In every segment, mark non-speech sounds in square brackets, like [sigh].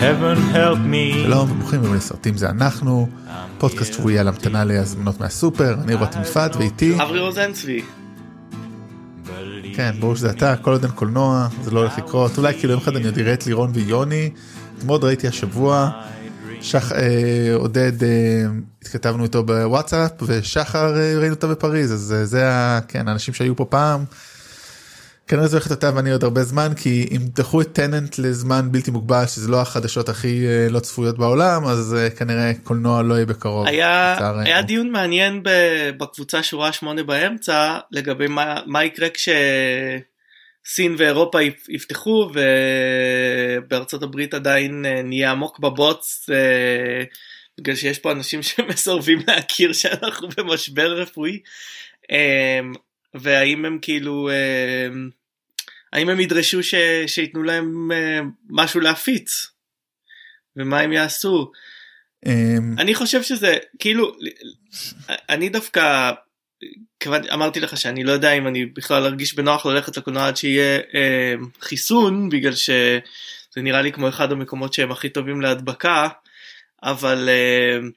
heaven help me. שלום וברוכים הבאים לסרטים זה אנחנו. פודקאסט שבועי על המתנה להזמנות מהסופר. אני רותם יפעת ואיתי. אברי רוזנצבי. כן ברור שזה אתה כל עוד אין קולנוע זה לא הולך לקרות. אולי כאילו יום אחד אני עוד אראה את לירון ויוני. מאוד ראיתי השבוע. שח אה, עודד אה, התכתבנו איתו בוואטסאפ ושחר אה, ראינו אותו בפריז. אז אה, זה ה- כן האנשים שהיו פה פעם. כנראה זה הולך אתה ואני עוד הרבה זמן כי אם דחו את טננט לזמן בלתי מוגבל שזה לא החדשות הכי אה, לא צפויות בעולם אז אה, כנראה קולנוע לא יהיה בקרוב. היה. היה דיון מעניין בקבוצה שורה שמונה באמצע לגבי מה, מה יקרה כשסין ואירופה יפ- יפתחו ובארצות הברית עדיין אה, נהיה עמוק בבוץ בגלל שיש פה אנשים [laughs] שמסרבים להכיר שאנחנו במשבר רפואי והאם הם כאילו האם הם ידרשו ש, שייתנו להם אה, משהו להפיץ ומה הם יעשו. אמ, אני חושב שזה כאילו אני דווקא כיוון אמרתי לך שאני לא יודע אם אני בכלל ארגיש בנוח ללכת לקולנוע עד שיהיה אה, חיסון בגלל שזה נראה לי כמו אחד המקומות שהם הכי טובים להדבקה אבל אה,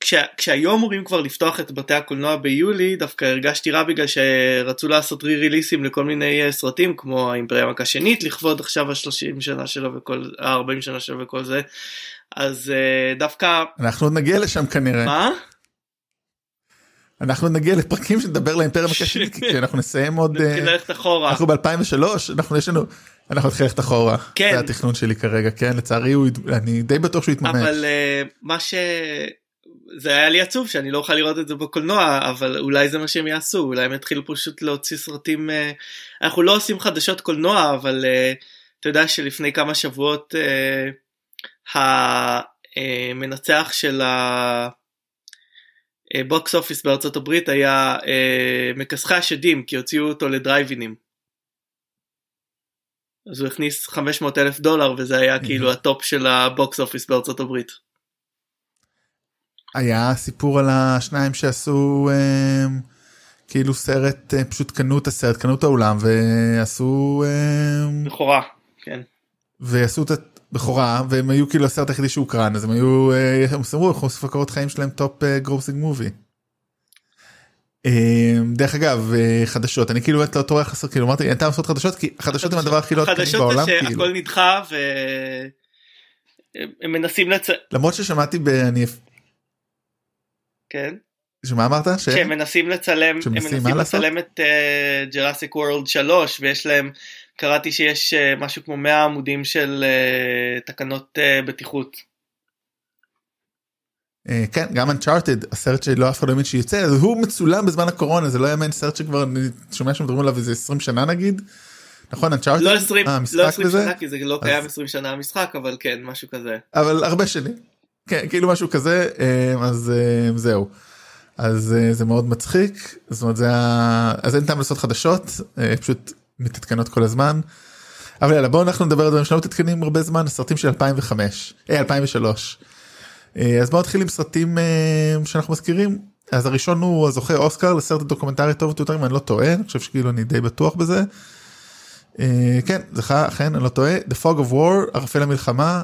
כשה, כשהיו אמורים כבר לפתוח את בתי הקולנוע ביולי דווקא הרגשתי רע בגלל שרצו לעשות רי ריליסים לכל מיני אה, סרטים כמו האימפריה המכה שנית לכבוד עכשיו ה-30 שנה שלו וכל ה-40 שנה שלו וכל זה אז אה, דווקא אנחנו עוד נגיע לשם כנראה מה? אנחנו נגיע לפרקים שנדבר לאימפריה מקשית כי אנחנו נסיים עוד [laughs] אה, נתחיל ללכת אחורה. אנחנו ב2003 אנחנו יש לנו אנחנו נתחיל ללכת אחורה כן. זה התכנון שלי כרגע כן לצערי הוא אני די בטוח שהוא יתממש. אבל אה, מה ש... זה היה לי עצוב שאני לא אוכל לראות את זה בקולנוע אבל אולי זה מה שהם יעשו אולי הם יתחילו פשוט להוציא סרטים אה, אנחנו לא עושים חדשות קולנוע אבל אה, אתה יודע שלפני כמה שבועות אה, המנצח של הבוקס אופיס בארצות הברית היה אה, מכסחי השדים כי הוציאו אותו לדרייבינים. אז הוא הכניס 500 אלף דולר וזה היה כאילו ה top של ה box office בארצות הברית. היה סיפור על השניים שעשו אה, כאילו סרט אה, פשוט קנו את הסרט קנו את האולם ועשו אה, לכאורה, כן. ועשו את הבכורה והם היו כאילו הסרט היחידי שהוקרן אז הם היו אה, הם אמרו אנחנו עושים קורות חיים שלהם top grossing movie. דרך אגב אה, חדשות אני כאילו באמת לא טורח לעשות כאילו אמרתי אין טעם לעשות חדשות כי חדשות הם הדבר הכי לא עדכני חדשות בעולם זה כאילו שהכל נדחה והם מנסים לצ... למרות ששמעתי ב... אני כן. שמה אמרת? ש... שהם מנסים לצלם, הם מנסים? לצלם את Jurassic World 3 ויש להם, קראתי שיש אה, משהו כמו 100 עמודים של אה, תקנות אה, בטיחות. אה, כן גם אנצ'ארטד הסרט שלא אף אחד לא האמין שיוצא אז הוא מצולם בזמן הקורונה זה לא יאמן סרט שכבר אני שומע שמדברים עליו איזה 20 שנה נגיד. נכון אנצ'ארטד? לא 20, אה, לא המשחק 20 וזה? שנה כי זה לא אז- קיים 20 שנה המשחק אבל כן משהו כזה. אבל הרבה שנים. כן כאילו משהו כזה אה, אז אה, זהו. אז אה, זה מאוד מצחיק זאת אומרת זה ה... אז אין טעם לעשות חדשות פשוט מתעדכנות כל הזמן. אבל יאללה בואו אנחנו נדבר על דברים שלא מתעדכנים הרבה זמן סרטים של 2005 אה 2003. אה, אז בואו נתחיל עם סרטים שאנחנו מזכירים אז הראשון הוא זוכה אוסקר לסרט דוקומנטרי טוב ביותר אם אני לא טועה אני חושב שכאילו אני די בטוח בזה. כן זכה אכן אני לא טועה The Fog of War ערפל המלחמה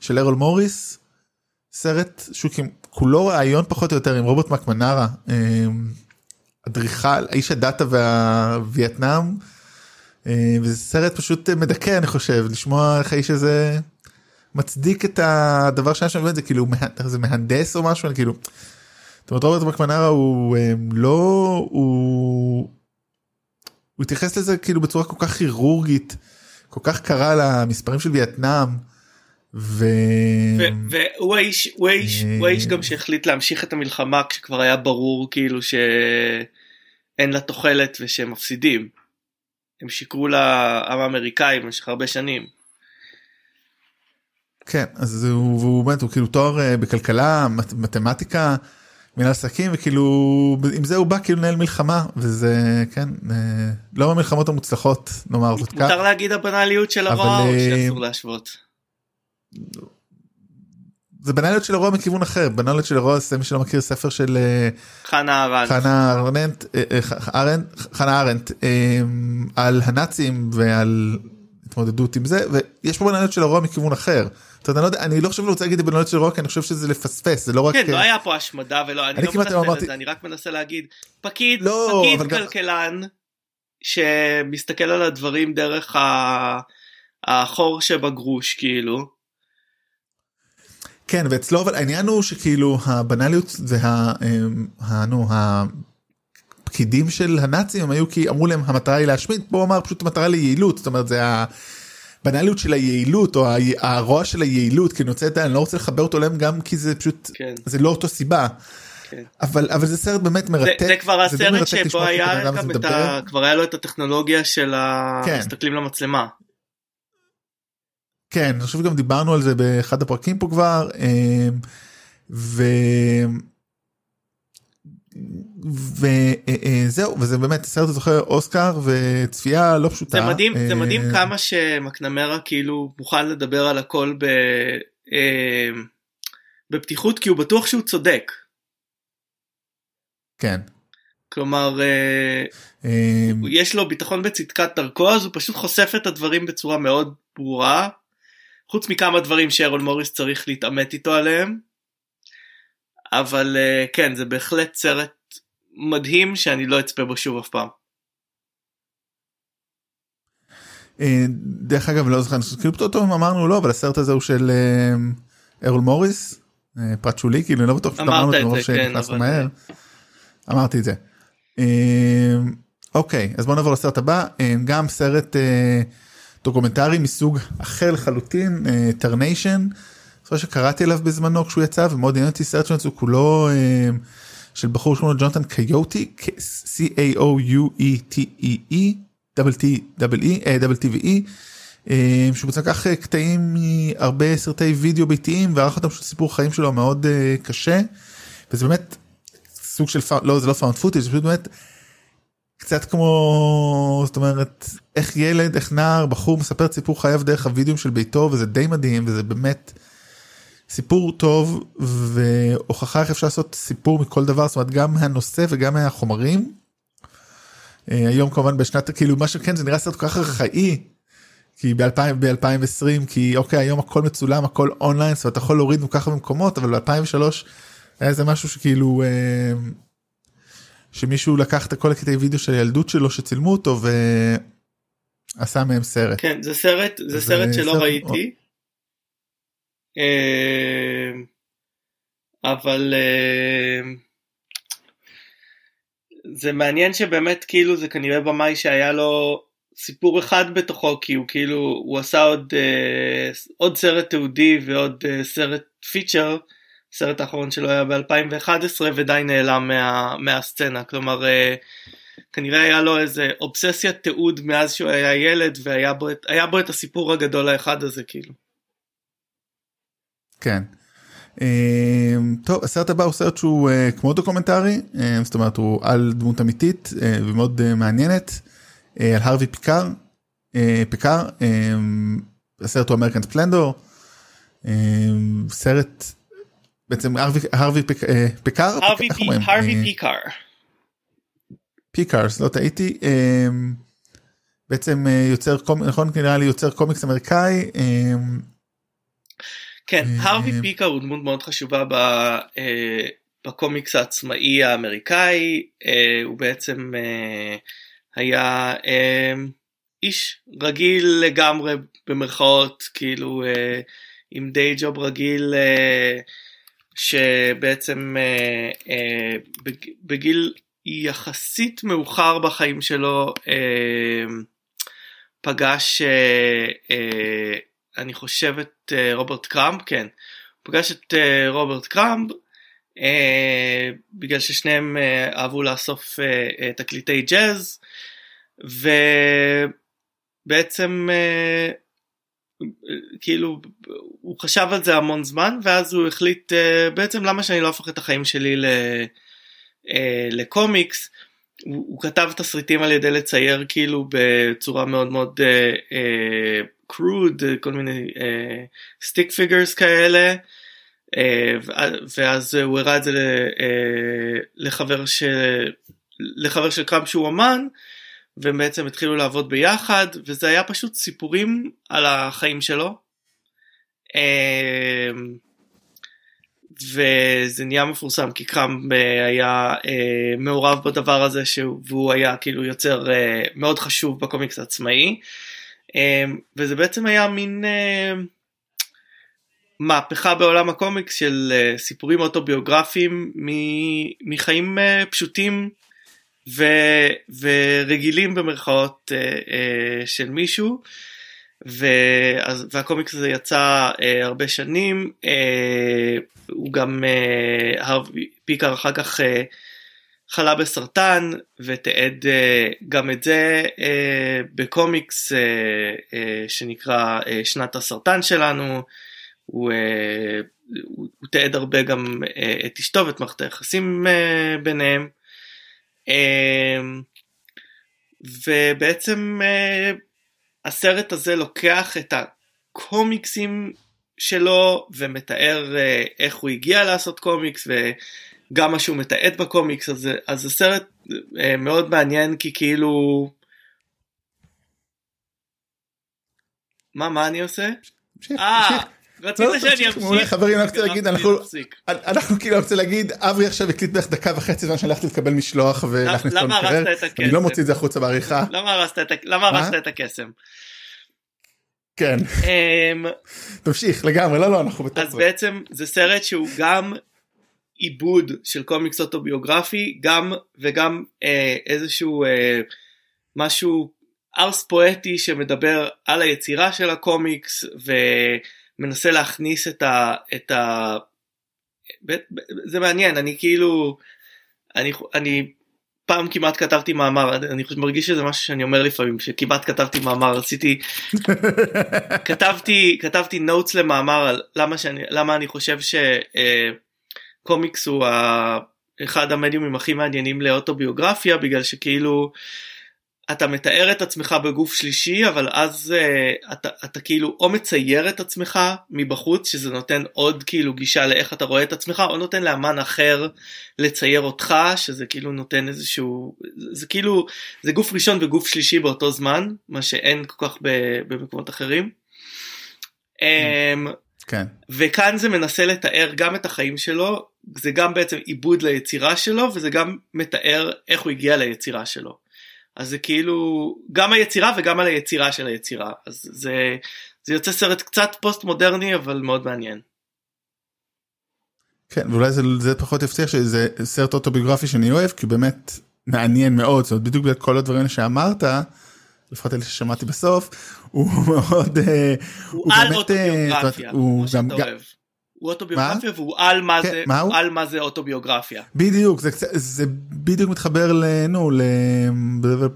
של ארול מוריס סרט שהוא כולו ראיון פחות או יותר עם רוברט מקנמרה אה, אדריכל איש הדאטה והווייטנאם אה, וזה סרט פשוט מדכא אני חושב לשמוע איך האיש הזה מצדיק את הדבר שהיה שם זה כאילו זה מהנדס או משהו כאילו. זאת אומרת רוברט מקמנרה הוא אה, לא הוא הוא התייחס לזה כאילו בצורה כל כך כירורגית כל כך קרה למספרים של וייטנאם. ו... ו- והוא האיש, הוא האיש, הוא האיש. גם שהחליט להמשיך את המלחמה כשכבר היה ברור כאילו שאין לה תוחלת ושהם מפסידים. הם שיקרו לעם האמריקאי במשך הרבה שנים. כן אז הוא, והוא באמת הוא כאילו תואר אה, בכלכלה מת- מתמטיקה מנהל עסקים וכאילו עם זה הוא בא כאילו לנהל מלחמה וזה כן אה, לא מהמלחמות המוצלחות נאמר זאת כך. מותר להגיד הבנאליות של הרוע או אה, שאסור להשוות. זה בנאליות של הרוע מכיוון אחר בנאליות של הרוע זה מי שלא מכיר ספר של אה, חנה ארנדט. אה, אה, ארנט, חנה ארנט אה, על הנאצים ועל התמודדות עם זה ויש פה בנאליות של הרוע מכיוון אחר. אני, לא אני לא חושב שאני רוצה להגיד בנאליות של הרוע כי אני חושב שזה לפספס זה לא רק כן לא היה פה השמדה ולא אני, לא מנסה אמרתי- אני רק מנסה להגיד פקיד לא, פקיד כלכלן שמסתכל על הדברים דרך. החור שבגרוש כאילו כן ואצלו אבל העניין הוא שכאילו הבנאליות וה... אמ, ה- נו, הפקידים של הנאצים הם היו כי אמרו להם המטרה היא להשמיד פה אמר פשוט המטרה ליעילות זאת אומרת זה הבנאליות של היעילות או ה- הרוע של היעילות כי אני רוצה את ה- אני לא רוצה לחבר אותו אליהם גם כי זה פשוט כן. זה לא אותו סיבה. כן. אבל אבל זה סרט באמת זה, מרתק זה כבר די הסרט מרתק שבו היה גם את. ה... כבר היה לו את הטכנולוגיה של כן. המסתכלים למצלמה. כן, אני חושב שגם דיברנו על זה באחד הפרקים פה כבר, אמ, ו... וזהו, וזה באמת סרט זוכר אוסקר וצפייה לא פשוטה. זה מדהים זה אה, מדהים כמה שמקנמרה כאילו מוכן לדבר על הכל ב... אה, בפתיחות כי הוא בטוח שהוא צודק. כן. כלומר אה, אמ, יש לו ביטחון בצדקת דרכו אז הוא פשוט חושף את הדברים בצורה מאוד ברורה. חוץ מכמה דברים שאירון מוריס צריך להתעמת איתו עליהם. אבל אה, כן זה בהחלט סרט מדהים שאני לא אצפה בו שוב אף פעם. אה, דרך אגב לא זוכר, כאילו פתאום אם אמרנו לא, אבל הסרט הזה הוא של אמ, ארול מוריס, אה, פרט שולי, כאילו אני לא בטוח שאמרנו את זה, מרוב כן, שנכנסנו אבל- מהר. אמרתי את זה. אוקיי, אז בוא נעבור לסרט הבא, גם סרט אה, דוקומנטרי מסוג אחר לחלוטין, Tarnation, סרט שקראתי עליו בזמנו כשהוא יצא ומאוד עניין אותי סרט שלו, הוא כולו אמ, של בחור שקוראים לו ג'ונתן קיוטי, C-A-O-U-E-T-E-E, double T, double E, אה, double T ו-E, אה, שהוא בעצם לקח אה, קטעים מהרבה סרטי וידאו ביתיים וערך אותם של סיפור חיים שלו מאוד אה, קשה, וזה באמת סוג של, לא זה לא found footage, זה פשוט באמת קצת כמו, זאת אומרת, איך ילד, איך נער, בחור מספר את סיפור חייו דרך הוידאוים של ביתו וזה די מדהים וזה באמת סיפור טוב והוכחה איך אפשר לעשות סיפור מכל דבר, זאת אומרת גם מהנושא וגם מהחומרים. אה, היום כמובן בשנת כאילו מה שכן זה נראה סרט כל כך ארכאי. כי ב-2020 כי אוקיי היום הכל מצולם הכל אונליין זאת אומרת אתה יכול להוריד ככה במקומות אבל ב-2003 היה איזה משהו שכאילו אה, שמישהו לקח את כל הקטעי וידאו של הילדות שלו שצילמו אותו ועשה מהם סרט. כן זה סרט זה סרט שלא סרט- ראיתי. אה, אבל אה, זה מעניין שבאמת כאילו זה כנראה במאי שהיה לו סיפור אחד בתוכו כי הוא כאילו הוא עשה עוד אה, עוד סרט תיעודי ועוד סרט feature. הסרט האחרון שלו היה ב-2011 ודי נעלם מה, מהסצנה כלומר אה, כנראה היה לו איזה אובססיית תיעוד מאז שהוא היה ילד והיה בו בו את הסיפור הגדול האחד הזה כאילו. כן. אה, טוב הסרט הבא הוא סרט שהוא אה, כמו דוקומנטרי אה, זאת אומרת הוא על דמות אמיתית אה, ומאוד אה, מעניינת אה, על הרווי פיקר אה, פיקר אה, הסרט הוא American Splendor אה, סרט בעצם הרווי הרווי פיק- אה, פיקר הרווי איך פי- אומרים? הרווי אה, פיקר. פיקארס לא טעיתי אה, בעצם אה, יוצר קומיקס נכון נראה לי יוצר קומיקס אמריקאי אה, כן, אה, הרווי אה. פיקר הוא דמות מאוד חשובה אה, בקומיקס העצמאי האמריקאי, אה, הוא בעצם אה, היה אה, איש רגיל לגמרי במרכאות, כאילו אה, עם דיי ג'וב רגיל, אה, שבעצם אה, אה, בג- בגיל יחסית מאוחר בחיים שלו אה, פגש אה, אה, אני חושב את אה, רוברט קראמפ, כן, פגש את אה, רוברט קראמפ אה, בגלל ששניהם אה, אהבו לאסוף אה, אה, תקליטי ג'אז ובעצם אה, כאילו הוא חשב על זה המון זמן ואז הוא החליט אה, בעצם למה שאני לא אהפוך את החיים שלי ל, אה, לקומיקס. הוא, הוא כתב תסריטים על ידי לצייר כאילו בצורה מאוד מאוד crude אה, אה, כל מיני סטיק uh, פיגרס כאלה אה, ואז הוא הראה את זה ל, אה, לחבר, ש, לחבר של קראמפ שהוא אמן והם בעצם התחילו לעבוד ביחד וזה היה פשוט סיפורים על החיים שלו. אמ, וזה נהיה מפורסם כי קראמפ היה אה, מעורב בדבר הזה והוא היה כאילו יוצר אה, מאוד חשוב בקומיקס העצמאי אמ, וזה בעצם היה מין אה, מהפכה בעולם הקומיקס של סיפורים אוטוביוגרפיים מחיים פשוטים ו, ורגילים במרכאות של מישהו. ואז, והקומיקס הזה יצא אה, הרבה שנים, אה, הוא גם, אה, פיקר אחר כך אה, חלה בסרטן ותיעד אה, גם את זה אה, בקומיקס אה, אה, שנקרא אה, שנת הסרטן שלנו, הוא, אה, הוא, הוא תיעד הרבה גם אה, את אשתו ואת מערכת היחסים אה, ביניהם. אה, ובעצם אה, הסרט הזה לוקח את הקומיקסים שלו ומתאר אה, איך הוא הגיע לעשות קומיקס וגם מה שהוא מתעד בקומיקס אז, אז זה סרט אה, מאוד מעניין כי כאילו מה מה אני עושה? אה רצית לא, שאני אמשיך? חברים, אני רוצה להגיד, אנחנו כאילו רוצה להגיד, אברי עכשיו הקליט בערך דקה וחצי זמן שאני הלכתי לקבל משלוח ולהכניס אותו למקרר, אני לא מוציא את זה החוצה בעריכה. למה הרסת את הקסם? כן. אמ, תמשיך לגמרי, לא לא אנחנו בטוח. אז בעצם זה סרט שהוא גם עיבוד של קומיקס אוטוביוגרפי, גם וגם אה, איזשהו אה, משהו ארס פואטי שמדבר על היצירה של הקומיקס ו... מנסה להכניס את ה... את ה... זה מעניין, אני כאילו, אני, אני פעם כמעט כתבתי מאמר, אני מרגיש שזה משהו שאני אומר לפעמים, שכמעט כתבתי מאמר, רציתי, [laughs] כתבתי, כתבתי נוטס למאמר על למה, שאני, למה אני חושב שקומיקס הוא ה, אחד המדיומים הכי מעניינים לאוטוביוגרפיה, בגלל שכאילו, אתה מתאר את עצמך בגוף שלישי אבל אז uh, אתה, אתה כאילו או מצייר את עצמך מבחוץ שזה נותן עוד כאילו גישה לאיך אתה רואה את עצמך או נותן לאמן אחר לצייר אותך שזה כאילו נותן איזשהו זה, זה כאילו זה גוף ראשון וגוף שלישי באותו זמן מה שאין כל כך במקומות אחרים. Um, כן. וכאן זה מנסה לתאר גם את החיים שלו זה גם בעצם עיבוד ליצירה שלו וזה גם מתאר איך הוא הגיע ליצירה שלו. אז זה כאילו גם היצירה וגם על היצירה של היצירה. אז זה זה יוצא סרט קצת פוסט מודרני אבל מאוד מעניין. כן ואולי זה, זה פחות יפתיע שזה סרט אוטוביוגרפי שאני אוהב כי באמת מעניין מאוד. זאת בדיוק בגלל כל הדברים שאמרת לפחות אלה ששמעתי בסוף הוא [laughs] מאוד אה, הוא, הוא על באמת, אוטוביוגרפיה הוא גם, גם הוא אוטוביוגרפיה והוא על מה כן, זה מה הוא? על מה זה אוטוביוגרפיה. בדיוק זה, זה בדיוק מתחבר לנו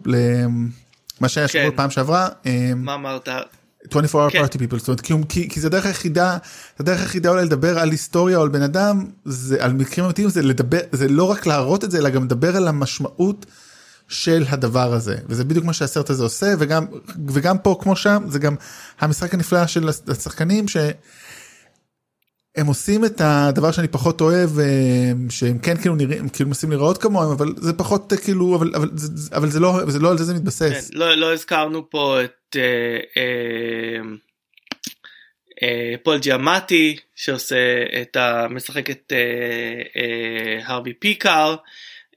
למה שהיה כן. פעם שעברה. אה, מה אמרת? 24 hour כן. party people זאת אומרת כי, כי, כי זה הדרך היחידה הדרך היחידה אולי לדבר על היסטוריה או על בן אדם זה על מקרים אמיתיים זה לדבר זה לא רק להראות את זה אלא גם לדבר על המשמעות של הדבר הזה וזה בדיוק מה שהסרט הזה עושה וגם וגם פה כמו שם זה גם המשחק הנפלא של השחקנים ש... הם עושים את הדבר שאני פחות אוהב אה, שהם כן כאילו נראים כאילו מנסים לראות כמוהם אבל זה פחות אה, כאילו אבל אבל זה אבל זה לא זה לא על זה זה מתבסס. כן, לא, לא הזכרנו פה את אה, אה, אה, פול ג'יאמטי שעושה את המשחק את אה, אה, הרבי פיקר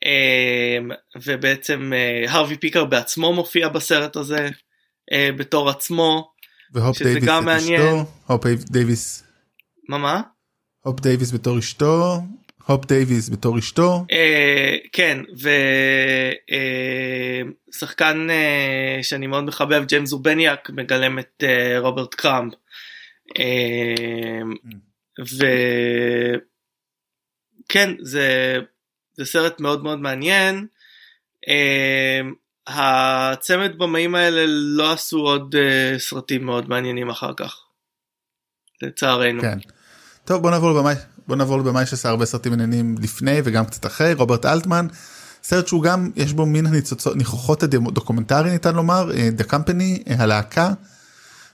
אה, ובעצם אה, הרווי פיקר בעצמו מופיע בסרט הזה אה, בתור עצמו. והופ דייוויס גם מעניין. הופ דייוויס מה מה? הופ דייוויס בתור אשתו, הופ דייוויס בתור אשתו. אה, כן, ושחקן אה, אה, שאני מאוד מחבב, ג'יימס אורבניאק, מגלם את אה, רוברט קראמב. וכן, זה, זה סרט מאוד מאוד מעניין. הצמד במאים האלה לא עשו עוד uh, סרטים מאוד מעניינים אחר כך. לצערנו. כן. טוב בוא נעבור לבמאי בוא נעבור לבמאי שעשה הרבה סרטים מעניינים לפני וגם קצת אחרי רוברט אלטמן. סרט שהוא גם יש בו מין הניצוצות ניחוחות הדוקומנטרי ניתן לומר דה קמפני הלהקה.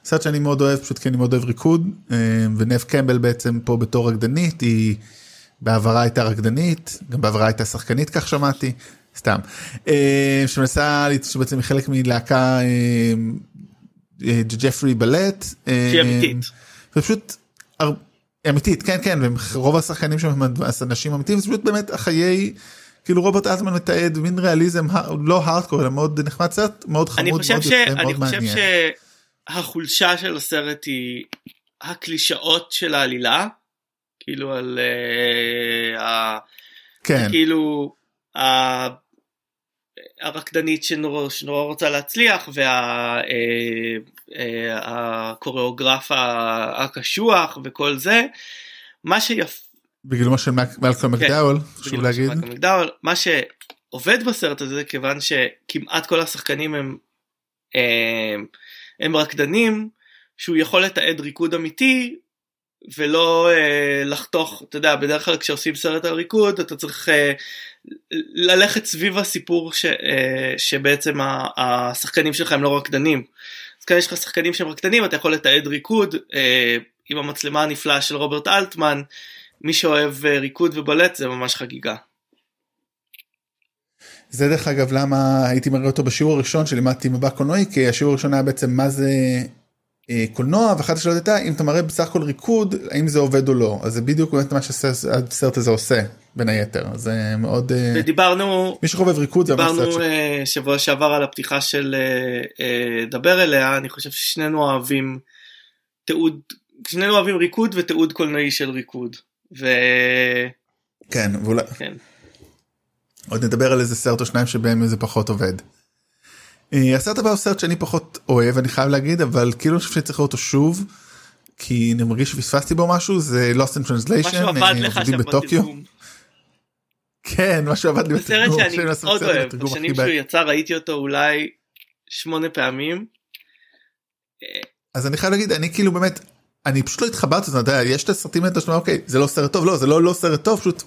סרט שאני מאוד אוהב פשוט כי אני מאוד אוהב ריקוד אה, ונב קמבל בעצם פה בתור רקדנית היא בעברה הייתה רקדנית גם בעברה הייתה שחקנית כך שמעתי. סתם אה, שמנסה שבעצם היא חלק מלהקה אה, אה, ג'פרי בלט אה, שהיא אמיתית. ופשוט אמיתית כן כן ורוב השחקנים שם הם אנשים אמיתיים זה פשוט באמת החיי כאילו רוברט אלטמן מתעד מין ריאליזם לא הארדקור אלא מאוד נחמד סרט מאוד חמוד מאוד ש... יפה אני מאוד חושב מעניין. שהחולשה של הסרט היא הקלישאות של העלילה כאילו על ה... כן כאילו ה- הרקדנית שנורא, שנורא רוצה להצליח והקוריאוגרף הקשוח וכל זה. מה שיפ... בגילומו של מלקום מקדאוול חשוב בגלל להגיד. המגדל, מה שעובד בסרט הזה כיוון שכמעט כל השחקנים הם הם, הם רקדנים שהוא יכול לתעד ריקוד אמיתי ולא אה, לחתוך אתה יודע בדרך כלל כשעושים סרט על ריקוד אתה צריך אה, ללכת סביב הסיפור ש, אה, שבעצם השחקנים שלך הם לא רקדנים. אז כאן יש לך שחקנים שהם רקדנים אתה יכול לתעד ריקוד אה, עם המצלמה הנפלאה של רוברט אלטמן מי שאוהב אה, ריקוד ובלט זה ממש חגיגה. זה דרך אגב למה הייתי מראה אותו בשיעור הראשון שלימדתי מבע קולנועי כי השיעור הראשון היה בעצם מה זה קולנוע ואחת השאלות הייתה אם אתה מראה בסך הכל ריקוד האם זה עובד או לא אז זה בדיוק מה שהסרט הזה עושה בין היתר זה מאוד אה, ודיברנו מי שחובב ריקוד זה דיברנו. אה, שבוע שעבר על הפתיחה של אה, דבר אליה אני חושב ששנינו אוהבים תיעוד שנינו אוהבים ריקוד ותיעוד קולנועי של ריקוד. וכן כן ואולי עוד נדבר על איזה סרט או שניים שבהם זה פחות עובד. אה, הסרט הבא הוא סרט שאני פחות אוהב אני חייב להגיד אבל כאילו אני חושב שצריך לראות אותו שוב. כי אני מרגיש שפספסתי בו משהו זה Lost in Translation אה, עובדים בטוקיו. בתרגום. כן משהו עבד לי זה סרט בתרגום, שאני מאוד אוהב בתרגום בשנים שהוא יצא ראיתי אותו אולי שמונה פעמים. אז אני חייב להגיד אני כאילו באמת אני פשוט לא התחברתי לזה, יש את הסרטים האלה שאתה אומר אוקיי זה לא סרט טוב לא זה לא לא סרט טוב פשוט.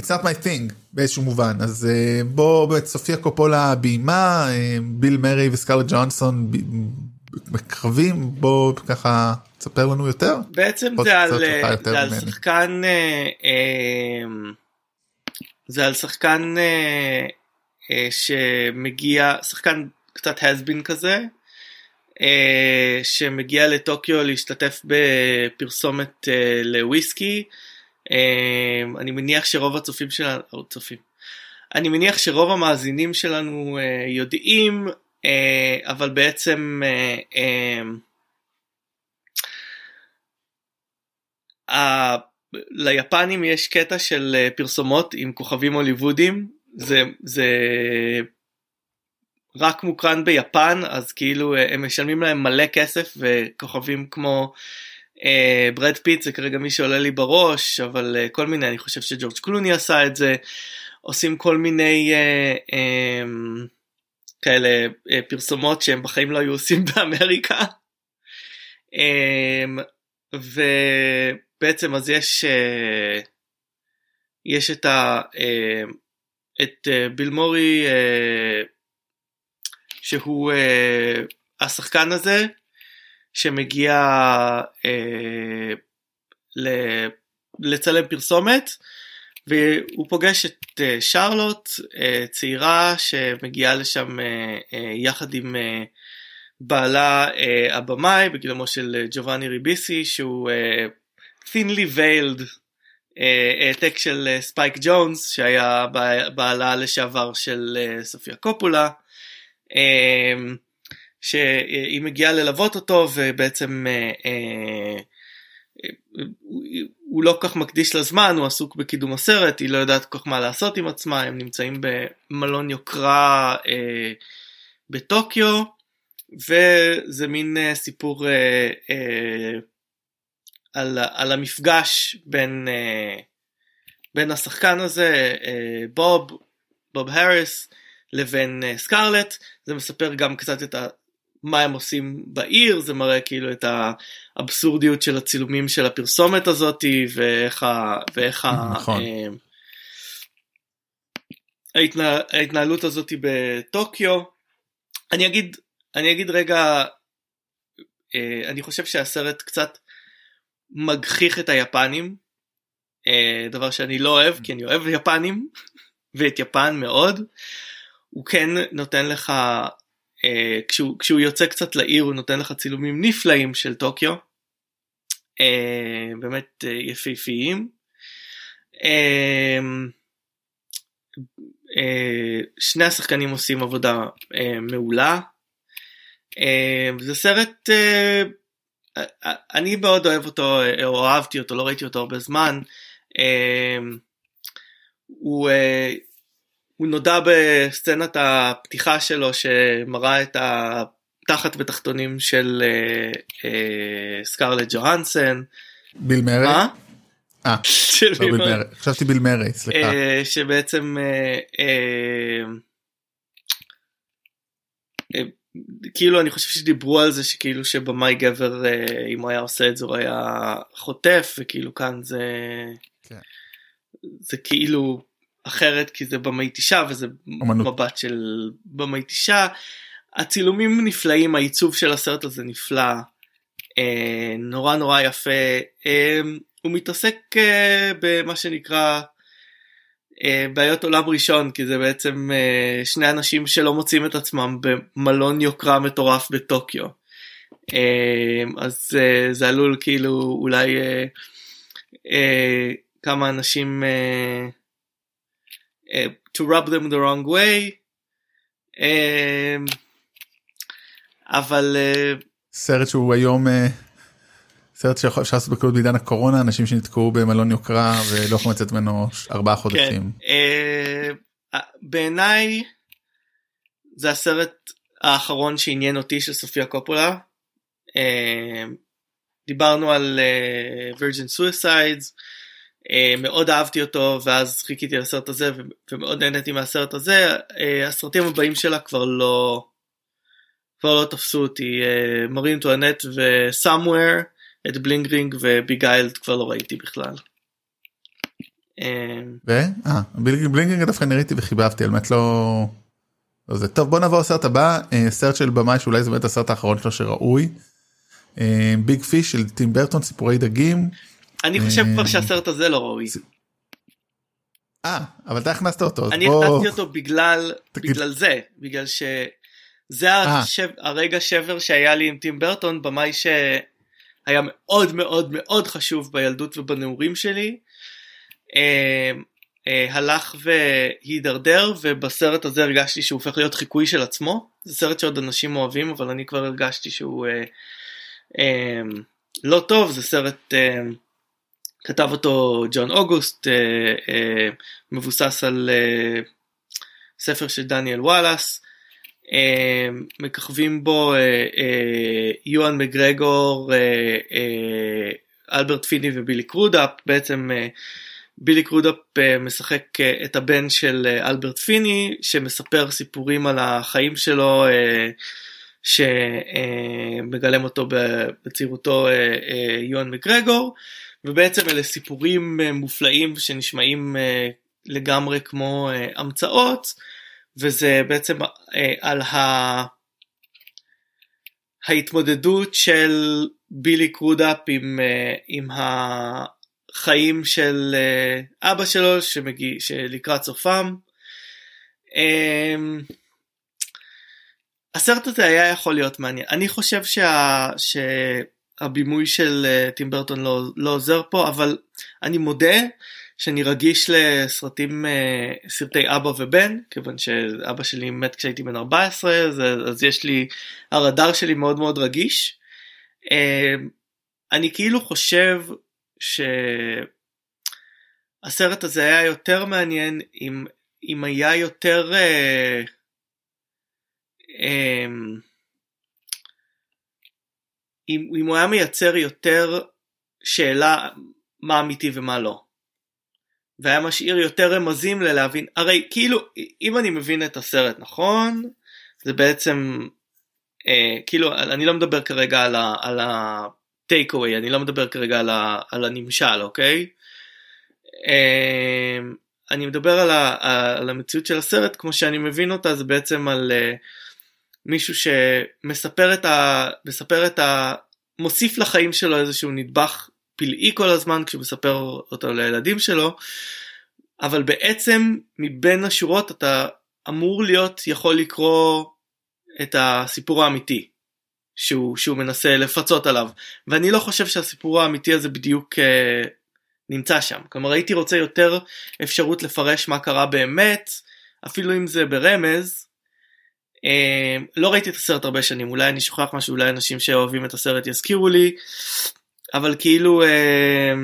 It's not my thing באיזשהו מובן אז אה, בוא באמת סופיה קופולה ביימה אה, ביל מרי וסקארלט ג'ונסון בקרבים בוא ככה תספר לנו יותר. בעצם עוד זה על, אה, יותר זה על. שחקן אה, אה, זה על שחקן אה, אה, שמגיע שחקן קצת הסבין כזה אה, שמגיע לטוקיו להשתתף בפרסומת אה, לוויסקי אני מניח שרוב הצופים שלנו צופים. אני מניח שרוב המאזינים שלנו אה, יודעים אה, אבל בעצם אה, ה- ליפנים יש קטע של פרסומות עם כוכבים הוליוודים. זה זה רק מוקרן ביפן אז כאילו הם משלמים להם מלא כסף וכוכבים כמו ברד פיט זה כרגע מי שעולה לי בראש אבל אה, כל מיני אני חושב שג'ורג' קלוני עשה את זה עושים כל מיני אה, אה, כאלה אה, פרסומות שהם בחיים לא היו עושים [laughs] באמריקה. אה, ובעצם אז יש אה, יש את ה... אה, את אה, ביל מורי אה, שהוא אה, השחקן הזה שמגיע אה, ל- לצלם פרסומת והוא פוגש את אה, שרלוט אה, צעירה שמגיעה לשם אה, אה, יחד עם אה, בעלה אה, הבמאי בגילומו של אה, ג'ובאני ריביסי שהוא אה, thinly veiled אה, העתק של אה, ספייק ג'ונס שהיה בע- בעלה לשעבר של סופיה קופולה. אה, שהיא מגיעה ללוות אותו ובעצם אה, אה, הוא- לא כל כך מקדיש לה זמן הוא עסוק בקידום הסרט היא לא יודעת כל כך מה לעשות עם עצמה הם נמצאים במלון יוקרה אה, בטוקיו וזה מין אה, סיפור אה, אה, על, על המפגש בין, אה, בין השחקן הזה, אה, בוב, בוב האריס, לבין אה, סקרלט. זה מספר גם קצת את מה הם עושים בעיר, זה מראה כאילו את האבסורדיות של הצילומים של הפרסומת הזאתי, ואיך, ה, ואיך ה, נכון. אה, ההתנה, ההתנהלות הזאתי בטוקיו. אני אגיד, אני אגיד רגע, אה, אני חושב שהסרט קצת מגחיך את היפנים, אה, דבר שאני לא אוהב כי אני אוהב יפנים [laughs] ואת יפן מאוד. הוא כן נותן לך, אה, כשהוא, כשהוא יוצא קצת לעיר הוא נותן לך צילומים נפלאים של טוקיו. אה, באמת אה, יפהפיים. אה, אה, שני השחקנים עושים עבודה אה, מעולה. אה, זה סרט, אה, אה, אני מאוד אוהב אותו, אה, או אהבתי אותו, לא ראיתי אותו הרבה זמן. אה, הוא, אה, הוא נודע בסצנת הפתיחה שלו שמראה את התחת ותחתונים של אה, אה, סקרלט ג'והנסן. ביל מרי? מה? אה, של לא ביל. מרי. חשבתי ביל מרי, סליחה. אה, שבעצם אה, אה, אה, כאילו אני חושב שדיברו על זה שכאילו שבמאי גבר אה, אם הוא היה עושה את זה הוא היה חוטף וכאילו כאן זה כן. זה כאילו אחרת כי זה במאי אישה וזה אומנות. מבט של במאי אישה. הצילומים נפלאים העיצוב של הסרט הזה נפלא אה, נורא נורא יפה אה, הוא מתעסק אה, במה שנקרא אה, בעיות עולם ראשון כי זה בעצם אה, שני אנשים שלא מוצאים את עצמם במלון יוקרה מטורף בטוקיו. אה, אז אה, זה עלול כאילו אולי אה, אה, כמה אנשים אה, אה, to rub them the wrong way. אה, אבל אה, סרט שהוא היום אה, סרט שיכול אפשר לעשות בקלות בעידן הקורונה אנשים שנתקעו במלון יוקרה ולא יכולים לצאת ממנו ארבעה כן, חודשים. אה, בעיניי זה הסרט האחרון שעניין אותי של סופיה קופולה. אה, דיברנו על וירג'ין סויסיידס, מאוד אהבתי אותו ואז חיכיתי לסרט הזה ומאוד נהניתי מהסרט הזה. אה, הסרטים הבאים שלה כבר לא כבר לא תפסו אותי. אה, מרי אנטואנט ו Somewhere, את Bling Ring ו Beguiled כבר לא ראיתי בכלל. אה, ו? אה, Bling Ring דווקא כן ראיתי וחיבבתי על באמת לא. לא זה טוב בוא נעבור לסרט הבא אה, סרט של במאי שאולי זה באמת הסרט האחרון שלו שראוי. אה, Big Fish של טים ברטון סיפורי דגים. אני חושב כבר שהסרט הזה לא ראוי. אה אבל אתה הכנסת אותו. אני הכנסתי אותו בגלל. בגלל זה בגלל שזה אה. הרגע שבר שהיה לי עם טים ברטון במאי שהיה מאוד מאוד מאוד חשוב בילדות ובנעורים שלי. אה, אה, הלך והידרדר ובסרט הזה הרגשתי שהוא הופך להיות חיקוי של עצמו זה סרט שעוד אנשים אוהבים אבל אני כבר הרגשתי שהוא אה, אה, לא טוב זה סרט אה, כתב אותו ג'ון אוגוסט אה, אה, מבוסס על אה, ספר של דניאל וואלאס. אה, מככבים בו אה, אה, יואן מגרגור אה, אה, אלברט פיני ובילי קרודאפ. בעצם אה, בילי קרודאפ אה, משחק אה, את הבן של אה, אלברט פיני שמספר סיפורים על החיים שלו אה, שמגלם אותו ב- בצעירותו אה, אה, יואן מגרגור ובעצם אלה סיפורים אה, מופלאים שנשמעים אה, לגמרי כמו אה, המצאות וזה בעצם על ה... ההתמודדות של בילי קרודאפ עם, עם החיים של אבא שלו שמגיע, שלקראת סופם. אה, הסרט הזה היה יכול להיות מעניין. אני חושב שה, שהבימוי של אה, טים ברטון לא, לא עוזר פה, אבל אני מודה שאני רגיש לסרטים, אה, סרטי אבא ובן, כיוון שאבא שלי מת כשהייתי בן 14, אז, אז יש לי, הרדאר שלי מאוד מאוד רגיש. אה, אני כאילו חושב שהסרט הזה היה יותר מעניין אם, אם היה יותר... אה, אמ, אם, אם הוא היה מייצר יותר שאלה מה אמיתי ומה לא. והיה משאיר יותר רמזים ללהבין, הרי כאילו אם אני מבין את הסרט נכון, זה בעצם, אה, כאילו אני לא מדבר כרגע על ה... על ה טייק אווי, אני לא מדבר כרגע על, ה, על הנמשל, אוקיי? אה, אני מדבר על, ה, על המציאות של הסרט, כמו שאני מבין אותה, זה בעצם על אה, מישהו שמספר את ה... מספר את ה... מוסיף לחיים שלו איזשהו נדבך פלאי כל הזמן כשהוא מספר אותו לילדים שלו אבל בעצם מבין השורות אתה אמור להיות יכול לקרוא את הסיפור האמיתי שהוא, שהוא מנסה לפצות עליו. ואני לא חושב שהסיפור האמיתי הזה בדיוק אה, נמצא שם. כלומר הייתי רוצה יותר אפשרות לפרש מה קרה באמת אפילו אם זה ברמז לא ראיתי את הסרט הרבה שנים אולי אני שוכח משהו אולי אנשים שאוהבים את הסרט יזכירו לי אבל כאילו אה,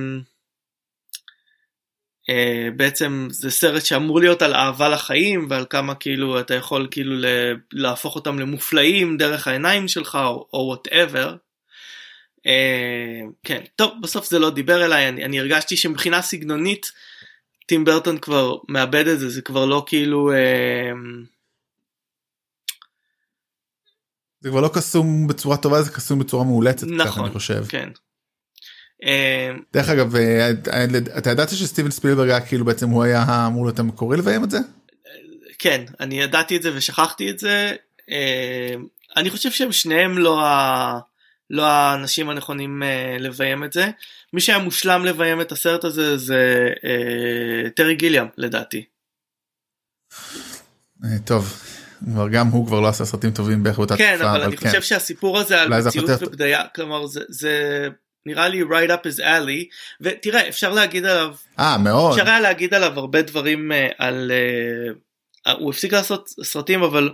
אה, בעצם זה סרט שאמור להיות על אהבה לחיים ועל כמה כאילו אתה יכול כאילו להפוך אותם למופלאים דרך העיניים שלך או whatever. אה, כן טוב בסוף זה לא דיבר אליי אני, אני הרגשתי שמבחינה סגנונית טים ברטון כבר מאבד את זה זה כבר לא כאילו. אה, זה כבר לא קסום בצורה טובה זה קסום בצורה מאולצת נכון אני חושב. כן. דרך אגב אתה ידעת שסטיבן ספילברג היה כאילו בעצם הוא היה אמור להיות המקורי לביים את זה? כן אני ידעתי את זה ושכחתי את זה אני חושב שהם שניהם לא ה... לא האנשים הנכונים לביים את זה מי שהיה מושלם לביים את הסרט הזה זה טרי גיליאם לדעתי. טוב גם הוא כבר לא עשה סרטים טובים בערך באותה כן אבל אני חושב שהסיפור הזה על מציאות ובדיה כלומר זה נראה לי right up his alley. ותראה אפשר להגיד עליו אה מאוד. אפשר היה להגיד עליו הרבה דברים uh, על uh, הוא הפסיק לעשות סרטים אבל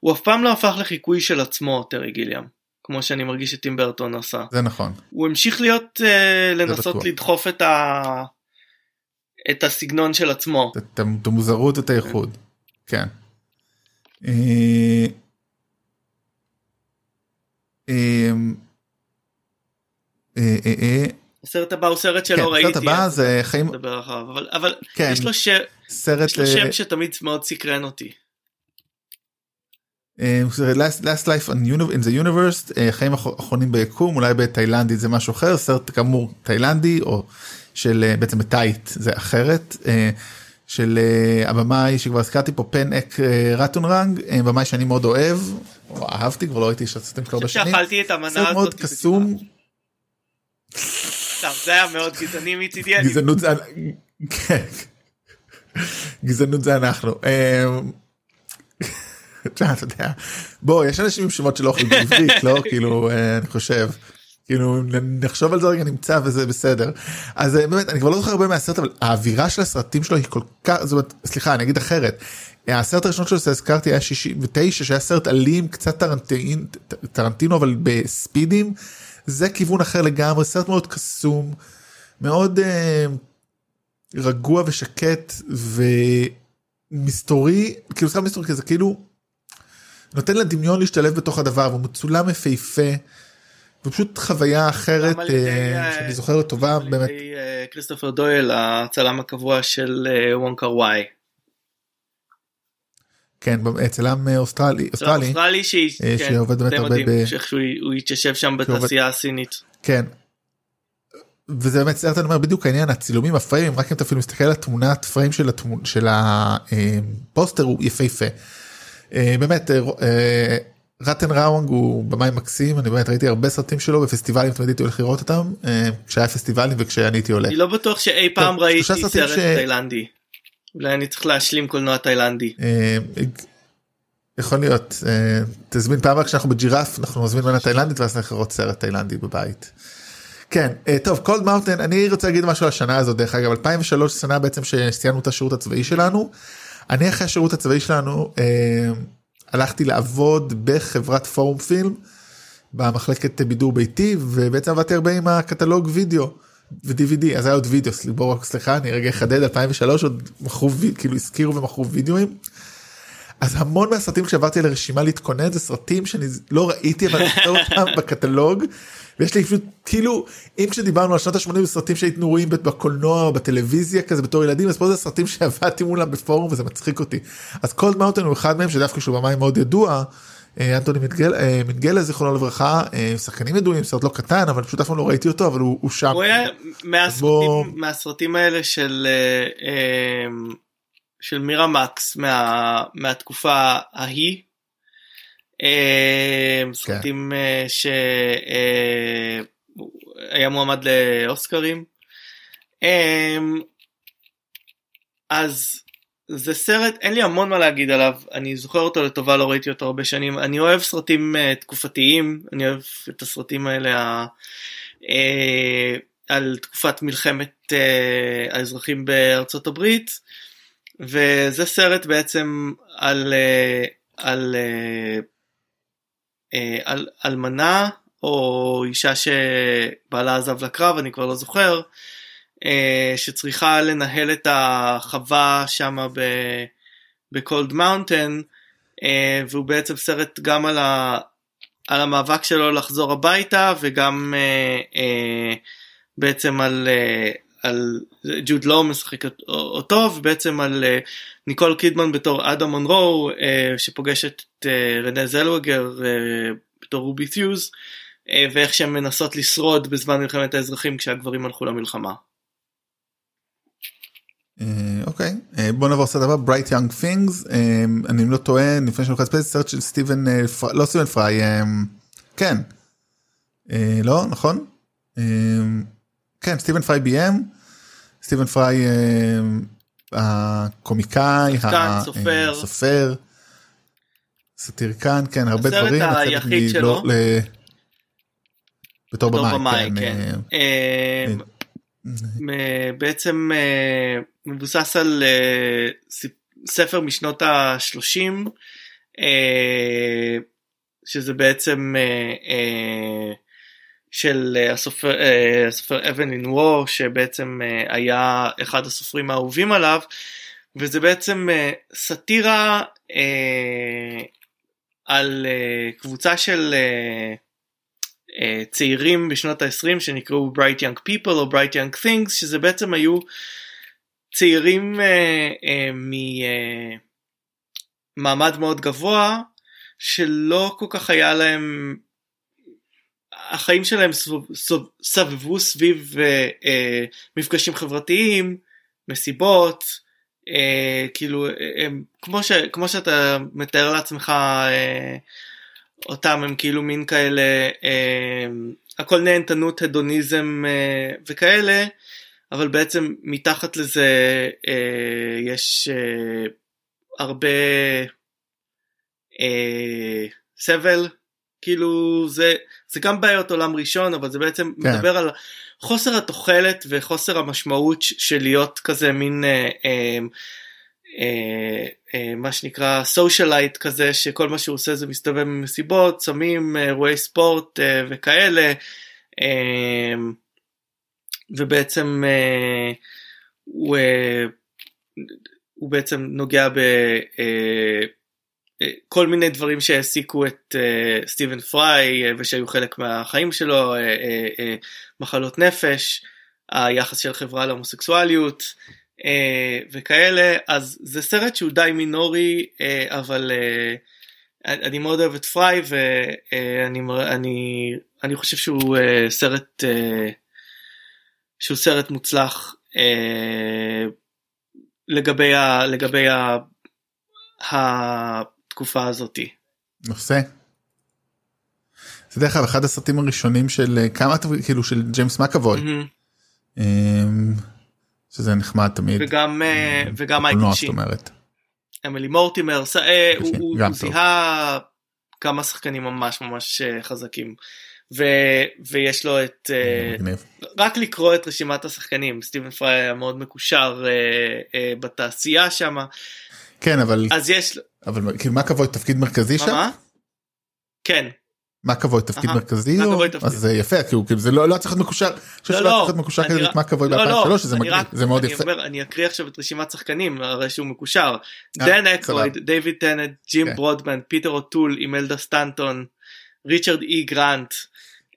הוא אף פעם לא הפך לחיקוי של עצמו טרי גיליאם כמו שאני מרגיש שטים ברטון עשה. זה נכון. הוא המשיך להיות uh, לנסות לדחוף את, ה... את הסגנון של עצמו. את המוזרות את הייחוד. כן. אה, אה, אה. הסרט הבא הוא סרט שלא כן, ראיתי. הסרט הבא זה חיים... אבל, כן, יש לו, שם שתמיד מאוד סקרן אותי. last, last life in the universe חיים אחרונים ביקום אולי בתאילנדי זה משהו אחר סרט כאמור תאילנדי או של בעצם בתאית זה אחרת של הבמאי שכבר הזכרתי פה פן אק רטונרנג במאי שאני מאוד אוהב או אהבתי כבר לא ראיתי שעשיתם כבר בשנים. שאכלתי את המנה הזאת. מאוד קסום. זה היה מאוד גזעני מצידי. גזענות זה כן. גזענות זה אנחנו. [laughs] בוא יש אנשים עם שמות שלא אוכלים בעברית לא [laughs] כאילו אני חושב. כאילו נחשוב על זה רגע נמצא וזה בסדר אז באמת אני כבר לא זוכר הרבה מהסרט אבל האווירה של הסרטים שלו היא כל כך זאת אומרת סליחה אני אגיד אחרת. הסרט הראשון שלו שהזכרתי היה 69 שהיה סרט אלים קצת טרנטינו אבל בספידים זה כיוון אחר לגמרי סרט מאוד קסום מאוד אה, רגוע ושקט ומסתורי כאילו סתם מסתורי כזה כאילו נותן לדמיון להשתלב בתוך הדבר והוא מצולם יפהפה. ופשוט חוויה אחרת אה, שאני זוכר טובה באמת. אה, כריסטופר דויל הצלם הקבוע של אה, וונקר וואי. כן צלם אוסטרלי אוסטרלי אוסטרלי שעובד באמת הרבה ב... שהוא התיישב שם בתעשייה הסינית. כן. וזה באמת סרט אני אומר בדיוק העניין הצילומים הפריימים רק אם אתה אפילו מסתכל על התמונת פריים של התמונה של הפוסטר הוא יפהפה. באמת רטנארואנג הוא במאי מקסים אני באמת ראיתי הרבה סרטים שלו בפסטיבלים תמיד הייתי הולך לראות אותם כשהיה פסטיבלים וכשאני הייתי עולה. אני לא בטוח שאי פעם ראיתי סרט תאילנדי. אולי אני צריך להשלים קולנוע תאילנדי. יכול להיות תזמין פעם רק כשאנחנו בג'ירף אנחנו נזמין מנה תאילנדית ואז נלך לראות סרט תאילנדי בבית. כן טוב קולד מאוטן אני רוצה להגיד משהו על השנה הזאת דרך אגב 2003 שנה בעצם שסיימנו את השירות הצבאי שלנו. אני אחרי השירות הצבאי שלנו הלכתי לעבוד בחברת פורום פילם במחלקת בידור ביתי ובעצם עבדתי הרבה עם הקטלוג וידאו ו-DVD אז היה עוד וידאו סליחה אני רגע אחדד 2003 עוד מכרו כאילו הזכירו ומכרו וידאוים. אז המון מהסרטים כשעברתי לרשימה להתכונן זה סרטים שאני לא ראיתי אבל אני אותם [laughs] בקטלוג ויש לי פשוט כאילו אם כשדיברנו על שנות ה-80 סרטים שהיינו רואים בקולנוע או בטלוויזיה כזה בתור ילדים אז פה זה סרטים [laughs] שעבדתי מולם בפורום וזה מצחיק אותי אז קולד מאוטן הוא אחד מהם שדווקא שהוא במים מאוד ידוע. אנטוני מנגלה זיכרונו לברכה שחקנים ידועים סרט לא קטן אבל פשוט אף פעם לא ראיתי אותו אבל הוא שם. הוא היה מהסרטים, מהסרטים האלה של של מירה מקס מה, מהתקופה ההיא. סרטים כן. שהיה מועמד לאוסקרים. אז זה סרט, אין לי המון מה להגיד עליו, אני זוכר אותו לטובה, לא ראיתי אותו הרבה שנים, אני אוהב סרטים uh, תקופתיים, אני אוהב את הסרטים האלה uh, על תקופת מלחמת uh, האזרחים בארצות הברית, וזה סרט בעצם על, uh, על, uh, על אלמנה או אישה שבעלה עזב לקרב, אני כבר לא זוכר, אה, שצריכה לנהל את החווה שם ב Cold Mountain, אה, והוא בעצם סרט גם על, ה, על המאבק שלו לחזור הביתה וגם אה, בעצם על, על ג'וד לואו משחק אותו ובעצם על ניקול קידמן בתור אדם מונרו שפוגשת את רנה זלווגר בתור רובי פיוז ואיך שהן מנסות לשרוד בזמן מלחמת האזרחים כשהגברים הלכו למלחמה. אה, אוקיי. בוא נעבור לסרט הבא Bright Young Things אני לא טועה לפני שאני לוקח סרט של סטיבן אה, לא סטיבן פריי אה, כן. לא? נכון כן סטיבן פריי ביים. סטיבן פריי הקומיקאי הסופר סאטיריקן כן הרבה דברים הסרט היחיד שלו. בתור במאי כן. בעצם מבוסס על ספר משנות ה-30 שזה בעצם של הסופר, הסופר אבן וור שבעצם היה אחד הסופרים האהובים עליו וזה בעצם סאטירה על קבוצה של צעירים בשנות ה-20 שנקראו Bright Young People או Bright Young Things שזה בעצם היו צעירים ממעמד מאוד גבוה שלא כל כך היה להם החיים שלהם סבבו סביב uh, uh, מפגשים חברתיים מסיבות uh, כאילו הם, כמו, ש, כמו שאתה מתאר לעצמך uh, אותם הם כאילו מין כאלה, אה, הכל נהנתנות, הדוניזם אה, וכאלה, אבל בעצם מתחת לזה אה, יש אה, הרבה אה, סבל, כאילו זה, זה גם בעיות עולם ראשון, אבל זה בעצם כן. מדבר על חוסר התוחלת וחוסר המשמעות של להיות כזה מין אה, אה, אה, אה, מה שנקרא סושיאלייט כזה שכל מה שהוא עושה זה מסתובב במסיבות, סמים, אירועי ספורט אה, וכאלה ובעצם הוא, הוא בעצם נוגע בכל מיני דברים שהעסיקו את סטיבן פריי ושהיו חלק מהחיים שלו, מחלות נפש, היחס של חברה להומוסקסואליות. אה, וכאלה אז זה סרט שהוא די מינורי אה, אבל אה, אני מאוד אוהב את פריי ואני אני, אני חושב שהוא אה, סרט אה, שהוא סרט מוצלח אה, לגבי, ה, לגבי ה, התקופה הזאתי. נושא. זה דרך אגב אחד הסרטים הראשונים של אה, כמה כאילו של ג'יימס מקאבוי. Mm-hmm. שזה נחמד תמיד. וגם אה, וגם מייקל שין. אמילי מורטימר, אה, הוא זיהה כמה שחקנים ממש ממש אה, חזקים. ו, ויש לו את מגניב. רק לקרוא את רשימת השחקנים סטיבן פריי היה מאוד מקושר בתעשייה שם. כן אבל אז יש אבל כאילו מה כבוד תפקיד מרכזי שם? כן מה כבוד תפקיד מרכזי אז זה יפה כאילו זה לא, לא צריך להיות מקושר. לא לא. מה כבוד ב-2003 שזה מגניב זה מאוד יפה. אני אקריא עכשיו את רשימת שחקנים הרי שהוא מקושר. אה, דן אקרויד, דיוויד טנט, ג'ים כן. ברודמן, פיטר אוטול, אימלדה סטנטון, ריצ'רד אי גרנט.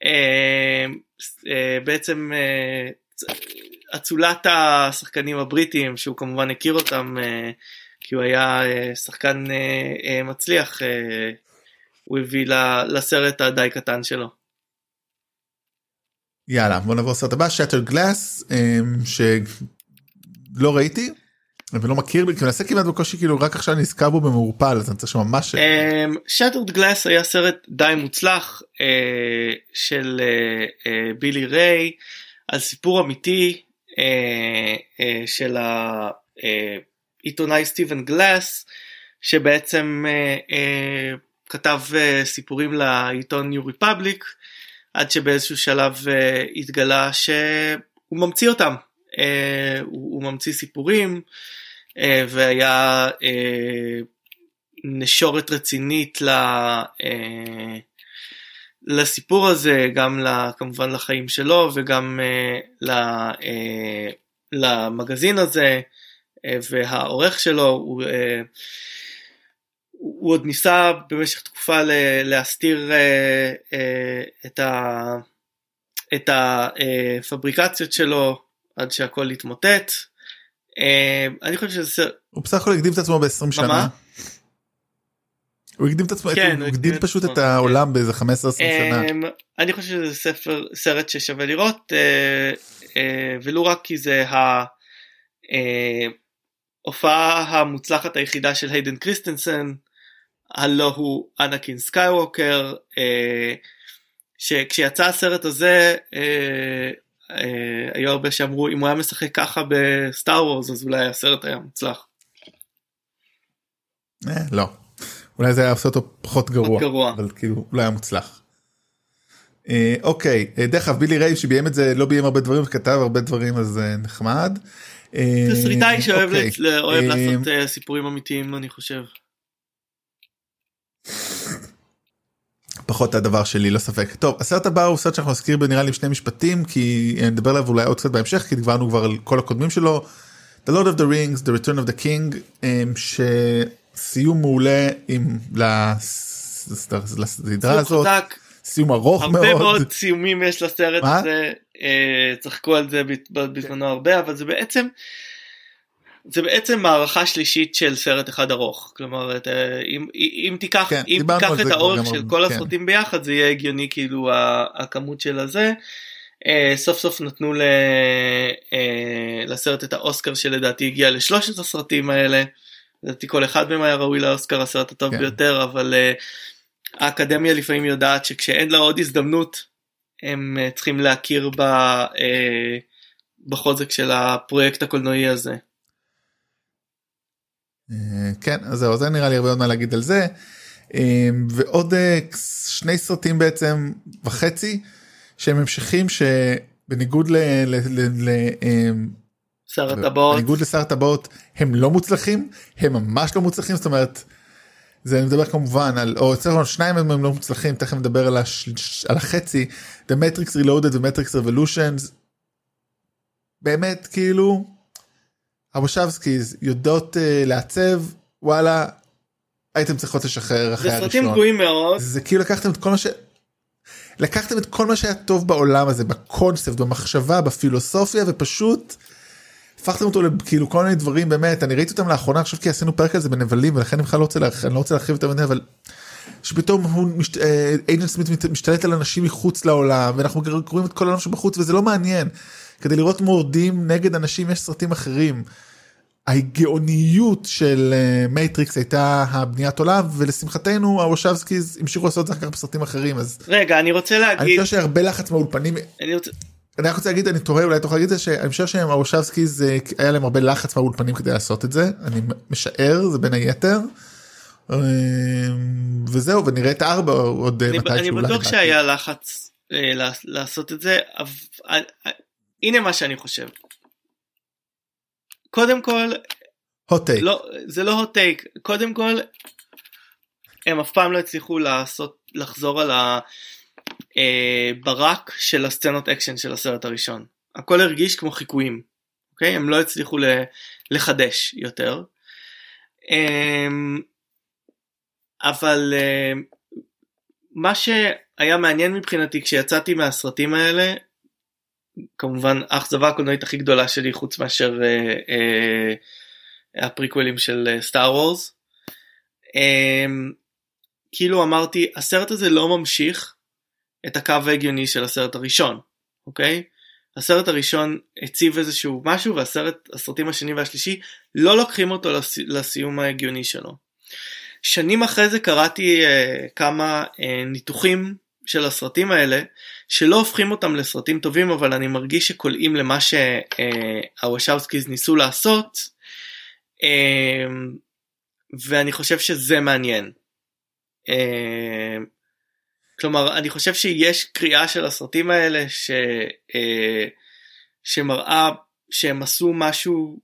אה, אה, בעצם אצולת השחקנים הבריטים שהוא כמובן הכיר אותם כי הוא היה שחקן מצליח הוא הביא לסרט הדי קטן שלו. יאללה בוא נעבור לסרט הבא שטר גלאס אמ, שלא ראיתי ולא מכיר כי נעשה כמעט בקושי כאילו רק עכשיו נזכר בו במעורפל אז אני צריך שממש שטרד גלאס היה סרט די מוצלח אה, של אה, אה, בילי ריי על סיפור אמיתי של העיתונאי סטיבן גלאס שבעצם כתב סיפורים לעיתון ניו ריפבליק עד שבאיזשהו שלב התגלה שהוא ממציא אותם. הוא, הוא ממציא סיפורים והיה נשורת רצינית ל, אה, לסיפור הזה, גם לה, כמובן לחיים שלו וגם אה, ל, אה, למגזין הזה, אה, והעורך שלו הוא, אה, הוא עוד ניסה במשך תקופה להסתיר אה, אה, את, ה, את הפבריקציות שלו עד שהכל התמוטט. אה, אני חושב שזה... הוא בסך הכל הקדים את עצמו ב-20 שנה. הוא הקדים את עצמו, כן, הוא הקדים פשוט את העולם כן. באיזה 15-20 שנה. אמ, אני חושב שזה ספר, סרט ששווה לראות, אה, אה, ולו רק כי זה ההופעה אה, המוצלחת היחידה של היידן קריסטנסן, הלא הוא אנקין סקייווקר, שכשיצא הסרט הזה, היו הרבה שאמרו אם הוא היה משחק ככה ב Star Wars אז אולי הסרט היה מוצלח. לא. אולי זה היה עושה אותו פחות גרוע, גרוע. אבל כאילו אולי היה מוצלח. אה, אוקיי אה, דרך אגב בילי ריי שביים את זה לא ביים הרבה דברים וכתב הרבה דברים אז אה, נחמד. אה, תסריטאי שאוהב אוקיי. אוהב אה, לעשות אה, סיפורים אמיתיים אני חושב. פחות הדבר שלי לא ספק טוב הסרט הבא הוא סרט שאנחנו נזכיר בנראה לי שני משפטים כי נדבר עליו אולי עוד קצת בהמשך כי דיברנו כבר על כל הקודמים שלו. The Lord of the Rings, The Return of the King, ש... סיום מעולה עם לסדרה הזאת. סיום ארוך מאוד. הרבה מאוד סיומים יש לסרט הזה, אה, צחקו על זה בזמנו הרבה, אבל זה בעצם, זה בעצם מערכה שלישית של סרט אחד ארוך. כלומר, את, אם, אם תיקח, כן, אם תיקח את האורך של כל כן. הסרטים ביחד, זה יהיה הגיוני כאילו הכמות של הזה. Uh, סוף סוף נתנו ל, uh, לסרט את האוסקר שלדעתי הגיע לשלושת הסרטים האלה. לדעתי כל אחד מהם היה ראוי לאוסקר הסרט הטוב כן. ביותר אבל uh, האקדמיה לפעמים יודעת שכשאין לה עוד הזדמנות הם uh, צריכים להכיר ב, uh, בחוזק של הפרויקט הקולנועי הזה. כן אז זהו זה נראה לי הרבה מאוד מה להגיד על זה ועוד שני סרטים בעצם וחצי שהם המשכים שבניגוד ל... ל, ל, ל שר הטבעות. בניגוד לשר הטבעות הם לא מוצלחים הם ממש לא מוצלחים זאת אומרת. זה אני מדבר כמובן על או אצלנו שניים הם לא מוצלחים תכף נדבר על, הש, על החצי The Matrix Reloaded ו-Matrix Revolutions. באמת כאילו הוושבסקיז יודעות uh, לעצב וואלה הייתם צריכות לשחרר אחרי הראשון. זה סרטים גרועים מאוד. זה כאילו לקחתם את כל מה ש... לקחתם את כל מה שהיה טוב בעולם הזה בקונספט במחשבה בפילוסופיה ופשוט הפכתם אותו לכאילו כל מיני דברים באמת אני ראיתי אותם לאחרונה עכשיו כי עשינו פרק על זה בנבלים ולכן אני בכלל לא רוצה להרחיב לא להרחיב יותר מדי אבל. שפתאום הוא אייג'נט סמית משתלט על אנשים מחוץ לעולם ואנחנו קוראים את כל העולם שבחוץ וזה לא מעניין. כדי לראות מורדים נגד אנשים יש סרטים אחרים. הגאוניות של מייטריקס uh, הייתה הבניית עולם ולשמחתנו הוואצ'ובסקיז המשיכו לעשות את זה אחר כך בסרטים אחרים אז רגע אני רוצה להגיד אני חושב שהרבה לחץ מהאולפנים אני רוצה אני רק רוצה להגיד אני תוהה אולי תוכל להגיד את זה שאני חושב שהם הוואצ'ובסקי זה היה להם הרבה לחץ מהאולפנים כדי לעשות את זה אני משער זה בין היתר. אמ, וזהו ונראה את הארבע עוד אני, מתי אני בטוח שהיה לחץ אה, לעשות את זה אבל אה, אה, הנה מה שאני חושב. קודם כל לא, זה לא hot take קודם כל הם אף פעם לא הצליחו לעשות לחזור על ה... אה, ברק של הסצנות אקשן של הסרט הראשון. הכל הרגיש כמו חיקויים, אוקיי? הם לא הצליחו לחדש יותר. אה, אבל אה, מה שהיה מעניין מבחינתי כשיצאתי מהסרטים האלה, כמובן האכזבה הקולנועית הכי גדולה שלי חוץ מאשר אה, אה, הפריקוולים של סטאר אה, וורס. אה, כאילו אמרתי הסרט הזה לא ממשיך את הקו ההגיוני של הסרט הראשון, אוקיי? הסרט הראשון הציב איזשהו משהו והסרט, הסרטים השני והשלישי לא לוקחים אותו לסי, לסיום ההגיוני שלו. שנים אחרי זה קראתי אה, כמה אה, ניתוחים של הסרטים האלה שלא הופכים אותם לסרטים טובים אבל אני מרגיש שקולעים למה שהוושאוסקיז אה, ניסו לעשות אמ, ואני חושב שזה מעניין. אמ, כלומר אני חושב שיש קריאה של הסרטים האלה ש, אה, שמראה שהם עשו משהו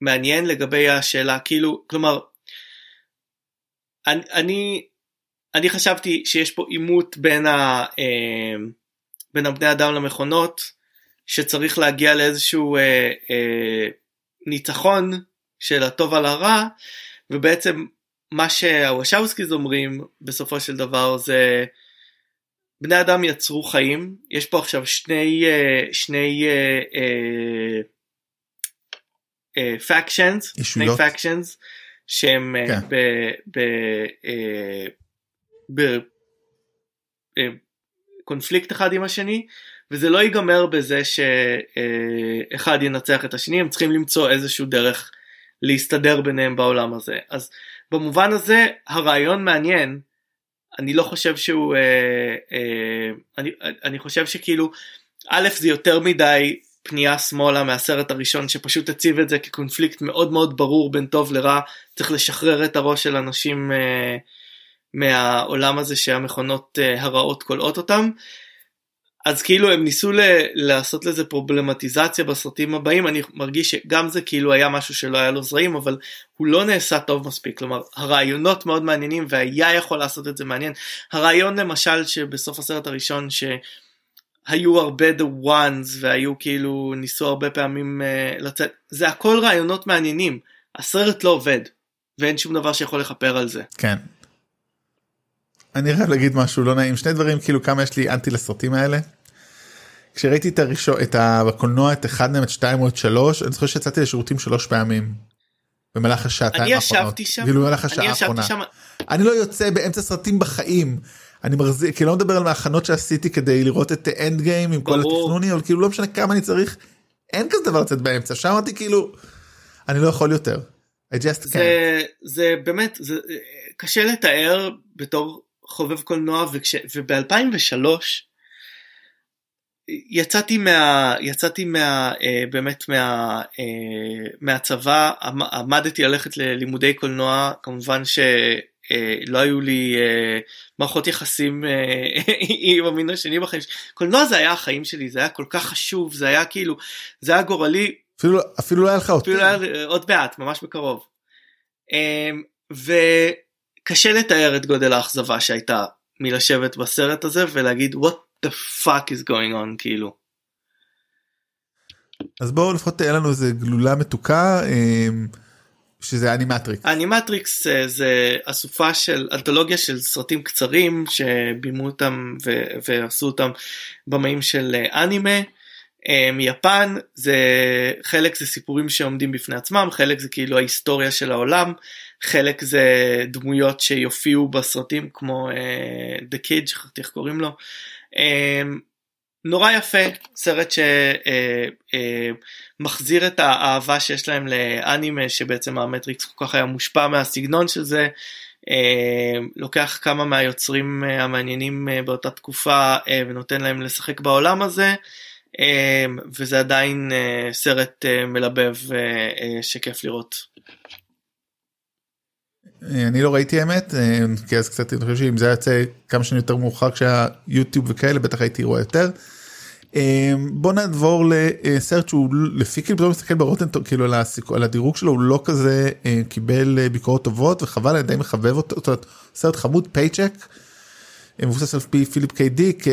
מעניין לגבי השאלה כאילו כלומר אני, אני, אני חשבתי שיש פה עימות בין, אה, בין הבני אדם למכונות שצריך להגיע לאיזשהו אה, אה, ניצחון של הטוב על הרע ובעצם מה שהוושאוסקיז אומרים בסופו של דבר זה בני אדם יצרו חיים. יש פה עכשיו שני אה, שני פקשנס uh, uh, uh, שני פקשנס שהם כן. בקונפליקט אחד עם השני וזה לא ייגמר בזה שאחד ינצח את השני הם צריכים למצוא איזשהו דרך להסתדר ביניהם בעולם הזה. אז במובן הזה הרעיון מעניין אני לא חושב שהוא אה, אה, אני, אני חושב שכאילו א' זה יותר מדי פנייה שמאלה מהסרט הראשון שפשוט הציב את זה כקונפליקט מאוד מאוד ברור בין טוב לרע. צריך לשחרר את הראש של אנשים אה, מהעולם הזה שהמכונות אה, הרעות כולאות אותם אז כאילו הם ניסו ל- לעשות לזה פרובלמטיזציה בסרטים הבאים אני מרגיש שגם זה כאילו היה משהו שלא היה לו זרעים אבל הוא לא נעשה טוב מספיק. כלומר הרעיונות מאוד מעניינים והיה יכול לעשות את זה מעניין. הרעיון למשל שבסוף הסרט הראשון שהיו הרבה the ones והיו כאילו ניסו הרבה פעמים uh, לצאת זה הכל רעיונות מעניינים. הסרט לא עובד ואין שום דבר שיכול לכפר על זה. כן אני חייב להגיד משהו לא נעים שני דברים כאילו כמה יש לי אנטי לסרטים האלה. כשראיתי את הראשון את בקולנוע את אחד מהם את שתיים או את שלוש אני זוכר שיצאתי לשירותים שלוש פעמים. במהלך השעתיים האחרונות. כאילו במהלך השעה האחרונה. שם... אני לא יוצא באמצע סרטים בחיים. אני מחזיק כאילו לא מדבר על מהכנות שעשיתי כדי לראות את אנד גיים עם. כל התכנונים אבל כאילו לא משנה כמה אני צריך. אין כזה דבר לצאת באמצע שם אמרתי כאילו אני לא יכול יותר. I just can't. זה, זה באמת זה קשה לתאר בתור חובב קולנוע וכש, וב-2003 יצאתי מה יצאתי מה אה, באמת מה אה, מהצבא עמדתי ללכת ללימודי קולנוע כמובן שלא אה, היו לי מערכות יחסים [laughs] עם המין השני בחיים. קולנוע זה היה החיים שלי זה היה כל כך חשוב זה היה כאילו זה היה גורלי. אפילו אפילו לא היה לך עוד עוד מעט ממש בקרוב. אה, ו... קשה לתאר את גודל האכזבה שהייתה מלשבת בסרט הזה ולהגיד what the fuck is going on כאילו. אז בואו לפחות תהיה לנו איזה גלולה מתוקה אמ, שזה אנימטריקס. אנימטריקס אה, זה אסופה של אנתולוגיה של סרטים קצרים שבימו אותם ו- ועשו אותם במאים של אה, אנימה. אה, מיפן זה חלק זה סיפורים שעומדים בפני עצמם חלק זה כאילו ההיסטוריה של העולם חלק זה דמויות שיופיעו בסרטים כמו uh, The Kid שכחתי איך קוראים לו. Uh, נורא יפה סרט שמחזיר uh, uh, את האהבה שיש להם לאנימה שבעצם המטריקס כל כך היה מושפע מהסגנון של זה. לוקח כמה מהיוצרים המעניינים באותה תקופה ונותן להם לשחק בעולם הזה. וזה עדיין סרט מלבב שכיף לראות. אה, אני לא ראיתי האמת אה, כי אז קצת אני חושב שאם זה יוצא כמה שנים יותר מאוחר כשהיה יוטיוב וכאלה בטח הייתי רואה יותר. אה, בוא נעבור לסרט שהוא לפי כאילו פתאום מסתכל ברוטן כאילו על, הסיכו, על הדירוג שלו הוא לא כזה קיבל ביקורות טובות וחבל אני די מחבב אותו סרט חמוד פייצ'ק. מבוסס על פי פיליפ קיי דיק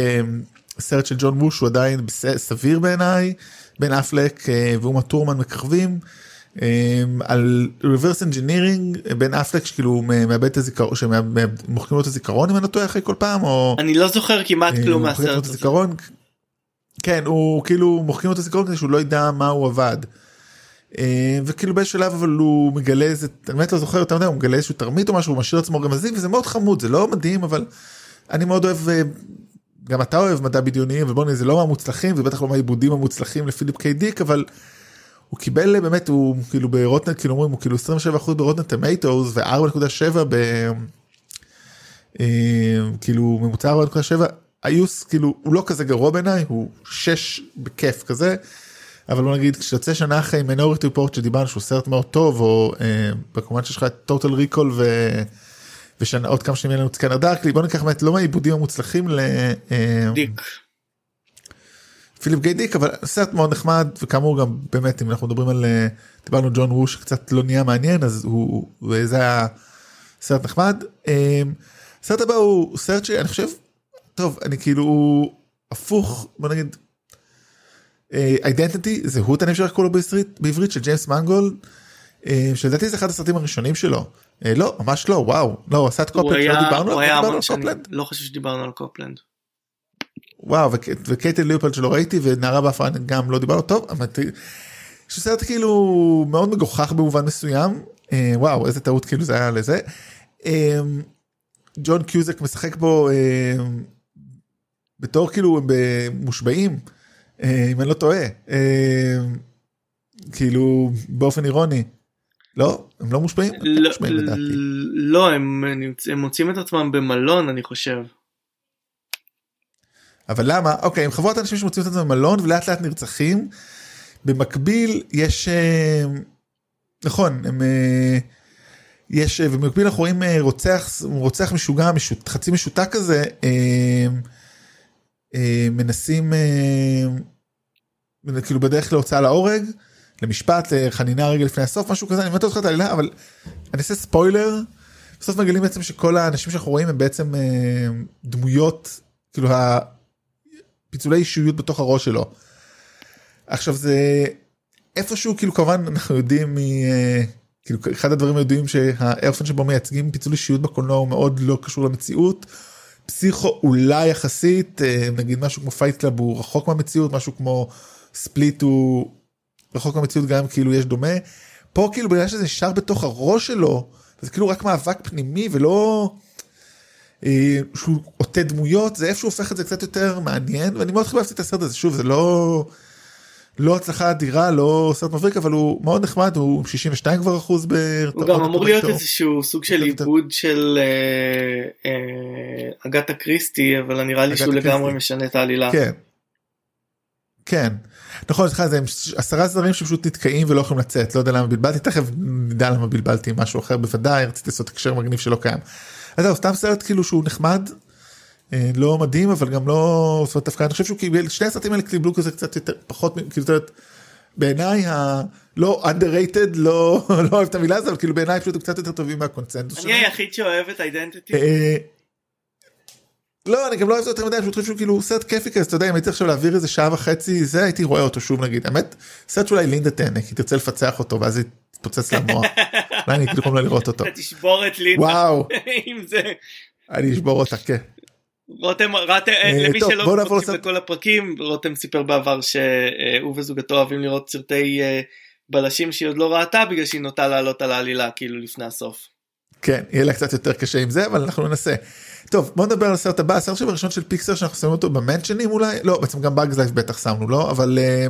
סרט של ג'ון בוש הוא עדיין סביר בעיניי בן אפלק ואומה טורמן מככבים. אמ, על reverse engineering בין אפלק שכאילו מאבד את הזיכרון שמוחקים לו את הזיכרון אם אני לא טועה אחרי כל פעם או אני לא זוכר כמעט אה, כלום מהסרט הזה. כן הוא כאילו מוחקים לו את הזיכרון כדי שהוא לא ידע מה הוא עבד. אה, וכאילו באיזשהו שלב אבל הוא מגלה איזה אני באמת לא זוכר יותר מדי הוא מגלה איזשהו תרמית או משהו הוא משאיר עצמו רמזים וזה מאוד חמוד זה לא מדהים אבל אני מאוד אוהב אה, גם אתה אוהב מדע בדיוניים ובוא נראה זה לא מהמוצלחים ובטח לא מהעיבודים המוצלחים לפיליפ קיי דיק אבל. הוא קיבל באמת הוא כאילו ברוטנט כאילו אומרים הוא כאילו 27% ברוטנט טמטוס ו4.7 ב... אה, כאילו ממוצע 4.7 היוס כאילו הוא לא כזה גרוע בעיניי הוא 6 בכיף כזה אבל בוא נגיד כשיוצא שנה אחרי מינוריטי פורט שדיברנו שהוא סרט מאוד טוב או אה, בכמובן שיש לך את טוטל ריקול ו... ושנה עוד כמה שנים יהיה לנו סקנר דארקלי בוא ניקח באמת לא מהעיבודים המוצלחים ל... אה, דיק. פיליפ גיי דיק אבל סרט מאוד נחמד וכאמור גם באמת אם אנחנו מדברים על אה, דיברנו ג'ון רוש קצת לא נהיה מעניין אז הוא זה היה סרט נחמד. אה, סרט הבא הוא סרט שאני חושב טוב אני כאילו הפוך בוא נגיד אידנטיטי זהות אני איך קוראים לו בעברית בעברית של ג'יימס מנגולד אה, שלדעתי זה אחד הסרטים הראשונים שלו אה, לא ממש לא וואו לא הוא עשה את Cop Land היה, לא דיברנו על- Cop Land לא חושב שדיברנו על Cop Land. וואו וק- וקייט וליאופולד שלא ראיתי ונערה בהפרעה גם לא דיברנו טוב אבל סרט כאילו מאוד מגוחך במובן מסוים אה, וואו איזה טעות כאילו זה היה לזה. אה, ג'ון קיוזק משחק בו אה, בתור כאילו מושבעים אם אני לא טועה כאילו באופן אירוני. לא הם לא מושבעים? כן לא, מושבעים. לא הם מוצאים את עצמם במלון אני חושב. אבל למה? אוקיי, הם חבורת אנשים שמוצאים את עצמם במלון ולאט לאט נרצחים. במקביל יש... אה, נכון, הם... אה, יש... אה, ובמקביל אנחנו רואים רוצח, רוצח משוגע, משות, חצי משותק כזה, מנסים... כאילו בדרך להוצאה להורג, למשפט, לחנינה רגע לפני הסוף, משהו כזה, אני לא זוכר את העלילה, אבל אני אעשה ספוילר. בסוף מגלים בעצם שכל האנשים שאנחנו רואים הם בעצם דמויות, כאילו פיצולי אישיות בתוך הראש שלו. עכשיו זה איפשהו כאילו כמובן אנחנו יודעים מ... אה, כאילו אחד הדברים הידועים שהאופן שבו מייצגים פיצול אישיות בקולנוע הוא מאוד לא קשור למציאות. פסיכו אולי יחסית אה, נגיד משהו כמו Fight Club הוא רחוק מהמציאות משהו כמו Split הוא רחוק מהמציאות גם כאילו יש דומה. פה כאילו בגלל שזה נשאר בתוך הראש שלו זה כאילו רק מאבק פנימי ולא שהוא עוטה דמויות זה איפשהו הופך את זה קצת יותר מעניין ואני מאוד חיבבתי את הסרט הזה שוב זה לא לא הצלחה אדירה לא סרט מבריק אבל הוא מאוד נחמד הוא 62 כבר אחוז בהרצאות. הוא גם אמור להיות. איזשהו סוג של עיבוד של אה, אה, אגתה קריסטי אבל נראה לי שהוא לגמרי. משנה את העלילה. כן. כן. נכון סליחה זה עשרה זרים שפשוט נתקעים ולא יכולים לצאת לא יודע למה בלבלתי תכף נדע למה בלבלתי משהו אחר בוודאי רציתי לעשות הקשר מגניב שלא קיים. אז זהו סתם סרט כאילו שהוא נחמד. אה, לא מדהים אבל גם לא זאת אומרת, דווקא אני חושב שהוא קיבל שני הסרטים האלה קיבלו כזה קצת יותר פחות כאילו זאת אומרת, בעיניי הלא underrated לא [laughs] לא אוהב את המילה הזאת אבל כאילו בעיניי פשוט הם קצת יותר טובים מהקונצנזוס אני היחיד שאוהב את אידנטיטי. לא אני גם לא אוהב יותר מדי פשוט חושב שהוא כאילו סרט כיפי כזה אתה יודע אם הייתי עכשיו להעביר איזה שעה וחצי זה הייתי רואה אותו שוב נגיד האמת סרט שאולי לינדה תהנה כי תרצה לפצח אותו ואז יתפוצץ לה המוח. [laughs] אולי אני כאילו קוראים לה לראות אותו אתה תשבור את לינדה וואו. [laughs] אני אשבור אותה כן. רותם, רותם אה, למי שלא מקשיב. בכל הפרקים רותם סיפר בעבר שהוא וזוגתו אוהבים לראות סרטי אה, בלשים שהיא עוד לא ראתה בגלל שהיא נוטה לעלות על העלילה כאילו לפני הסוף. כן יהיה לה קצת יותר קשה עם זה אבל אנחנו ננסה. טוב בוא נדבר על הסרט הבא הסרט הראשון של פיקסר שאנחנו שמים אותו במנשנים אולי לא בעצם גם באגז לייף בטח שמנו לו אבל אה,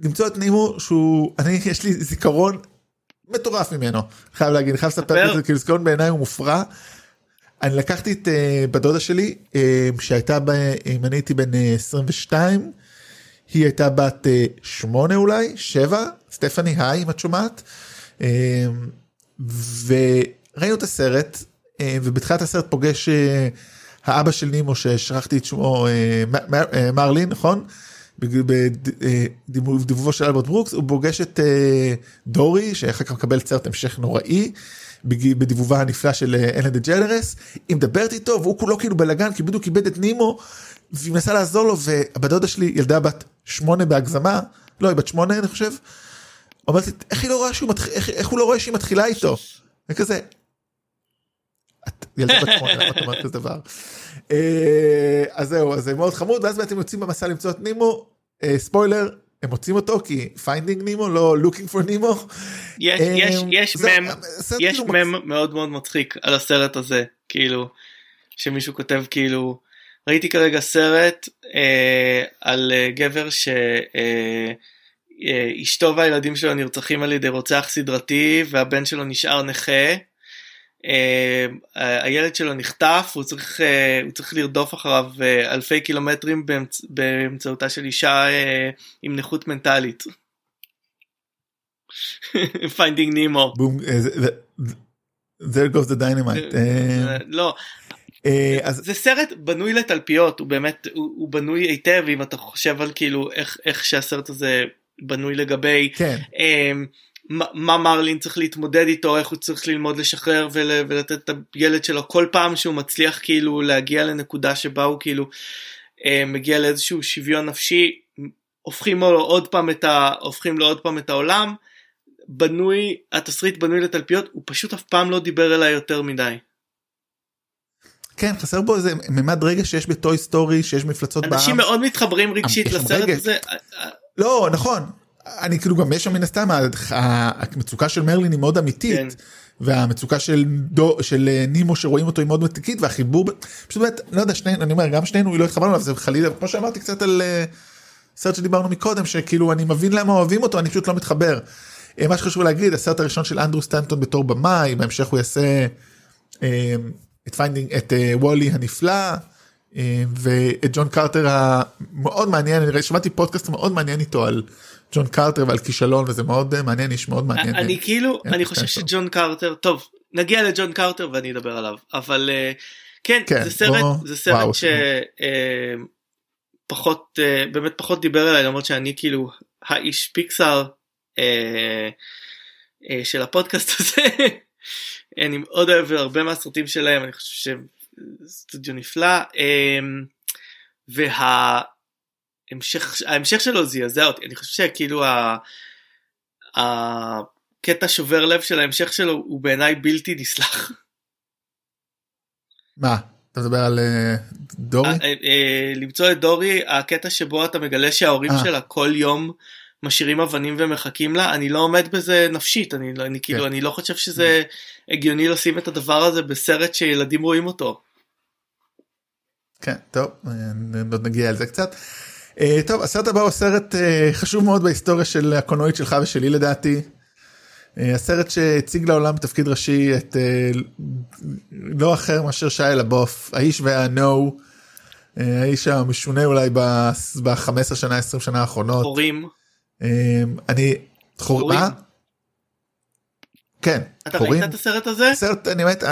למצוא את נימו שהוא אני יש לי זיכרון מטורף ממנו חייב להגיד חייב לספר ספר. את זה כאילו זיכרון בעיניי הוא מופרע. אני לקחתי את אה, בת דודה שלי אה, שהייתה ב- אם אני הייתי בן אה, 22 היא הייתה בת אה, שמונה אולי שבע סטפני היי אם את שומעת. אה, וראינו את הסרט אה, ובתחילת הסרט פוגש אה, האבא של נימו ששכחתי את שמו אה, אה, מרלין נכון? בדיבובו של אלברט ברוקס הוא פוגש את אה, דורי שאחר כך מקבל סרט המשך נוראי בדיבובה הנפלא של אה, אלן דה ג'נרס היא מדברת איתו והוא כולו כאילו בלאגן כי בדיוק איבד את נימו והיא מנסה לעזור לו והבת דודה שלי ילדה בת שמונה בהגזמה לא היא בת שמונה אני חושב. אומרת לי איך היא לא רואה שהוא מתחיל איך, איך הוא לא רואה שהיא מתחילה איתו. וכזה. את ילדה בת שמונה למה את אומרת כזה דבר. אה, אז זהו אז זה מאוד חמוד ואז בעצם יוצאים במסע למצוא את נימו אה, ספוילר הם מוצאים אותו כי Finding נימו לא looking for נימו. יש אה, יש יש מם יש כאילו מם מאוד מאוד מצחיק על הסרט הזה כאילו שמישהו כותב כאילו ראיתי כרגע סרט אה, על אה, גבר שאשתו והילדים שלו נרצחים על ידי רוצח סדרתי והבן שלו נשאר נכה אה, הילד שלו נחטף, הוא צריך, אה, הוא צריך לרדוף אחריו אה, אלפי קילומטרים באמצ, באמצעותה של אישה אה, עם נכות מנטלית. [laughs] Finding Nemo. אה, there goes the dynamite. אה, לא, אה, אז זה סרט בנוי לתלפיות, הוא באמת, הוא, הוא בנוי היטב אם אתה חושב על כאילו איך, איך שהסרט הזה בנוי לגבי כן, מה מרלין צריך להתמודד איתו, איך הוא צריך ללמוד לשחרר ול, ולתת את הילד שלו כל פעם שהוא מצליח כאילו להגיע לנקודה שבה הוא כאילו אה, מגיע לאיזשהו שוויון נפשי, הופכים לו עוד פעם את, ה, הופכים לו עוד פעם את העולם, בנוי, התסריט בנוי לתלפיות, הוא פשוט אף פעם לא דיבר אליי יותר מדי. כן, חסר בו איזה ממד רגע שיש בטוי סטורי, שיש מפלצות אנשים בעם. מאוד מתחברים רגשית לסרט רגש. הזה. לא, נכון. אני כאילו גם יש שם מן הסתם המצוקה של מרלין היא מאוד אמיתית. כן. והמצוקה של דו של אה, נימו שרואים אותו היא מאוד מתיקית והחיבור פשוט באמת לא יודע שנינו אני אומר גם שנינו לא התחברנו אליו זה חלילה כמו שאמרתי קצת על אה, סרט שדיברנו מקודם שכאילו אני מבין למה אוהבים אותו אני פשוט לא מתחבר. אה, מה שחשוב להגיד הסרט הראשון של אנדרו סטנטון בתור במאי בהמשך הוא יעשה את Finding את WALL-E הנפלא ואת ג'ון קרטר המאוד מעניין אני שמעתי פודקאסט מאוד מעניין איתו על ג'ון קרטר ועל כישלון וזה מאוד אה, מעניין איש מאוד מעניין. אני כאילו, כן, אני חושב. שג'ון קרטר, טוב, נגיע לג'ון קרטר ואני אדבר עליו, אבל אה, כן, כן, זה סרט, בוא- זה סרט וואו, שפחות, באמת פחות דיבר אליי, למרות שאני כאילו האיש פיקסאר אה, אה, של הפודקאסט הזה. [laughs] אני מאוד אוהב הרבה מהסרטים שלהם, אני חושב סטודיו נפלא. אה, וההמשך ההמשך שלו זעזע אותי, אני חושב שכאילו ה- הקטע שובר לב של ההמשך שלו הוא בעיניי בלתי נסלח. מה אתה מדבר על אה, דורי? אה, אה, למצוא את דורי, הקטע שבו אתה מגלה שההורים. שלה כל יום משאירים אבנים ומחכים לה, אני לא עומד בזה נפשית, אני, לא- אני כאילו, כן. אני לא חושב שזה הגיוני לשים את הדבר הזה בסרט שילדים רואים אותו. כן טוב אה, עוד נגיע על זה קצת. אה, טוב הסרט הבא הוא סרט אה, חשוב מאוד בהיסטוריה של הקולנועית שלך ושלי לדעתי. הסרט שהציג לעולם בתפקיד ראשי את לא אחר מאשר שי לבוף האיש והנו. האיש המשונה אולי ב-15 שנה 20 שנה האחרונות. הורים, אה, אני חור... חורים. מה? כן. אתה חורים. ראית את הסרט הזה? סרט אני באמת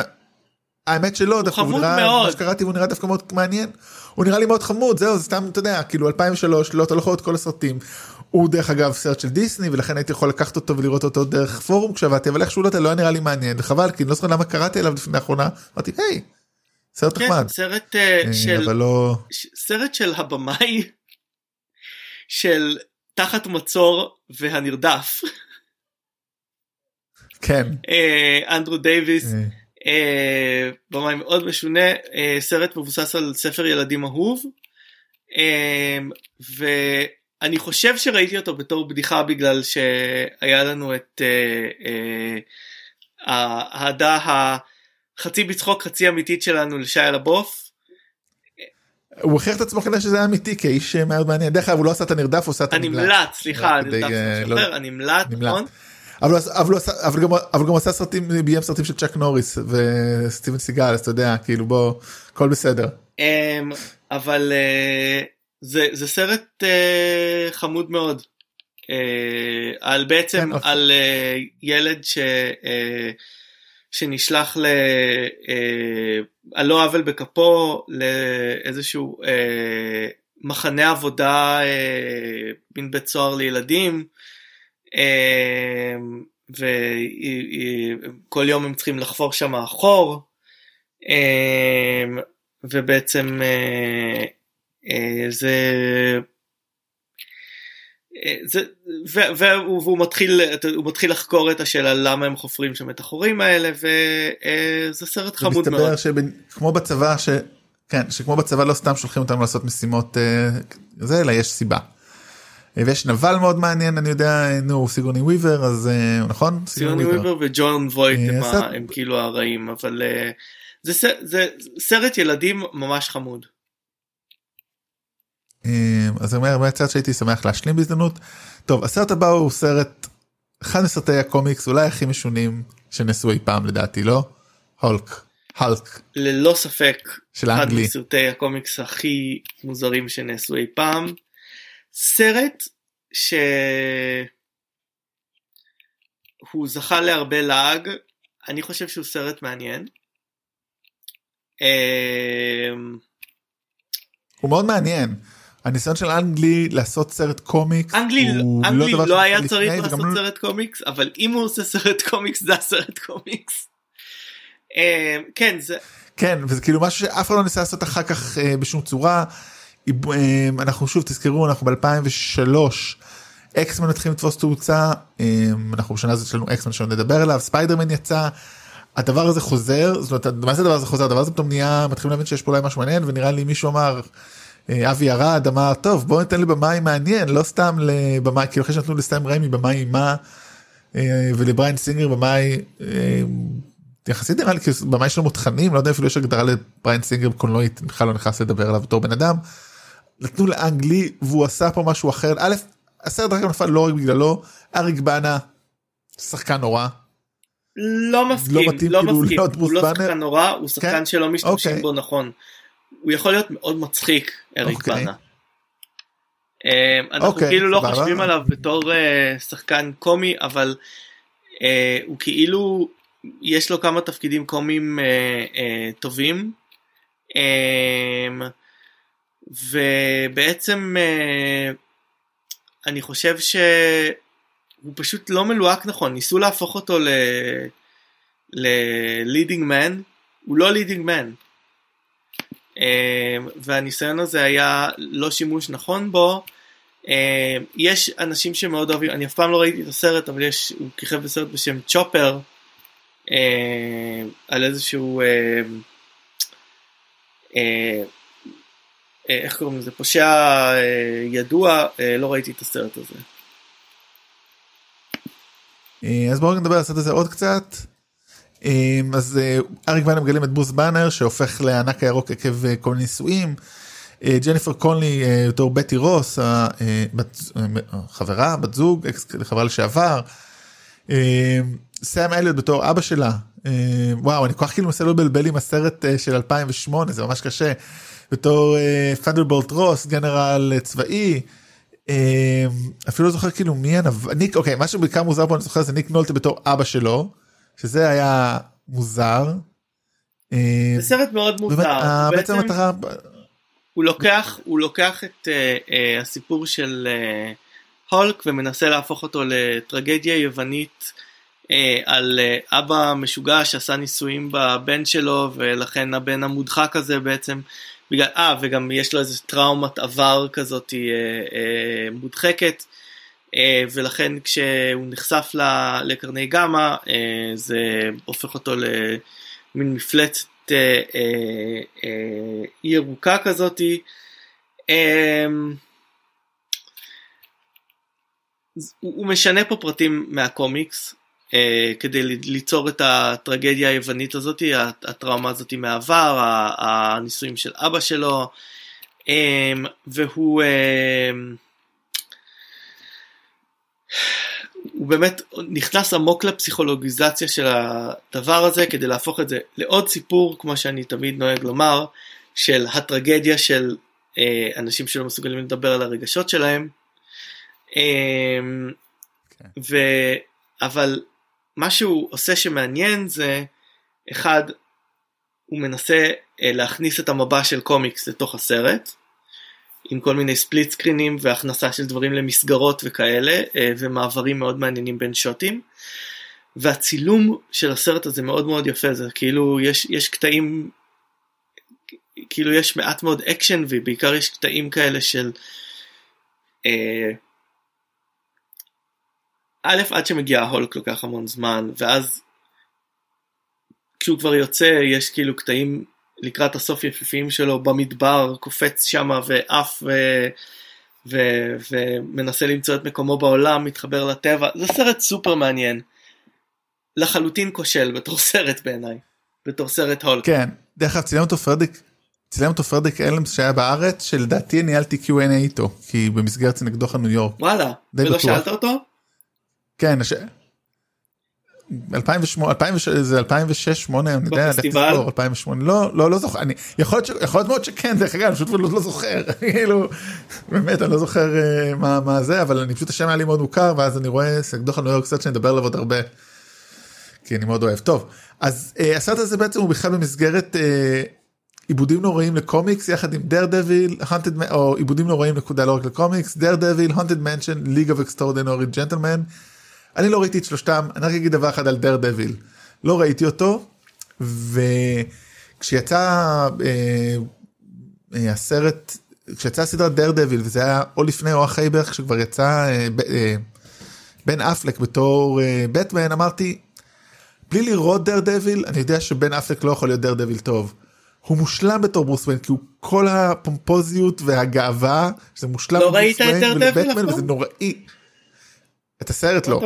האמת שלא דווקא הוא חמוד נראה מאוד. מה שקראתי הוא נראה דווקא מאוד מעניין. הוא נראה לי מאוד חמוד זהו זה סתם אתה יודע כאילו 2003 לא אתה לא יכול את כל הסרטים. הוא דרך אגב סרט של דיסני ולכן הייתי יכול לקחת אותו ולראות אותו דרך פורום כשעבדתי אבל איכשהו לא יודע, לא היה נראה לי מעניין. וחבל כי אני לא זוכר למה קראתי עליו לפני האחרונה. אמרתי היי סרט כן, נחמד. סרט אה, אה, של אבל לא סרט של הבמאי של תחת מצור והנרדף. כן. אה, אנדרו דייוויס במאי מאוד משונה אה, סרט מבוסס על ספר ילדים אהוב. אה, ואני חושב שראיתי אותו בתור בדיחה בגלל שהיה לנו את אה, אה, האהדה החצי בצחוק חצי אמיתית שלנו לשי אלבוף. הוא הוכיח את עצמו כנראה שזה היה אמיתי כאיש אה, מאוד מעניין. דרך אגב הוא לא עשה את הנרדף הוא עשה את הנמלט. הנמלט. סליחה כדי, אה, לא- הנמלט נמלט. נכון אבל הוא עשה- עשה סרטים ביים סרטים של צ'אק נוריס וסטיבן סיגל אז אתה יודע כאילו בוא הכל בסדר. אמ, אבל אה, זה זה סרט אה, חמוד מאוד אה, על בעצם כן, אוקיי. על ילד ש... שנשלח ל... על לא עוול בכפו לאיזשהו מחנה עבודה מין בית סוהר לילדים וכל יום הם צריכים לחפור שם חור אה, ובעצם אה, אה, זה אה, זה ו- והוא, והוא מתחיל הוא מתחיל לחקור את השאלה למה הם חופרים שם את החורים האלה וזה סרט חמוד מאוד. ומסתבר שכמו בצבא ש... כן שכמו בצבא לא סתם שולחים אותנו לעשות משימות זה אלא יש סיבה. ויש נבל מאוד מעניין אני יודע נו סיגוני וויבר אז אה, נכון ציוני וויבר וג'ון וויט אה, הם, כאילו הרעים אבל אה, זה, זה סרט ילדים ממש חמוד. אז אני אומר סרט שהייתי שמח להשלים בהזדמנות. טוב הסרט הבא הוא סרט אחד מסרטי הקומיקס אולי הכי משונים שנעשו אי פעם לדעתי לא? הולק. הלק. ללא ספק. של אנגלי. אחד מסרטי הקומיקס הכי מוזרים שנעשו אי פעם. סרט ש... הוא זכה להרבה לעג, אני חושב שהוא סרט מעניין. אמ, הוא מאוד מעניין. הניסיון של אנגלי לעשות סרט קומיקס אנגלי, הוא אנגלי דבר לא היה צריך לפני, לעשות וגם לא- סרט קומיקס, אבל אם הוא עושה סרט קומיקס זה הסרט קומיקס. אמ, כן, זה, כן וזה כאילו משהו שאף אחד לא ניסה לעשות אחר כך אה, בשום צורה. אה, אנחנו שוב תזכרו אנחנו ב2003 X-Men מתחילים לתפוס תאוצה אה, אנחנו בשנה הזאת יש לנו X-Men שלא נדבר עליו ספיידרמן יצא. הדבר הזה חוזר זאת אומרת מה זה הדבר הזה חוזר הדבר הזה פתאום נהיה מתחילים להבין שיש פה אולי משהו מעניין ונראה לי מישהו אמר אה, אבי ארד אמר טוב בוא ניתן לי במאי מעניין לא סתם לבמאי כאילו אחרי שנתנו לסאם ריימי במאי אימה אה, ולבריין סינגר במאי אה, יחסית נראה לי כאילו במאי שלו מותחנים לא יודע אפילו יש הגדרה לבריין סינגר בקולנועית בכלל לא נכנס לדבר עליו בתור בן אדם. נתנו לאנגלי והוא עשה פה משהו אחר א' הסרט רק נפל לא רק בגללו אריק בנה שחקן נורא לא מסכים, לא מתאים לא כאילו מסכים, להיות הוא לא? שחקן נורא, הוא שחקן כן? שלא משתמשים אוקיי. בו נכון. הוא יכול להיות מאוד מצחיק, אריק אוקיי. בנה. אה, אנחנו אוקיי, כאילו לא סבבה. חושבים עליו בתור אה, שחקן קומי, אבל אה, הוא כאילו, יש לו כמה תפקידים קומיים אה, אה, טובים. אה, ובעצם אה, אני חושב שהוא פשוט לא מלוהק נכון, ניסו להפוך אותו. ל-leading man, הוא לא leading man. אה, והניסיון הזה היה לא שימוש נכון בו. אה, יש אנשים שמאוד אוהבים, אני אף פעם לא ראיתי את הסרט, אבל יש, הוא כיכב בסרט בשם צ'ופר, על איזשהו, איך קוראים לזה, פושע אה, ידוע, אה, לא ראיתי את הסרט הזה. אה, אז בואו נדבר על הסרט הזה עוד קצת. אה, אז אה, אריק בנה מגלים את ברוס באנר שהופך לענק הירוק עקב אה, כל מיני נישואים. אה, ג'ניפר קונלי אה, בתור בטי רוס אה, אה, חברה בת זוג חברה לשעבר. אה, סאם אליוט בתור אבא שלה אה, וואו אני כל כך כאילו מנסה לבלבל עם הסרט אה, של 2008 זה ממש קשה בתור פנדרבולט רוס גנרל אה, צבאי. אה, אפילו לא זוכר כאילו מי הנב... ניק אוקיי מה שבעיקר מוזר פה אני זוכר זה ניק נולטה בתור אבא שלו שזה היה מוזר. אה, זה סרט מאוד מוזר, אה, בעצם המטרה הוא לוקח, הוא לוקח את אה, אה, הסיפור של אה, הולק ומנסה להפוך אותו לטרגדיה יוונית אה, על אה, אבא משוגע שעשה ניסויים בבן שלו ולכן הבן המודחק הזה בעצם בגלל, אה וגם יש לו איזה טראומת עבר כזאת אה, אה, מודחקת אה, ולכן כשהוא נחשף ל- לקרני גמא אה, זה הופך אותו למין מפלצת אה, אה, אה, ירוקה כזאתי. אה, הוא משנה פה פרטים מהקומיקס כדי ל- ליצור את הטרגדיה היוונית הזאת, הט- הטראומה הזאת מהעבר, ה- הניסויים של אבא שלו, אה, והוא אה, הוא באמת נכנס עמוק לפסיכולוגיזציה של הדבר הזה כדי להפוך את זה לעוד סיפור, כמו שאני תמיד נוהג לומר, של הטרגדיה של אה, אנשים שלא מסוגלים לדבר על הרגשות שלהם. אה, כן. ו... אבל מה שהוא עושה שמעניין זה, אחד, הוא מנסה אה, להכניס את המבע של קומיקס לתוך הסרט, עם כל מיני ספליט סקרינים והכנסה של דברים למסגרות וכאלה, אה, ומעברים מאוד מעניינים בין שוטים. והצילום של הסרט הזה מאוד מאוד יפה, זה כאילו יש, יש קטעים, כאילו יש מעט מאוד אקשן ובעיקר יש קטעים כאלה של אה, א', עד שמגיע ההולק לוקח המון זמן, ואז כשהוא כבר יוצא יש כאילו קטעים לקראת הסוף יפיפיים שלו במדבר, קופץ שמה ועף ו... ו... ומנסה למצוא את מקומו בעולם, מתחבר לטבע, זה סרט סופר מעניין. לחלוטין כושל בתור [laughs] סרט בעיניי, בתור סרט הולק. כן דרך אגב צילם אותו פרדיק צילם אותו פרדיק אלמס שהיה בארץ שלדעתי ניהלתי Q&A איתו כי במסגרת נגדו ניו יורק וואלה, ולא בטוח. שאלת אותו? כן הש... 2008 2006 זה 2006 2008 אני יודע? תזכור, 2008 לא לא לא זוכר אני יכול להיות ש- יכול להיות מאוד שכן דרך אגב אני פשוט לא לא זוכר [laughs] כאילו באמת אני לא זוכר אה, מה מה זה אבל אני פשוט השם היה לי מאוד מוכר ואז אני רואה דוח על ניו יורק קצת שנדבר עליו עוד הרבה. כי אני מאוד אוהב טוב אז אה, הסרט הזה בעצם הוא בכלל במסגרת אה, עיבודים נוראים לקומיקס יחד עם Daredevil או עיבודים נוראים נקודה לא רק לקומיקס Daredevil Haunted Mansion League of Extraordinary Gentlemen. אני לא ראיתי את שלושתם אני רק אגיד דבר אחד על Daredevil לא ראיתי אותו וכשיצא אה, אה, הסרט כשיצא הסדרת Daredevil וזה היה או לפני או אחרי בערך כשכבר יצא אה, ב- אה, בן אפלק בתור אה, בטמן אמרתי בלי לראות דר דביל אני יודע שבן אפלק לא יכול להיות דר דביל טוב. הוא מושלם בתור ברוס וויין כי הוא כל הפומפוזיות והגאווה שזה מושלם לא בברוס ראית את דרדביל אף פעם? וזה נוראי. את הסרט לא?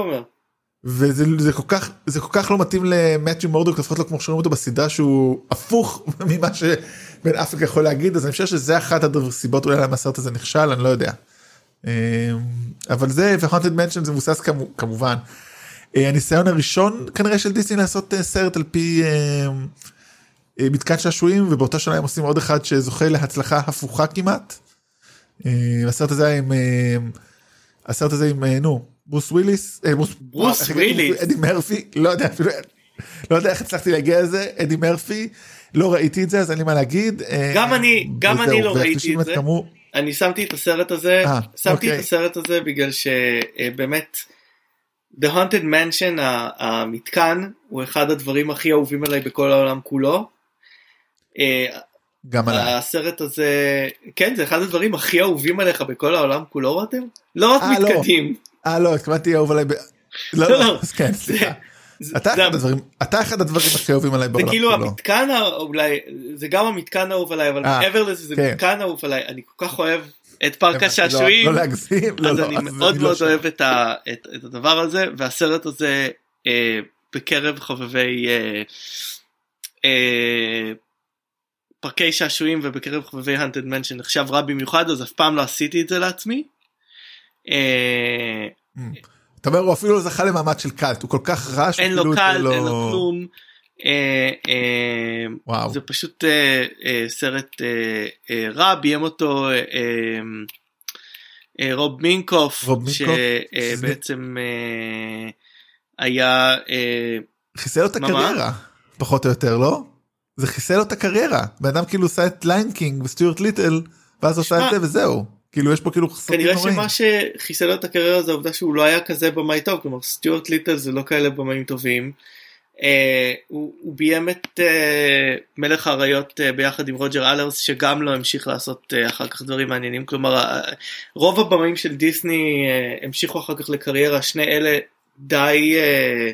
וזה זה כל כך זה כל כך לא מתאים למתיו מורדוק לפחות לא כמו שרואים אותו בסדרה שהוא הפוך [laughs] ממה שבן אפלק יכול להגיד אז אני חושב שזה אחת הסיבות אולי למה הסרט הזה נכשל אני לא יודע. אה, אבל זה ו-Haunted Mansion זה מבוסס כמו- כמובן. אה, הניסיון הראשון כנראה של דיסני לעשות אה, סרט על פי אה, מתקן שעשועים ובאותה שנה הם עושים עוד אחד שזוכה להצלחה הפוכה כמעט. הסרט הזה עם הסרט הזה עם נו ברוס וויליס אה, ברוס? וויליס. אדי מרפי לא יודע אפילו לא יודע איך הצלחתי להגיע לזה אדי מרפי לא ראיתי את זה אז אין לי מה להגיד אה, גם אני- גם אני לא ראיתי את זה. אני שמתי את הסרט הזה, אה, שמתי אוקיי. את הסרט הזה בגלל שבאמת The Haunted Mansion המתקן הוא אחד הדברים הכי אהובים עליי בכל העולם כולו. גם עליי. הסרט הזה כן זה אחד הדברים הכי אהובים עליך בכל העולם כולו רותם? לא רק לא. מתקדים. אה לא התכוונתי אהוב עליי. לא לא. אז כן סליחה. זה- אתה זה- אחד הדברים אתה אחד הדברים הכי אהובים עליי זה בעולם כאילו כולו. המתקן אולי זה גם המתקן האהוב עליי אבל אה, מעבר לזה זה כן. מתקן אהוב עליי אני כל כך אוהב את פארק לא- השעשועים. לא להגזים לא אז לא אני אז מאוד אני מאוד שם. אוהב את, הדבר הזה והסרט הזה אה, בקרב חובבי אה, פארקי שעשועים ובקרב חובבי הנטד מנשן נחשב רע במיוחד אז אף פעם לא עשיתי את זה לעצמי. אה, אתה אומר הוא אפילו לא זכה למעמד של קאלט הוא כל כך רע אין לו שאפילו קל, לא- אין לו כלום. אה, אה, זה פשוט אה, סרט רע ביים אותו רוב מינקוף שבעצם היה חיסל לו את הקריירה פחות או יותר לא? זה חיסל לו את הקריירה. בן אדם כאילו עושה את Lion King וסטיוארט ליטל ואז עושה את זה וזהו כאילו יש פה כאילו כנראה נוראים. שמה שחיסל לו את הקריירה זה העובדה שהוא לא היה כזה במאי טוב כלומר סטיוארט ליטל זה לא כאלה במאים טובים. אה, הוא, הוא ביים את אה, מלך האריות אה, ביחד עם רוג'ר אלרס שגם לא המשיך לעשות אה, אחר כך דברים מעניינים כלומר אה, רוב הבמאים של דיסני אה, המשיכו אחר כך לקריירה שני אלה די אה,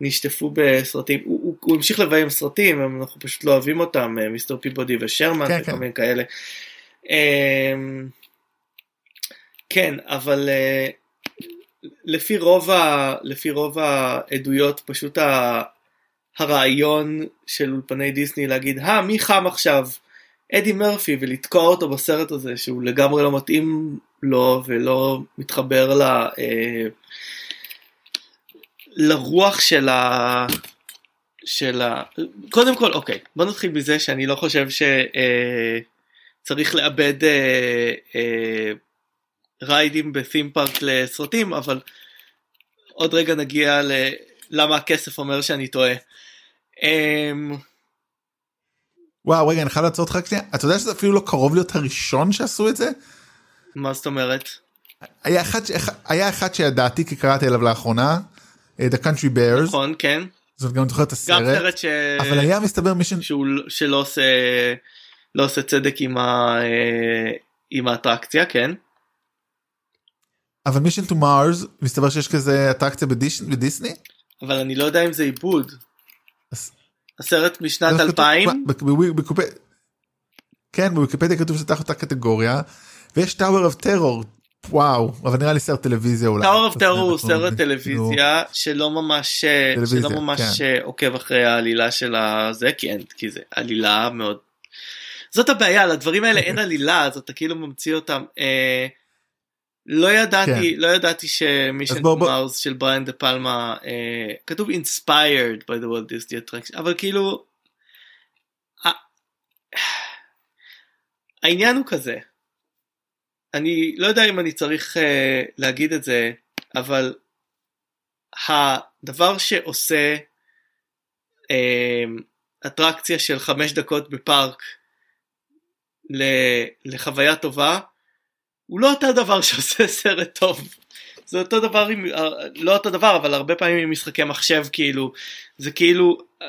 נשטפו בסרטים הוא, הוא, הוא המשיך לביים סרטים אנחנו פשוט לא אוהבים אותם אה, מיסטר פיבודי ושרמן כן, וכל כן. מיני כאלה. אה, כן אבל אה, לפי רוב ה... לפי רוב העדויות פשוט ה... הרעיון של אולפני דיסני להגיד אה מי חם עכשיו? אדי מרפי ולתקוע אותו בסרט הזה שהוא לגמרי לא מתאים לו ולא מתחבר ל... אה, לרוח של ה... של ה... קודם כל אוקיי בוא נתחיל מזה שאני לא חושב שצריך לאבד אה, אה, ריידים בתים פארק לסרטים אבל עוד רגע נגיע ל... למה הכסף אומר שאני טועה. אמ, וואו רגע אני חייב לעצור אותך רק שנייה. אתה יודע שזה אפילו לא קרוב להיות הראשון שעשו את זה? מה זאת אומרת? היה אחד היה אחד שידעתי כי קראתי עליו לאחרונה אה, The Country Bears. נכון כן. זאת גם זוכר את גם הסרט. סרט ש... אבל היה מסתבר מישן שהוא שלא עושה לא עושה צדק עם, ה... אה, עם האטרקציה כן אבל Mission to Mars מסתבר שיש כזה אטרקציה בדיש- בדיסני אבל אני לא יודע אם זה עיבוד. הסרט משנת זה כתוב- 2000 ב- ב- בקופ- כן בוויקיפדיה כתוב שזה תחת אותה קטגוריה ויש Tower of Terror וואו אבל נראה לי סרט טלוויזיה אולי. Tower of Terror הוא סרט טלוויזיה שלא ממש שלא טלוויזיה, ממש כן. עוקב אחרי העלילה של הזה כי אין כי זה עלילה מאוד. זאת הבעיה לדברים האלה אין עלילה אז אתה כאילו ממציא אותם. לא ידעתי כן. לא ידעתי שמישן מאוס של בריאן דה פלמה אה, כתוב inspired by the world Disney attraction אבל כאילו ה- העניין הוא כזה אני לא יודע אם אני צריך אה, להגיד את זה אבל הדבר שעושה אה, אטרקציה של חמש דקות בפארק ל- לחוויה טובה הוא לא אותו דבר שעושה [laughs] סרט טוב. זה אותו דבר עם, לא אותו דבר אבל הרבה פעמים עם משחקי מחשב כאילו זה כאילו אה,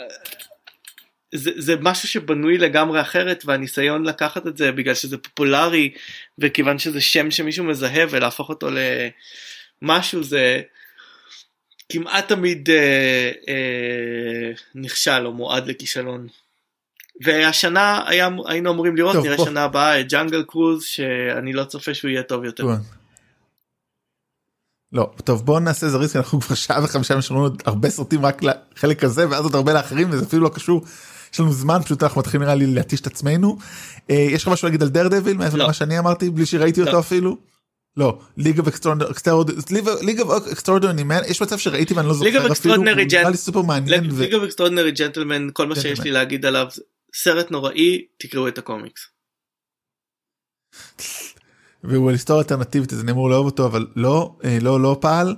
זה, זה משהו שבנוי לגמרי אחרת והניסיון לקחת את זה בגלל שזה פופולרי וכיוון שזה שם שמישהו מזהה ולהפוך אותו למשהו זה כמעט תמיד אה, אה, נכשל או מועד לכישלון. והשנה היה, היינו אמורים לראות טוב, נראה בוא. שנה הבאה את ג'אנגל קרוז שאני לא צופה שהוא יהיה טוב יותר. לא טוב בוא נעשה זריז כי אנחנו כבר שעה וחמישה יש לנו עוד הרבה סרטים רק לחלק הזה ואז עוד הרבה לאחרים וזה אפילו לא קשור. יש לנו זמן פשוט אנחנו מתחילים נראה לי להתיש את עצמנו. אה, יש לך משהו להגיד על דר דביל מעבר לא. למה שאני אמרתי בלי שראיתי לא. אותו אפילו? לא, ליג אוף אקסטרורדוני מן יש מצב שראיתי ואני לא League of זוכר אפילו, הוא Extraordinary נראה לי Gen- סופר מעניין. ו- ליג אוף אקסטרודינרי ג'נטלמן כל מה שיש. לי להגיד עליו סרט נוראי תקראו את הקומיקס. והוא על היסטוריה אלטרנטיבית אז אני אמור לאהוב אותו אבל לא אה, לא לא פעל.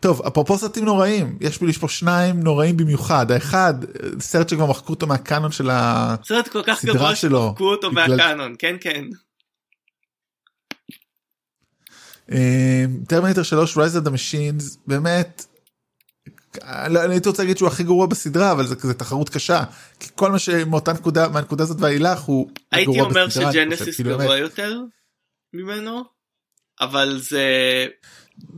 טוב אפרופו סרטים נוראים יש לי פה שניים נוראים במיוחד האחד אה, סרט שכבר מחקו אותו מהקאנון של ה... סרט כל כך גבוה שלו, שפרקו אותו בגלל- מהקאנון כן כן. טרמינטר 3 רייז אד המשינס באמת. לא, אני הייתי רוצה להגיד שהוא הכי גרוע בסדרה אבל זה כזה תחרות קשה כי כל מה שמאותה נקודה מהנקודה הזאת ואילך הוא הייתי גרוע אומר בסדרה, שג'נסיס כאילו, גבוה באמת. יותר ממנו אבל זה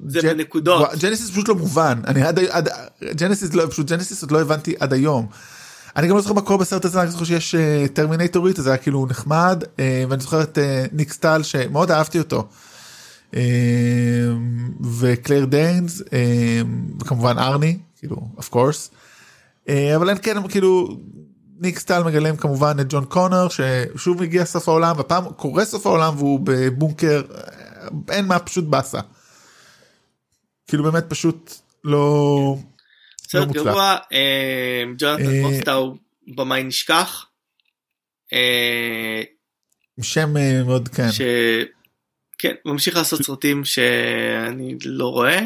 זה ג'ן- בנקודות. ג'נסיס פשוט לא מובן אני עד עד ג'נסיס לא פשוט ג'נסיס עוד לא הבנתי עד היום. אני גם לא זוכר מה קורה בסרט הזה אני זוכר שיש אה, טרמינטורית אז זה היה כאילו נחמד אה, ואני זוכר את אה, ניק סטל שמאוד אהבתי אותו. אה, וקלייר דיינס אה, וכמובן ארני כאילו of course אבל אין כן כאילו ניק סטל מגלם כמובן את ג'ון קונר ששוב מגיע סוף העולם הפעם קורה סוף העולם והוא בבונקר אה, אין מה פשוט באסה. כאילו באמת פשוט לא סרט מוצלח. גרוע אה, ג'ונתן אה, מוסטו הוא במאי נשכח. אה, שם אה, מאוד כן שכן ממשיך לעשות סרטים שאני לא רואה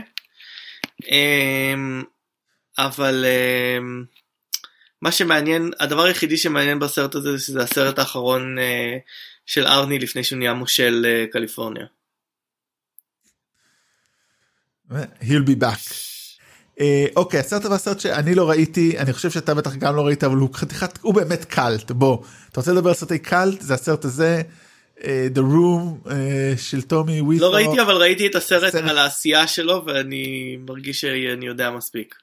אמ, אבל אמ, מה שמעניין הדבר היחידי שמעניין בסרט הזה זה שזה הסרט האחרון אה, של ארני לפני שהוא נהיה מושל אה, קליפורניה. he'll be back. אה, אוקיי הסרט הבא סרט שאני לא ראיתי אני חושב שאתה בטח גם לא ראית אבל הוא חתיכת הוא באמת קאלט בוא אתה רוצה לדבר על סרטי קאלט זה הסרט הזה The Room אה, של טומי ווית'ו. לא ראיתי אבל ראיתי את הסרט סרט- על העשייה שלו ואני מרגיש שאני יודע מספיק.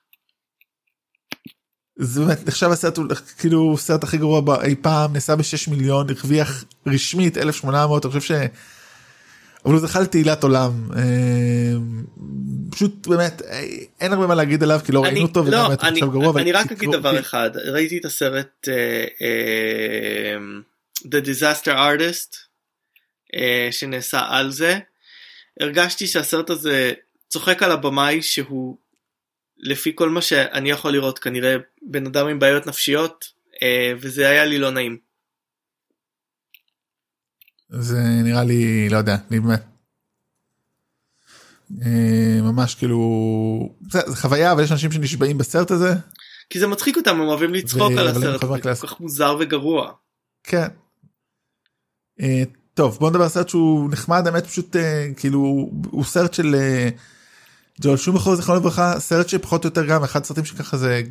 זה באמת נחשב הסרט כאילו סרט הכי גרוע אי פעם נעשה ב-6 מיליון הרוויח רשמית 1800 אני חושב ש... אבל הוא זכה לתהילת עולם אה, פשוט באמת אה, אין הרבה מה להגיד עליו כי לא ראינו אותו וגם לא, הוא אני, גרוע. אני רק אגיד דבר אחד ראיתי את הסרט אה, אה, The Disaster Artist אה, שנעשה על זה הרגשתי שהסרט הזה צוחק על הבמאי שהוא לפי כל מה שאני יכול לראות כנראה בן אדם עם בעיות נפשיות אה, וזה היה לי לא נעים. זה נראה לי לא יודע נדמה. אה, ממש כאילו זה, זה חוויה אבל יש אנשים שנשבעים בסרט הזה כי זה מצחיק אותם הם אוהבים לצחוק ו- על הסרט קלאסית. כל כך מוזר וגרוע. כן. אה, טוב בוא נדבר על סרט שהוא נחמד האמת פשוט אה, כאילו הוא סרט של אה, ג'ול שומחור זיכרונו לברכה סרט שפחות או יותר גם אחד הסרטים שככה זה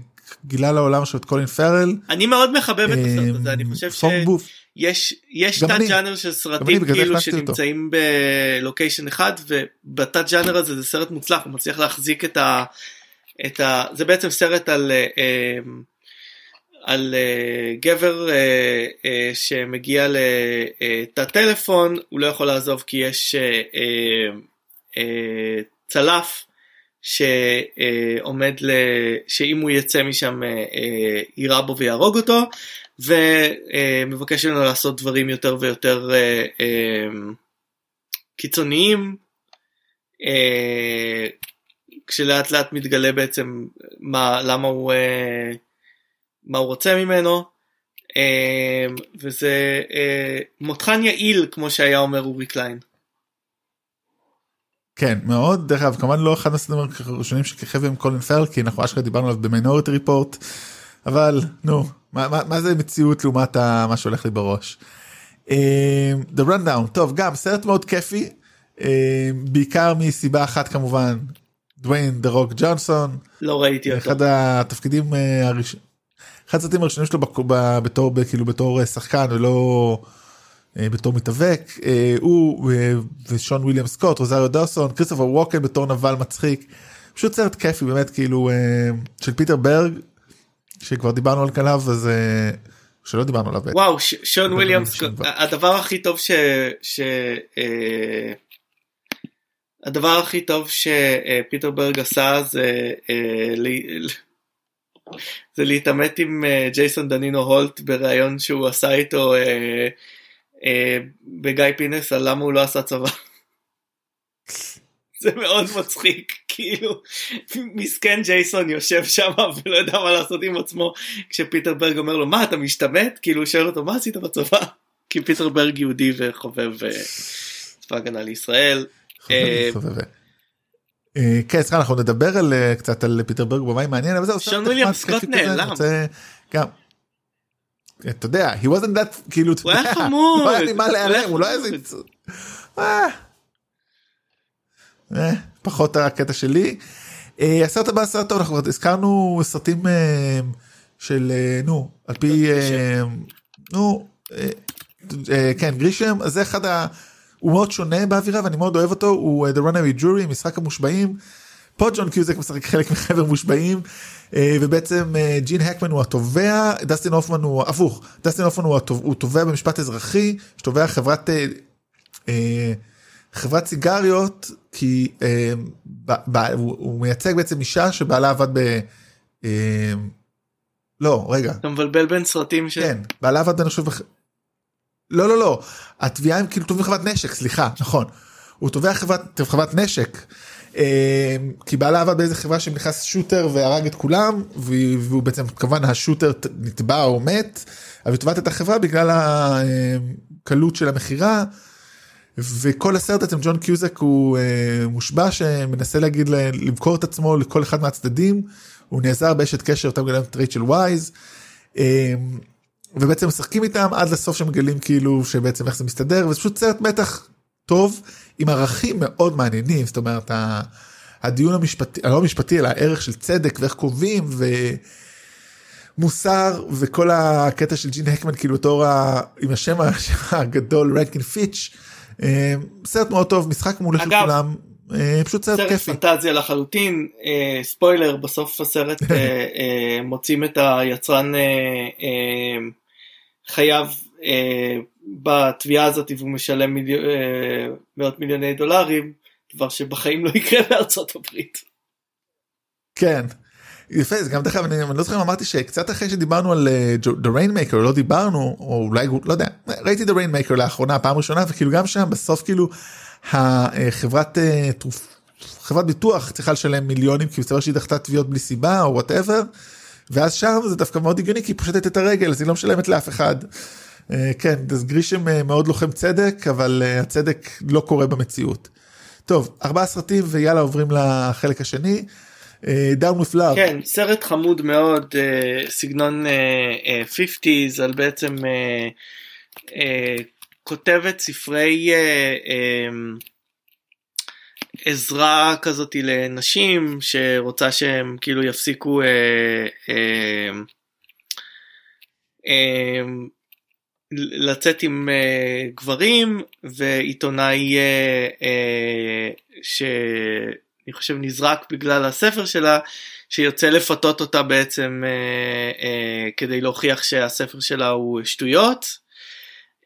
גילה לעולם של קולין פרל. אני מאוד מחבב את הסרט הזה אני אה, חושב ש... פונג בוף. יש תת. ג'אנר של סרטים כאילו. שנמצאים בלוקיישן אחד ובתת ג'אנר הזה זה סרט מוצלח הוא מצליח להחזיק את ה... את ה... זה בעצם סרט על אה, אה, על אה, גבר אה, אה, שמגיע לתת טלפון הוא לא יכול לעזוב כי יש אה, אה, אה, צלף שעומד ל... שאם הוא יצא משם אה, אה, יירה בו ויהרוג אותו ומבקש ממנו לעשות דברים יותר ויותר אה, אה, קיצוניים אה, כשלאט לאט מתגלה בעצם מה, למה הוא, אה, מה הוא רוצה ממנו, אה, וזה אה, מותחן יעיל כמו שהיה אומר אורי קליין. כן מאוד דרך אגב כמובן לא אחד הסרטים הראשונים שכיכב עם קולין פרל כי אנחנו אשכרה דיברנו עליו במינורטי ריפורט אבל נו מה, מה, מה זה מציאות לעומת מה שהולך לי בראש. אה, The Rundown טוב גם סרט מאוד כיפי אה, בעיקר מסיבה אחת כמובן דוויין דה רוק ג'ונסון לא ראיתי אותו. אחד התפקידים אה, הראשונים. אחד הסרטים הראשונים שלו בתור כאילו בתור שחקן ולא בתור מתאבק הוא ושון וויליאם סקוט רוזריו דוסון כריסטופר ווקן בתור נבל מצחיק פשוט סרט כיפי באמת כאילו של פיטר ברג שכבר דיברנו על כליו אז שלא דיברנו עליו. וואו שון וויליאם סקוט הדבר הכי טוב ש... ש... הדבר הכי טוב שפיטר ברג עשה זה זה להתעמת עם ג'ייסון דנינו הולט בריאיון שהוא עשה איתו בגיא פינס על למה הוא לא עשה צבא. [laughs] זה מאוד מצחיק כאילו מסכן ג'ייסון יושב שם ולא יודע מה לעשות עם עצמו כשפיטר ברג אומר לו מה אתה משתמט כאילו הוא שואל אותו מה עשית בצבא [laughs] כי פיטר ברג יהודי וחובב צבא הגנה לישראל. כן סליחה אנחנו נדבר על קצת על פיטר ברג במה מעניין אבל זהו. שון וויליאם סקוט נעלם. אתה יודע he wasn't that כאילו הוא היה חמוד. לא היה לו ממה להיעלם הוא לא היה איזה. פחות הקטע שלי. הסרט הבא סרט טוב אנחנו הזכרנו סרטים של נו על פי נו כן גרישם אז זה אחד ה... הוא מאוד שונה באווירה ואני מאוד אוהב אותו הוא The Runaway Jury משחק המושבעים. פה ג'ון קיוזק משחק חלק מחבר מושבעים ובעצם ג'ין הקמן הוא התובע דסטין הופמן הוא הפוך דסטין הופמן הוא תובע במשפט אזרחי שתובע חברת חברת סיגריות כי הוא מייצג בעצם אישה שבעלה עבד ב... לא רגע אתה מבלבל בין סרטים ש... כן בעלה עבד אני חושב לא לא לא התביעה הם כאילו תובעים חברת נשק סליחה נכון הוא תובע חברת חברת נשק כי בעלה עבד באיזה חברה שנכנס שוטר והרג את כולם והוא בעצם כמובן השוטר נתבע או מת אבל תובעת את החברה בגלל הקלות של המכירה. וכל הסרט אצל ג'ון קיוזק הוא אה, מושבע שמנסה להגיד למכור את עצמו לכל אחד מהצדדים הוא נעזר באשת קשר יותר מגלמת רייצ'ל וייז אה, ובעצם משחקים איתם עד לסוף שמגלים כאילו שבעצם איך זה מסתדר וזה פשוט סרט מתח טוב עם ערכים מאוד מעניינים זאת אומרת הדיון המשפטי לא המשפטי אלא הערך של צדק ואיך קובעים ומוסר וכל הקטע של ג'ין הקמן כאילו בתור עם השם [laughs] הגדול רנקין פיץ'. סרט מאוד טוב משחק מעולה של כולם פשוט סרט כיפי. סרט פנטזיה לחלוטין ספוילר בסוף הסרט [laughs] מוצאים את היצרן חייב בתביעה הזאת והוא משלם מאות מיליוני דולרים דבר שבחיים לא יקרה [laughs] בארצות הברית. כן. יפה זה גם דרך אגב אני לא זוכר אם אמרתי שקצת אחרי שדיברנו על The Rainmaker לא דיברנו או אולי לא יודע ראיתי The Rainmaker לאחרונה פעם ראשונה וכאילו גם שם בסוף כאילו החברת תרופ... חברת ביטוח צריכה לשלם מיליונים כי מסתבר שהיא דחתה תביעות בלי סיבה או whatever ואז שם זה דווקא מאוד הגיוני כי היא פושטת את הרגל אז היא לא משלמת לאף אחד. כן אז גרישם מאוד לוחם צדק אבל הצדק לא קורה במציאות. טוב ארבעה סרטים ויאללה עוברים לחלק השני. דאון with love. כן, סרט חמוד מאוד, סגנון uh, uh, 50's על בעצם כותבת ספרי עזרה כזאתי לנשים שרוצה שהם כאילו יפסיקו uh, uh, uh, לצאת עם uh, גברים ועיתונאי uh, uh, ש... אני חושב נזרק בגלל הספר שלה שיוצא לפתות אותה בעצם אה, אה, כדי להוכיח שהספר שלה הוא שטויות.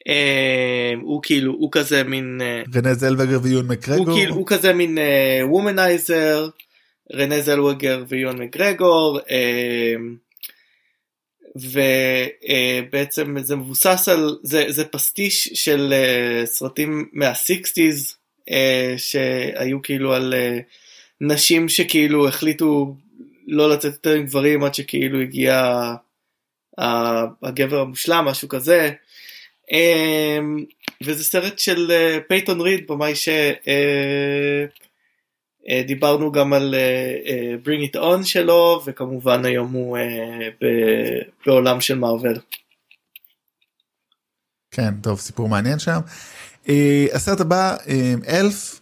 אה, הוא כאילו הוא כזה מין אה, רנה זלווגר ויון מקרגור הוא, כאילו, הוא כזה מין וומנייזר אה, רנה זלווגר ויון מקרגור ובעצם זה מבוסס על זה זה פסטיש של סרטים מה sixties שהיו כאילו על נשים שכאילו החליטו לא לצאת יותר עם גברים עד שכאילו הגיע הגבר המושלם משהו כזה. אה, וזה סרט של אה, פייטון ריד במאי שדיברנו גם על אה, אה, Bring It On שלו וכמובן היום הוא בעולם של מארוול. כן טוב סיפור מעניין שם. הסרט הבא Elf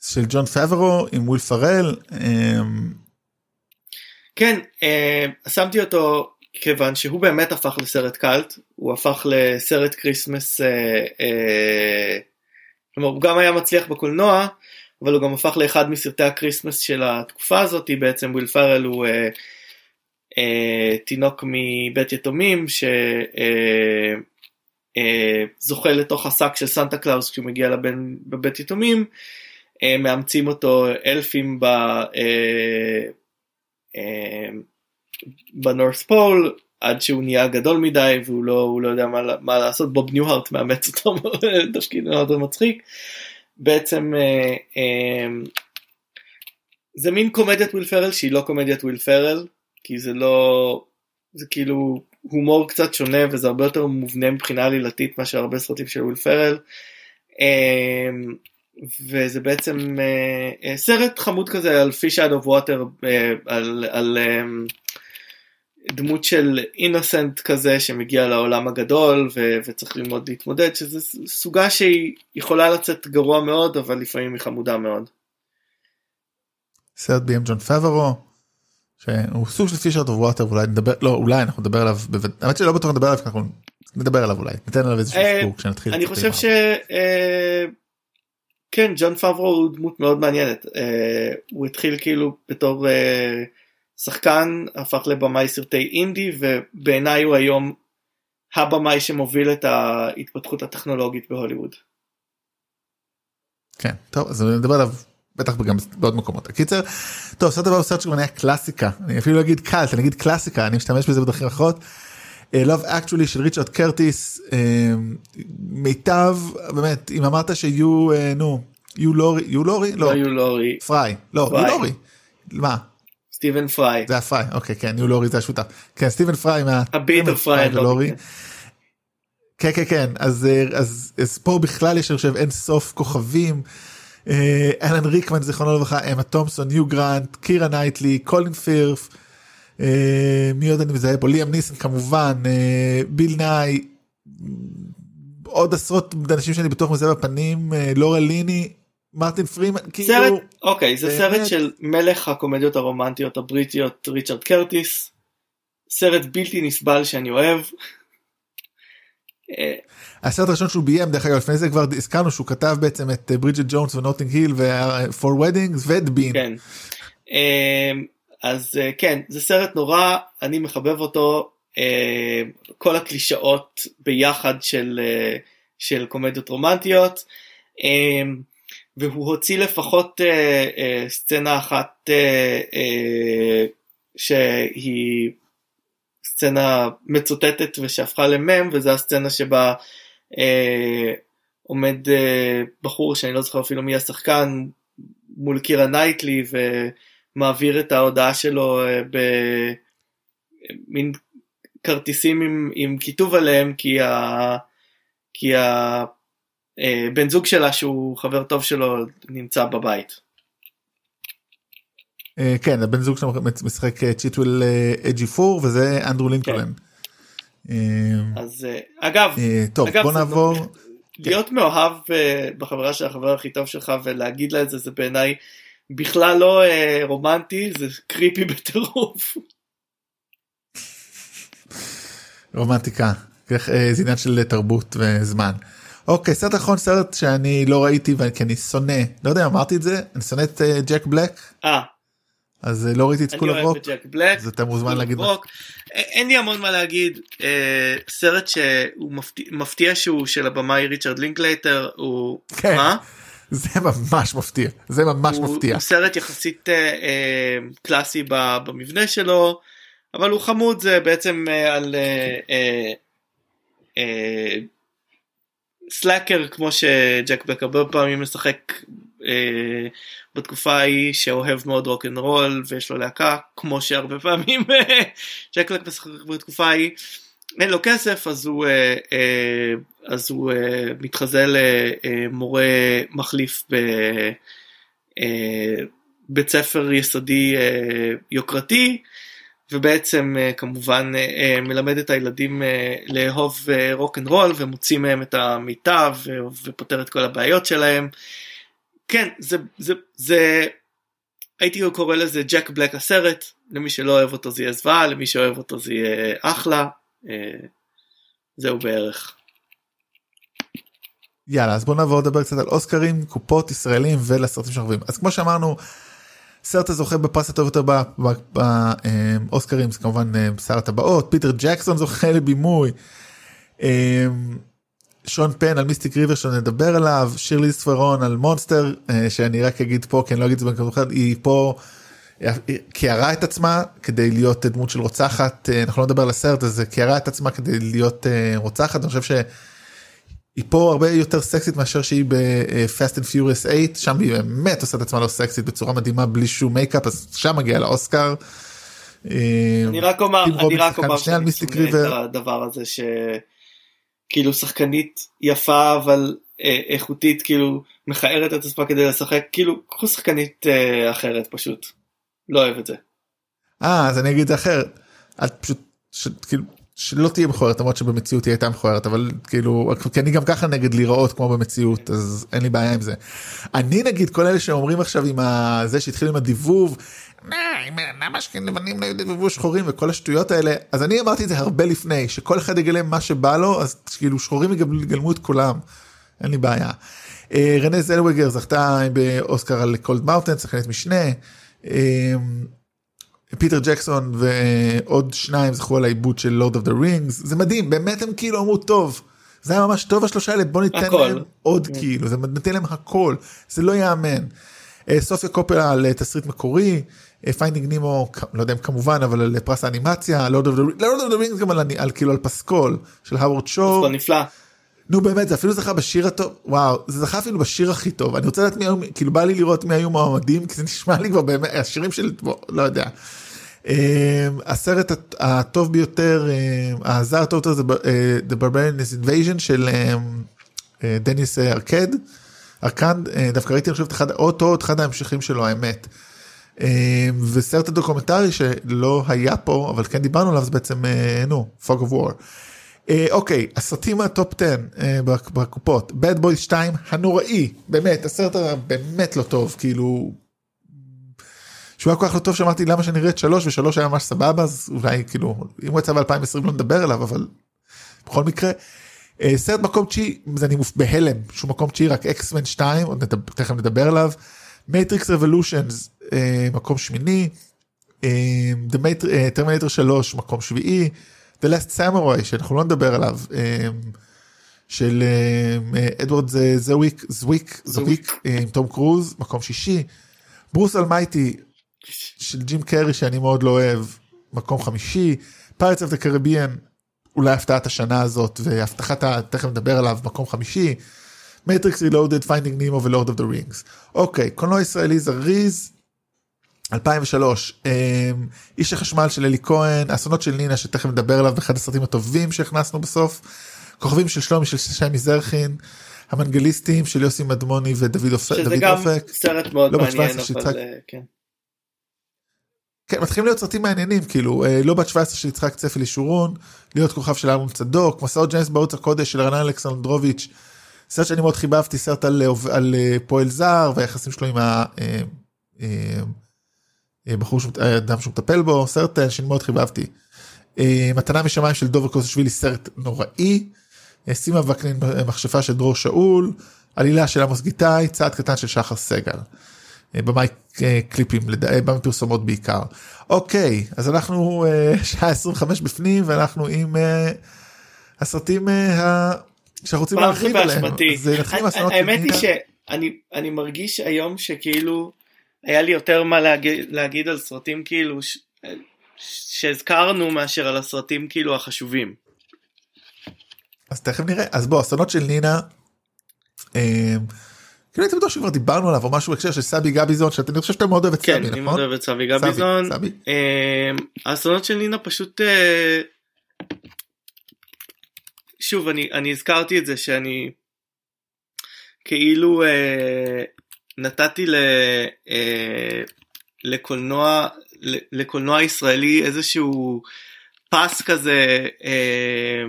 של ג'ון פאברו עם וויל. אה, כן, שמתי אותו כיוון שהוא באמת הפך לסרט קאלט, הוא הפך לסרט כריסמס, אה, אה, כלומר הוא גם היה מצליח בקולנוע, אבל הוא גם הפך לאחד מסרטי הקריסמס של התקופה הזאת, בעצם וויל פארל הוא אה, אה, תינוק מבית יתומים שזוחל אה, אה, לתוך השק של סנטה קלאוס כשהוא מגיע לבן בבית יתומים, אה, מאמצים אותו אלפים ב... אה, אה, ב North Pole עד שהוא נהיה גדול מדי והוא לא, לא יודע מה, מה לעשות בוב ניוהארט מאמץ אותו [laughs] תפקיד מאוד מצחיק. בעצם אה, אה, זה מין קומדיית וויל פרל שהיא לא קומדיית וויל פרל כי זה לא זה כאילו הומור קצת שונה וזה הרבה יותר מובנה מבחינה עלילתית מאשר הרבה סרטים של וויל פרל. אה, וזה בעצם אה, אה, סרט חמוד כזה על fish out of water אה, על, על אה, דמות של innocent כזה שמגיע לעולם הגדול ו- וצריך ללמוד להתמודד שזה סוגה שהיא יכולה לצאת גרוע מאוד אבל לפעמים היא חמודה מאוד. סרט ביים ג'ון פאברו. שהוא סוג של fish out of water ואולי נדבר לא אולי אנחנו נדבר עליו האמת שלא בטוח נדבר עליו אנחנו נדבר עליו אולי ניתן עליו איזשהו אה, סיפור כשנתחיל. אני חושב ש... אה, כן ג'ון פאברו הוא דמות מאוד מעניינת אה, הוא התחיל כאילו בתור שחקן הפך לבמאי סרטי אינדי ובעיניי הוא היום הבמאי שמוביל את ההתפתחות הטכנולוגית בהוליווד. כן טוב אז נדבר עליו בטח גם בעוד מקומות. קיצר טוב סרט הבא הוא סרט שגם היה קלאסיקה אני אפילו לא אגיד קאלט אני אגיד קלאסיקה אני משתמש בזה בדרכים אחרות. Love actually של ריצ'רד קרטיס אה, מיטב באמת אם אמרת שיהיו אה, נו יו לורי יו לורי לא לא יו לורי פריי לא פריי. יו לורי מה סטיבן פריי. זה היה פריי אוקיי כן יו לורי זה השותף כן סטיבן פריי מה ה Bit of Fry and Laurie. לורי. כן כן כן אז אה, אז אז פה בכלל יש אני חושב אין סוף כוכבים. אה, אלן ריקמן זיכרונו לברכה אמה תומפסון יו גרנט קירה נייטלי קולין פירף. אה, מי עוד אני מזהה פה ליאם ניסן כמובן ביל נאי. עוד עשרות אנשים שאני בטוח מזהה בפנים לורה ליני מרטין פרימן כאילו סרט אוקיי זה באמת. סרט של מלך הקומדיות הרומנטיות הבריטיות ריצ'רד קרטיס. סרט בלתי נסבל שאני אוהב. אה, הסרט הראשון שהוא ביים דרך אגב לפני זה כבר הזכרנו שהוא כתב בעצם את אה, ברידג'ט ג'ונס ונוטינג היל ו-for weddings ואת בין. כן. אז אה, כן זה סרט נורא אני מחבב אותו אה, כל הקלישאות ביחד של אה, של קומדיות רומנטיות והוא הוציא לפחות אה, אה, סצנה אחת אה, אה, שהיא סצנה מצוטטת ושהפכה למם וזה הסצנה שבה אה, עומד אה, בחור שאני לא זוכר אפילו מי השחקן מול קירה נייטלי ומעביר את ההודעה שלו אה, במין כרטיסים עם, עם כיתוב עליהם כי, ה, כי ה, בן זוג שלה שהוא חבר טוב שלו נמצא בבית. אה, כן הבן זוג שלו משחק אה, צ'יווטל אג'יופור וזה אנדרו לינקולן. אה, אז אה, אגב, אה, טוב בוא נעבור. להיות מאוהב אה, בחברה של החבר הכי טוב שלך ולהגיד לה את זה זה בעיניי בכלל לא אה, רומנטי זה creepy [laughs] בטירוף. רומנטיקה אה, זה עניין של תרבות וזמן. אוקיי סרט אחרון סרט שאני לא ראיתי ואני כי אני שונא לא יודע אמרתי את זה אני שונא את אה, ג'ק בלק אה, אז אה, לא ראיתי את School of Rock. אז אתה מוזמן להגיד אין לי המון מה להגיד אה, סרט שהוא מפתיע, שהוא של הבמאי ריצ'רד לינקלייטר הוא כן. מה? זה ממש מפתיע זה ממש מפתיע. הוא סרט יחסית קלאסי ב- במבנה שלו אבל הוא חמוד זה בעצם על slacker כמו שג'ק בלק הרבה פעמים משחק אה, בתקופה ההיא שאוהב מאוד רוק אנד רול ויש לו להקה כמו שהרבה פעמים ג'ק בלק משחק בתקופה ההיא. אין לו כסף אז הוא, אה, אה, אז הוא אה, מתחזה למורה מחליף בבית ספר יסודי יוקרתי ובעצם כמובן מלמד את הילדים לאהוב רוק אנד רול ומוציא מהם את המיטב ופותר את כל הבעיות שלהם. כן זה זה זה הייתי קורא לזה ג'ק בלק הסרט למי שלא אוהב אותו זה יהיה זוועה למי שאוהב אותו זה יהיה אחלה אה, זהו בערך. יאללה אז בוא נעבור לדבר קצת על אוסקרים קופות ישראלים ולסרטים שאנחנו רואים אז כמו שאמרנו סרט הזוכה בפרס הטוב יותר באוסקרים זה כמובן שר הטבעות פיטר ג'קסון זוכה לבימוי. שון פן על Mystic River שנדבר עליו שרליז תרון על Monster שאני רק אגיד פה כי אני לא אגיד את זה במקום אחד היא פה כיערה את עצמה כדי להיות דמות של רוצחת אנחנו לא נדבר על הסרט הזה כיערה את עצמה כדי להיות רוצחת אני חושב שהיא פה הרבה יותר סקסית מאשר שהיא ב-Fast and Furious 8 שם היא באמת עושה את עצמה לא סקסית בצורה מדהימה בלי שום מייקאפ אז שם מגיע לה אוסקר. אני רק אומר אני רק אומר שאני שונא את הדבר הזה שכאילו שחקנית יפה אבל איכותית כאילו מכערת את עצמה כדי לשחק כאילו קחו שחקנית אחרת פשוט. לא אוהב את זה. אה אז אני אגיד את זה אחרת. את פשוט כאילו שלא תהיה מכוערת למרות שבמציאות היא הייתה מכוערת אבל כאילו כי אני גם ככה נגד להיראות כמו במציאות אז אין לי בעיה עם זה. אני נגיד כל אלה שאומרים עכשיו עם זה שהתחיל עם הדיבוב. למה לבנים לא ידבבו שחורים וכל השטויות האלה אז אני אמרתי את זה הרבה לפני שכל אחד יגלם מה שבא לו אז כאילו שחורים יגלמו את כולם. אין לי בעיה. אה, רנה זלווגר זכתה באוסקר על Cold Mountain שחקנית משנה. פיטר ג'קסון ועוד שניים זכו על העיבוד של Lord of the Rings זה מדהים באמת הם כאילו אמרו טוב זה היה ממש טוב השלושה האלה בוא ניתן הכל. להם עוד yeah. כאילו זה נותן להם הכל זה לא יאמן. אה, סופיה קופלה על אה, תסריט מקורי Finding Nemo לא יודע אם כמובן אבל על פרס האנימציה Lord of the Rings גם על, על כאילו על פסקול של הווארד שור. נפלא. נו באמת זה אפילו זכה בשיר הטוב וואו זה זכה אפילו בשיר הכי טוב אני רוצה לדעת מי היו כאילו בא לי לראות מי היו מועמדים כי זה נשמע לי כבר באמת השירים של לא יודע. Um, הסרט הטוב ביותר um, הזר הטוב יותר זה uh, The Barbarian Invasion של um, uh, דניס ארקד ארקנד uh, דווקא ראיתי עכשיו אחד אותו אחד ההמשכים שלו האמת. וסרט הדוקומנטרי שלא היה פה אבל כן דיברנו עליו זה בעצם נו Fog of War. אה, אוקיי הסרטים הטופ 10 אה, בקופות bad boys 2 הנוראי באמת הסרט הבאמת לא טוב כאילו. שהוא היה כל כך לא טוב שאמרתי למה שאני אראה את 3 ו3 היה ממש סבבה אז אולי כאילו אם הוא יצא ב2020 לא נדבר עליו אבל בכל מקרה. אה, סרט מקום תשיעי זה אני בהלם שהוא מקום תשיעי רק X-Men 2 עוד נדבר, תכף נדבר עליו. Matrix Revolutions מקום שמיני. Terminator 3 מקום שביעי. The Last Samurai שאנחנו לא נדבר עליו אמ, של אמ, אדוארד זוויק זוויק זוויק עם תום קרוז מקום שישי. Bruce Almighty של ג'ים קרי שאני מאוד לא אוהב מקום חמישי. Pirates of the Caribbean אולי הפתעת השנה הזאת והבטחת תכף נדבר עליו מקום חמישי. Matrix Reloaded Finding Nemo ו Lord of the Rings. אוקיי קולנוע ישראלי זריז 2003 אמ, איש החשמל של אלי כהן האסונות של נינה שתכף נדבר עליו באחד הסרטים הטובים שהכנסנו בסוף הכוכבים של שלומי של שי זרחין המנגליסטים של יוסי מדמוני ודוד אופק. שזה גם אופק. סרט מאוד לא מעניין אבל שיצחק... אה, כן. כן מתחילים להיות סרטים מעניינים כאילו אה, לא בת 17 של יצחק צפי לישורון להיות כוכב של ארון צדוק מסעות ג'יימס בערוץ הקודש של רנן אלכסנדרוביץ' סרט שאני מאוד חיבבתי סרט על, אה, על פועל זר והיחסים שלו עם ה... אה, בחור אה, אדם שהוא מטפל בו סרט אה, שאני מאוד חיבבתי. מתנה משמיים של דובר קוזשווילי סרט נוראי. סימה וקנין מכשפה של דרור שאול. עלילה של עמוס גיטאי צעד קטן של שחר סגל. במאי קליפים במאי פרסומות בעיקר. אוקיי אז אנחנו [laughs] שעה 25 בפנים ואנחנו עם הסרטים שאנחנו רוצים להרחיב עליהם. האמת היא שאני מרגיש היום שכאילו. היה לי יותר מה להגיד, להגיד על סרטים כאילו ש... שהזכרנו מאשר על הסרטים כאילו החשובים. אז תכף נראה אז בוא אסונות של נינה. אה, כאילו הייתי בטוח שכבר דיברנו עליו או משהו בהקשר של סבי גביזון שאני חושב שאתה מאוד אוהב את כן, סבי אני נכון? מאוד אוהב את סבי גביזון. אה, האסונות של נינה פשוט אה, שוב אני אני הזכרתי את זה שאני כאילו אה, נתתי ל, אה, לקולנוע לקולנוע ישראלי איזשהו פס כזה אה,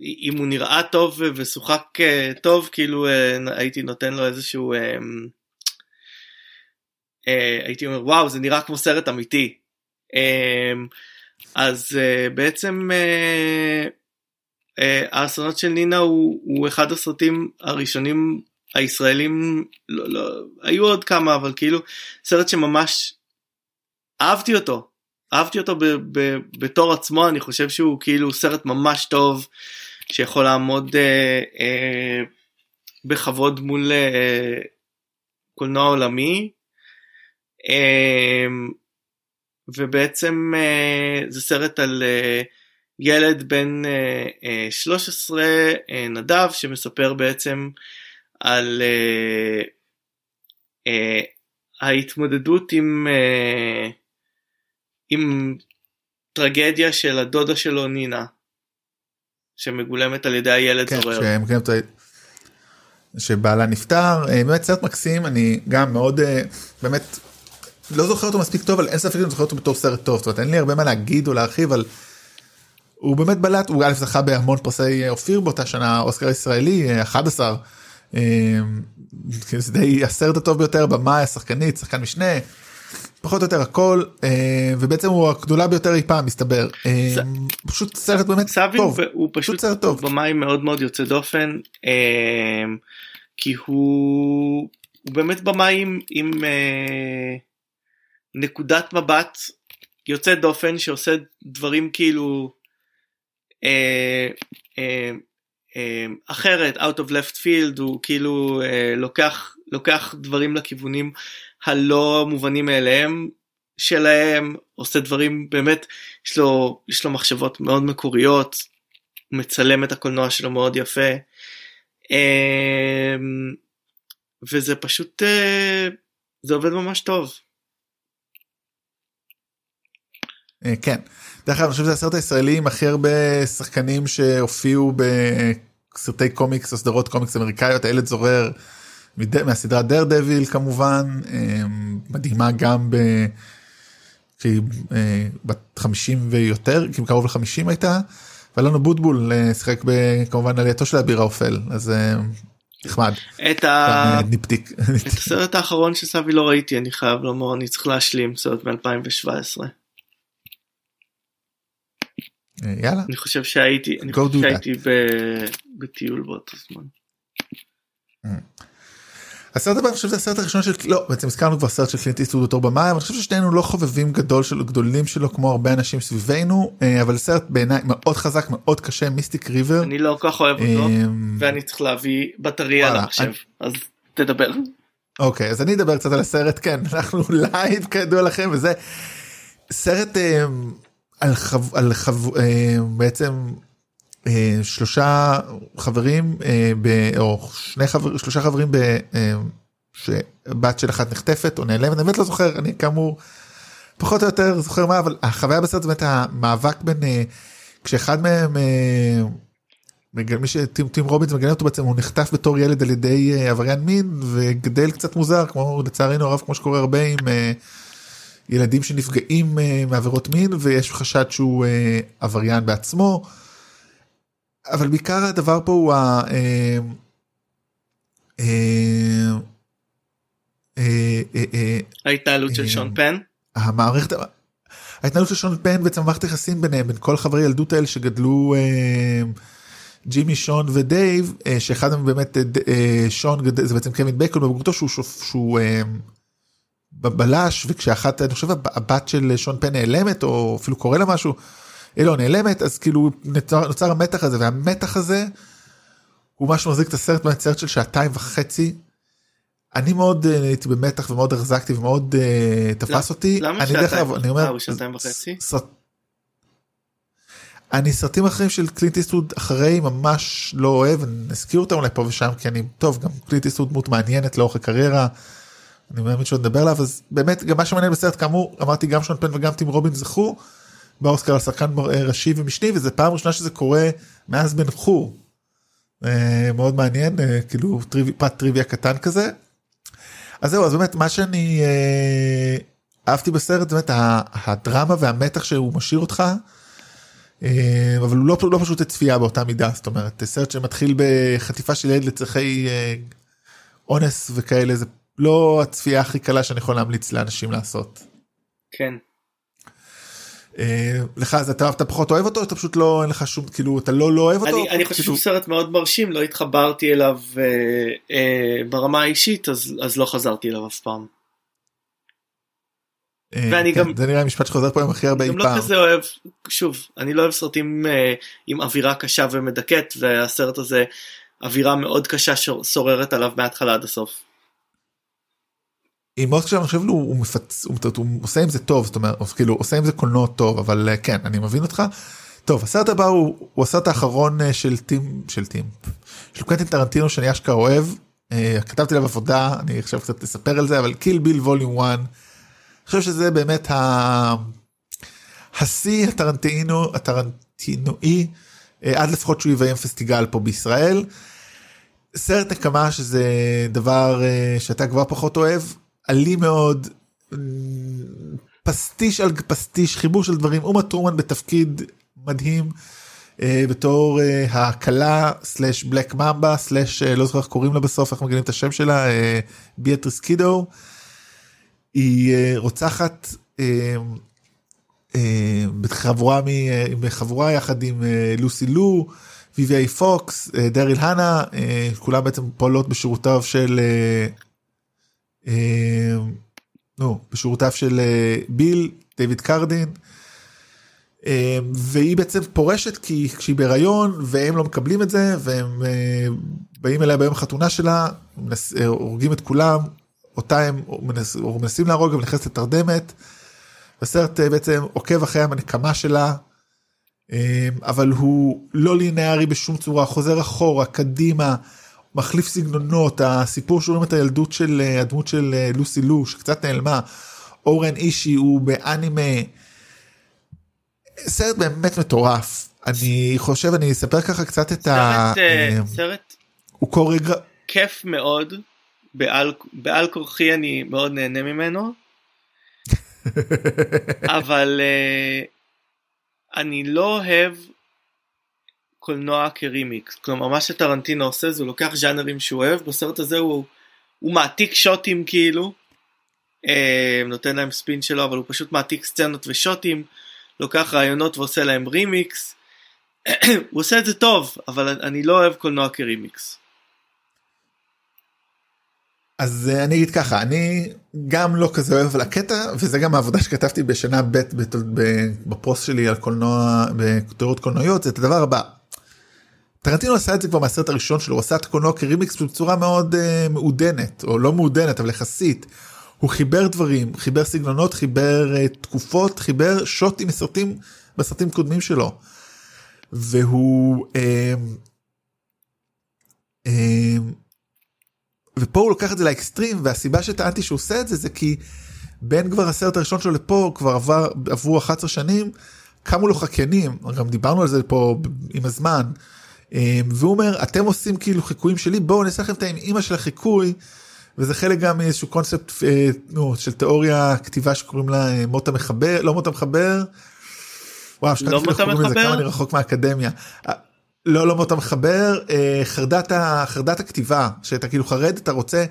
אם הוא נראה טוב ושוחק אה, טוב כאילו הייתי נותן לו איזשהו הייתי אומר וואו זה נראה כמו סרט אמיתי. אז בעצם האסונות של נינה הוא, הוא אחד הסרטים הראשונים הישראלים לא, לא, היו עוד כמה אבל כאילו סרט שממש אהבתי אותו. אהבתי אותו ב, ב, בתור עצמו אני חושב שהוא כאילו סרט ממש טוב שיכול לעמוד אה, אה, בכבוד מול אה, קולנוע עולמי. אה, ובעצם אה, זה סרט על אה, ילד בן אה, אה, 13 אה, נדב שמספר בעצם על אה, אה, ההתמודדות עם אה, עם טרגדיה של הדודה שלו נינה שמגולמת על ידי הילד כן, זורר. שהם כן, שבעלה נפטר אה, באמת סרט מקסים אני גם מאוד אה, באמת לא זוכר אותו מספיק טוב אבל אין ספק שאני זוכר אותו בתור סרט טוב זאת אומרת אין לי הרבה מה להגיד או להרחיב על. הוא באמת בלט הוא א' זכה בהמון פרסי אה, אופיר באותה שנה אוסקר ישראלי אה, 11. כאילו זה די הסרט הטוב ביותר במאי השחקנית שחקן משנה. פחות או יותר הכל אה, ובעצם הוא הגדולה ביותר אי פעם מסתבר אה, פשוט סרט באמת טוב הוא, פשוט סרט טוב. במאי מאוד מאוד יוצא דופן כי הוא, הוא באמת במאי עם, עם אה, נקודת מבט יוצא דופן שעושה דברים כאילו אה, אה, אחרת out of left field הוא כאילו אה, לוקח לוקח דברים לכיוונים הלא מובנים מאליהם שלהם עושה דברים באמת יש לו יש לו מחשבות מאוד מקוריות מצלם את הקולנוע שלו מאוד יפה אמ, וזה פשוט אה, זה עובד ממש טוב אה, כן. דרך אגב אני חושב שזה הסרט הישראלי עם הכי הרבה שחקנים שהופיעו בסרטי קומיקס או סדרות קומיקס אמריקאיות איילת זורר מד- מהסדרה Daredevil כמובן אה, מדהימה גם ב... כשהיא אה, בת 50 ויותר כאילו קרוב ל-50 הייתה. ואלון אבוטבול אה, שיחק כמובן עלייתו של אביר האופל אז אה, נחמד. את, ה... ניפטיק. את הסרט האחרון של סבי לא ראיתי אני חייב לומר אני צריך להשלים סרט מ-2017 אה, יאללה. אני חושב שהייתי אני חושב שהייתי ב... בטיול באותו זמן הסרט הבא אני חושב שזה הסרט הראשון של לא בעצם הזכרנו כבר סרט של קלינט איסטווד בתור במאי אבל אני חושב ששנינו לא חובבים גדול שלו גדולים שלו כמו הרבה אנשים סביבנו אה, אבל סרט בעיניי מאוד חזק מאוד קשה Mystic River. אני לא כל כך אוהב אותו אמ, ואני צריך להביא בטריה למחשב אז תדבר אוקיי אז אני אדבר קצת על הסרט כן [laughs] אנחנו live כידוע לכם וזה סרט אה, על חב... על חב... אה, בעצם אה, שלושה חברים אה, ב... או שני חבר... שלושה חברים ב... אה, שבת של אחת נחטפת או נעלמת אני באמת לא זוכר אני כאמור פחות או יותר זוכר מה אבל החוויה בסרט באמת המאבק בין אה, כשאחד מהם אה, מי שטים טים רובינס מגנה אותו בעצם הוא נחטף בתור ילד על ידי אה, עבריין מין וגדל קצת מוזר כמו לצערנו הרב כמו שקורה הרבה עם אה, ילדים שנפגעים אה, מעבירות מין ויש חשד שהוא אה, עבריין בעצמו. אבל בעיקר הדבר פה הוא ה... אה, ההתנהלות של שון פן המערכת ההתנהלות של שון פן בעצם מערכת היחסים ביניהם בין כל חברי ילדות האלה שגדלו ג'ימי שון ודייב שאחד מהם באמת שון זה בעצם קווין בייקון בבגרותו שהוא שהוא אה, ב- בלש וכשאחת אני חושב הב- הבת של שון פן נעלמת או אפילו קורה לה משהו. אה, לא נעלמת אז כאילו נוצר, נוצר המתח הזה והמתח הזה הוא מה שמחזיק את הסרט סרט של שעתיים וחצי. אני מאוד אה, הייתי במתח ומאוד החזקתי ומאוד אה, תפס אותי. למה שעתיים? אני אומר, אה, שעתיים וחצי? סרט- אני סרטים אחרים של קלינט איסטווד אחרי ממש לא אוהב, נזכיר אותם אולי פה ושם כי אני, טוב, גם קלינט איסטווד דמות מעניינת לאורך הקריירה. אני מאמין שעוד נדבר עליו, אז באמת גם מה שמעניין בסרט כאמור, אמרתי גם שון פן וגם טים רובין זכו באוסקר על שחקן ראשי ומשני, וזה פעם ראשונה שזה קורה מאז בן חור. אה, מאוד מעניין, אה, כאילו טריו, פרט טריוויה קטן כזה. אז זהו, אז באמת מה שאני אה, אהבתי בסרט, באמת הדרמה והמתח שהוא משאיר אותך. אה, אבל הוא לא, לא פשוט צפייה באותה מידה זאת אומרת סרט שמתחיל בחטיפה של ילד לצרכי אה, אונס וכאלה זה לא הצפייה הכי קלה שאני יכול להמליץ לאנשים לעשות. כן. אה, לך אז אתה, אתה פחות אוהב אותו אתה פשוט לא אין לך שום כאילו אתה לא לא אוהב אותו אני, אני חושב שהוא סרט מאוד מרשים לא התחברתי אליו אה, אה, ברמה האישית אז אז לא חזרתי אליו אף פעם. אה, ואני כן, גם זה נראה משפט שחוזר פה עם הכי הרבה אי פעם. אני לא כזה אוהב שוב אני לא אוהב סרטים אה, עם אווירה קשה ומדכאת והסרט הזה אווירה מאוד קשה ששוררת עליו מההתחלה עד הסוף. מאוד קשה אני חושב הוא, הוא מפצ... הוא, הוא עושה עם זה טוב זאת אומרת כאילו עושה עם זה קולנוע טוב אבל אה, כן אני מבין אותך. טוב הסרט הבא הוא, הוא הסרט האחרון אה, של טים של טים של קווינטין טרנטינו שאני אשכרה אוהב אה, כתבתי עליו עבודה אני עכשיו קצת אספר על זה אבל קיל ביל ווליום 1. אני חושב שזה באמת ה... השיא הטרנטינו הטרנטינואי עד לפחות שהוא יביים פסטיגל פה בישראל. סרט נקמה שזה דבר שאתה כבר פחות אוהב עלי מאוד פסטיש על פסטיש חיבור של דברים אומה טרומן בתפקיד מדהים אה, בתור אה, הכלה סלאש בלק ממבה סלאש לא זוכר איך קוראים לה בסוף איך מגנים את השם שלה אה, ביאטריס קידו. היא אה, רוצחת אה, אה, בחבורה מחבורה יחד עם אה, לוסי לו. ויבי פוקס, אה, דריל הנה, אה, כולם בעצם פועלות בשירותיו של אה, אה, נו, בשירותיו של אה, ביל, דיוויד קרדין. אה, והיא בעצם פורשת כי כשהיא בהיריון והם לא מקבלים את זה והם באים אליה ביום החתונה שלה הורגים את כולם אותה הם מנס, מנסים להרוג ונכנסת לתרדמת. הסרט בעצם עוקב אחרי הנקמה שלה אבל הוא לא לינארי בשום צורה חוזר אחורה קדימה מחליף סגנונות הסיפור שרואים את הילדות של אה, הדמות של אה, לוסי לו שקצת נעלמה אורן אישי הוא באנימה. סרט באמת מטורף. אני חושב אני אספר ככה קצת את ה... אה, סרט הוא קורא כיף מאוד. בעל בעל כורחי אני מאוד נהנה ממנו. [laughs] אבל אני לא אוהב קולנוע כרימיקס. כלומר מה שטרנטינו עושה זה הוא לוקח ז'אנרים שהוא אוהב בסרט הזה הוא, הוא מעתיק שוטים כאילו. אה, נותן להם ספין שלו אבל הוא פשוט מעתיק סצנות ושוטים לוקח רעיונות ועושה להם רימיקס. [clears throat] הוא עושה את זה טוב אבל אני לא אוהב קולנוע כרימיקס. אז אה, אני אגיד ככה אני גם לא כזה אוהב על הקטע וזה גם העבודה שכתבתי בשנה ב' בפוסט שלי על קולנוע בכותרות קולנועיות זה את הדבר הבא טרנטינו עשה את זה כבר מהסרט הראשון שלו, הוא עשה את הקולנוע כרימיקס בצורה מאוד uh, מעודנת, או לא מעודנת, אבל יחסית. הוא חיבר דברים, חיבר סגנונות, חיבר uh, תקופות, חיבר שוטים מסרטים, בסרטים קודמים שלו. והוא... Uh, uh, ופה הוא לוקח את זה לאקסטרים, והסיבה שטענתי שהוא עושה את זה, זה כי בין כבר הסרט הראשון שלו לפה, כבר עבר, עברו 11 שנים, קמו לו חקיינים, גם דיברנו על זה פה עם הזמן. אמ, והוא אומר אתם עושים כאילו חיקויים שלי בואו אני אעשה לכם את האמא של החיקוי. וזה חלק גם מאיזשהו קונספט אה, נו, של תיאוריה כתיבה שקוראים לה אה, מות המחבר לא מות המחבר. וואו, לא מות המחבר? כמה אני רחוק מהאקדמיה. אה, לא לא מות המחבר חרדת חרדת הכתיבה שאתה כאילו חרד אתה רוצה.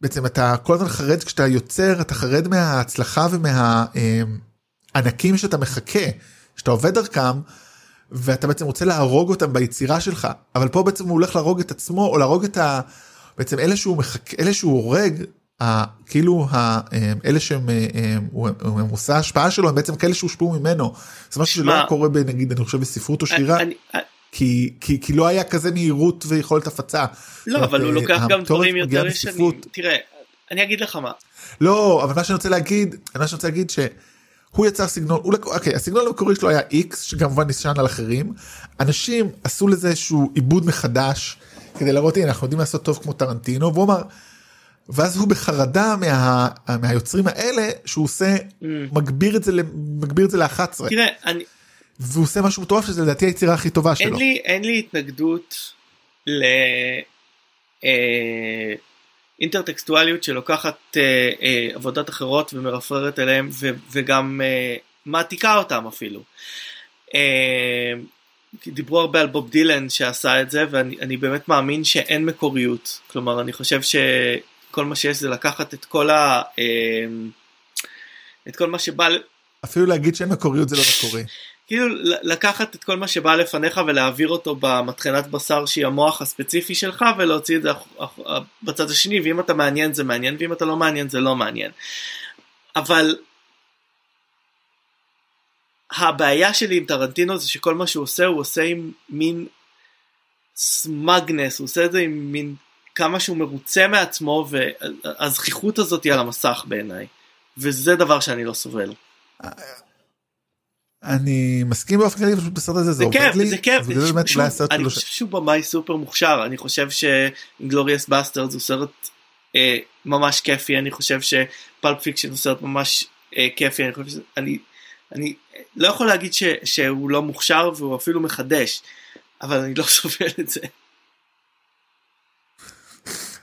בעצם אתה כל הזמן חרד כשאתה יוצר אתה חרד מההצלחה ומהענקים שאתה מחכה שאתה עובד דרכם. ואתה בעצם רוצה להרוג אותם ביצירה שלך אבל פה בעצם הוא הולך להרוג את עצמו או להרוג את ה... בעצם אלה שהוא מחכה אלה שהוא הורג ה, כאילו ה, אלה שהם הם עושה השפעה שלו הם בעצם כאלה שהושפעו ממנו זה משהו שלא קורה בנגיד אני חושב בספרות או שירה. אני, כי, כי, כי לא היה כזה מהירות ויכולת הפצה. לא אבל הוא לוקח גם דברים יותר ישנים. תראה אני אגיד לך מה. לא אבל מה שאני רוצה להגיד מה שאני רוצה להגיד ש... הוא יצר סגנון, הוא, אוקיי, הסגנון המקורי שלו היה איקס שכמובן נשען על אחרים, אנשים עשו לזה איזשהו עיבוד מחדש כדי להראות הנה אנחנו יודעים לעשות טוב כמו טרנטינו והוא אמר ואז הוא בחרדה מה, מהיוצרים האלה שהוא עושה מגביר את זה ל- מגביר את זה ל-11 תראה, אני, והוא עושה משהו מטורף שזה לדעתי היצירה הכי טובה אין שלו. לי, אין לי התנגדות לאינטרטקסטואליות שלוקחת אה, אה, עבודות אחרות ומרפררת אליהם ו, וגם אה, מעתיקה אותם אפילו. אה, דיברו הרבה על בוב דילן שעשה את זה ואני אני באמת מאמין שאין מקוריות כלומר אני חושב שכל מה שיש זה לקחת את כל ה... אה, את כל מה שבא אפילו להגיד שאין מקוריות זה לא מקורי. כאילו לקחת את כל מה שבא לפניך ולהעביר אותו במטחנת בשר שהיא המוח הספציפי שלך ולהוציא את זה בצד השני ואם אתה מעניין זה מעניין ואם אתה לא מעניין זה לא מעניין. אבל הבעיה שלי עם טרנטינו זה שכל מה שהוא עושה הוא עושה עם מין סמגנס הוא עושה את זה עם מין כמה שהוא מרוצה מעצמו והזכיחות הזאת היא על המסך בעיניי וזה דבר שאני לא סובל. אני מסכים באופן כללי פשוט בסרט הזה זה זה עובד כיף, לי. זה כיף, אולי הסרט אני שלו חושב שהוא במאי סופר מוכשר, אני חושב ש Inglourious Basterds הוא סרט אה, ממש כיפי, אני חושב ש Pulp Fiction הוא סרט ממש אה, כיפי, אני חושב שאני אני לא יכול להגיד ש, שהוא לא מוכשר והוא אפילו מחדש, אבל אני לא [laughs] סובל את זה.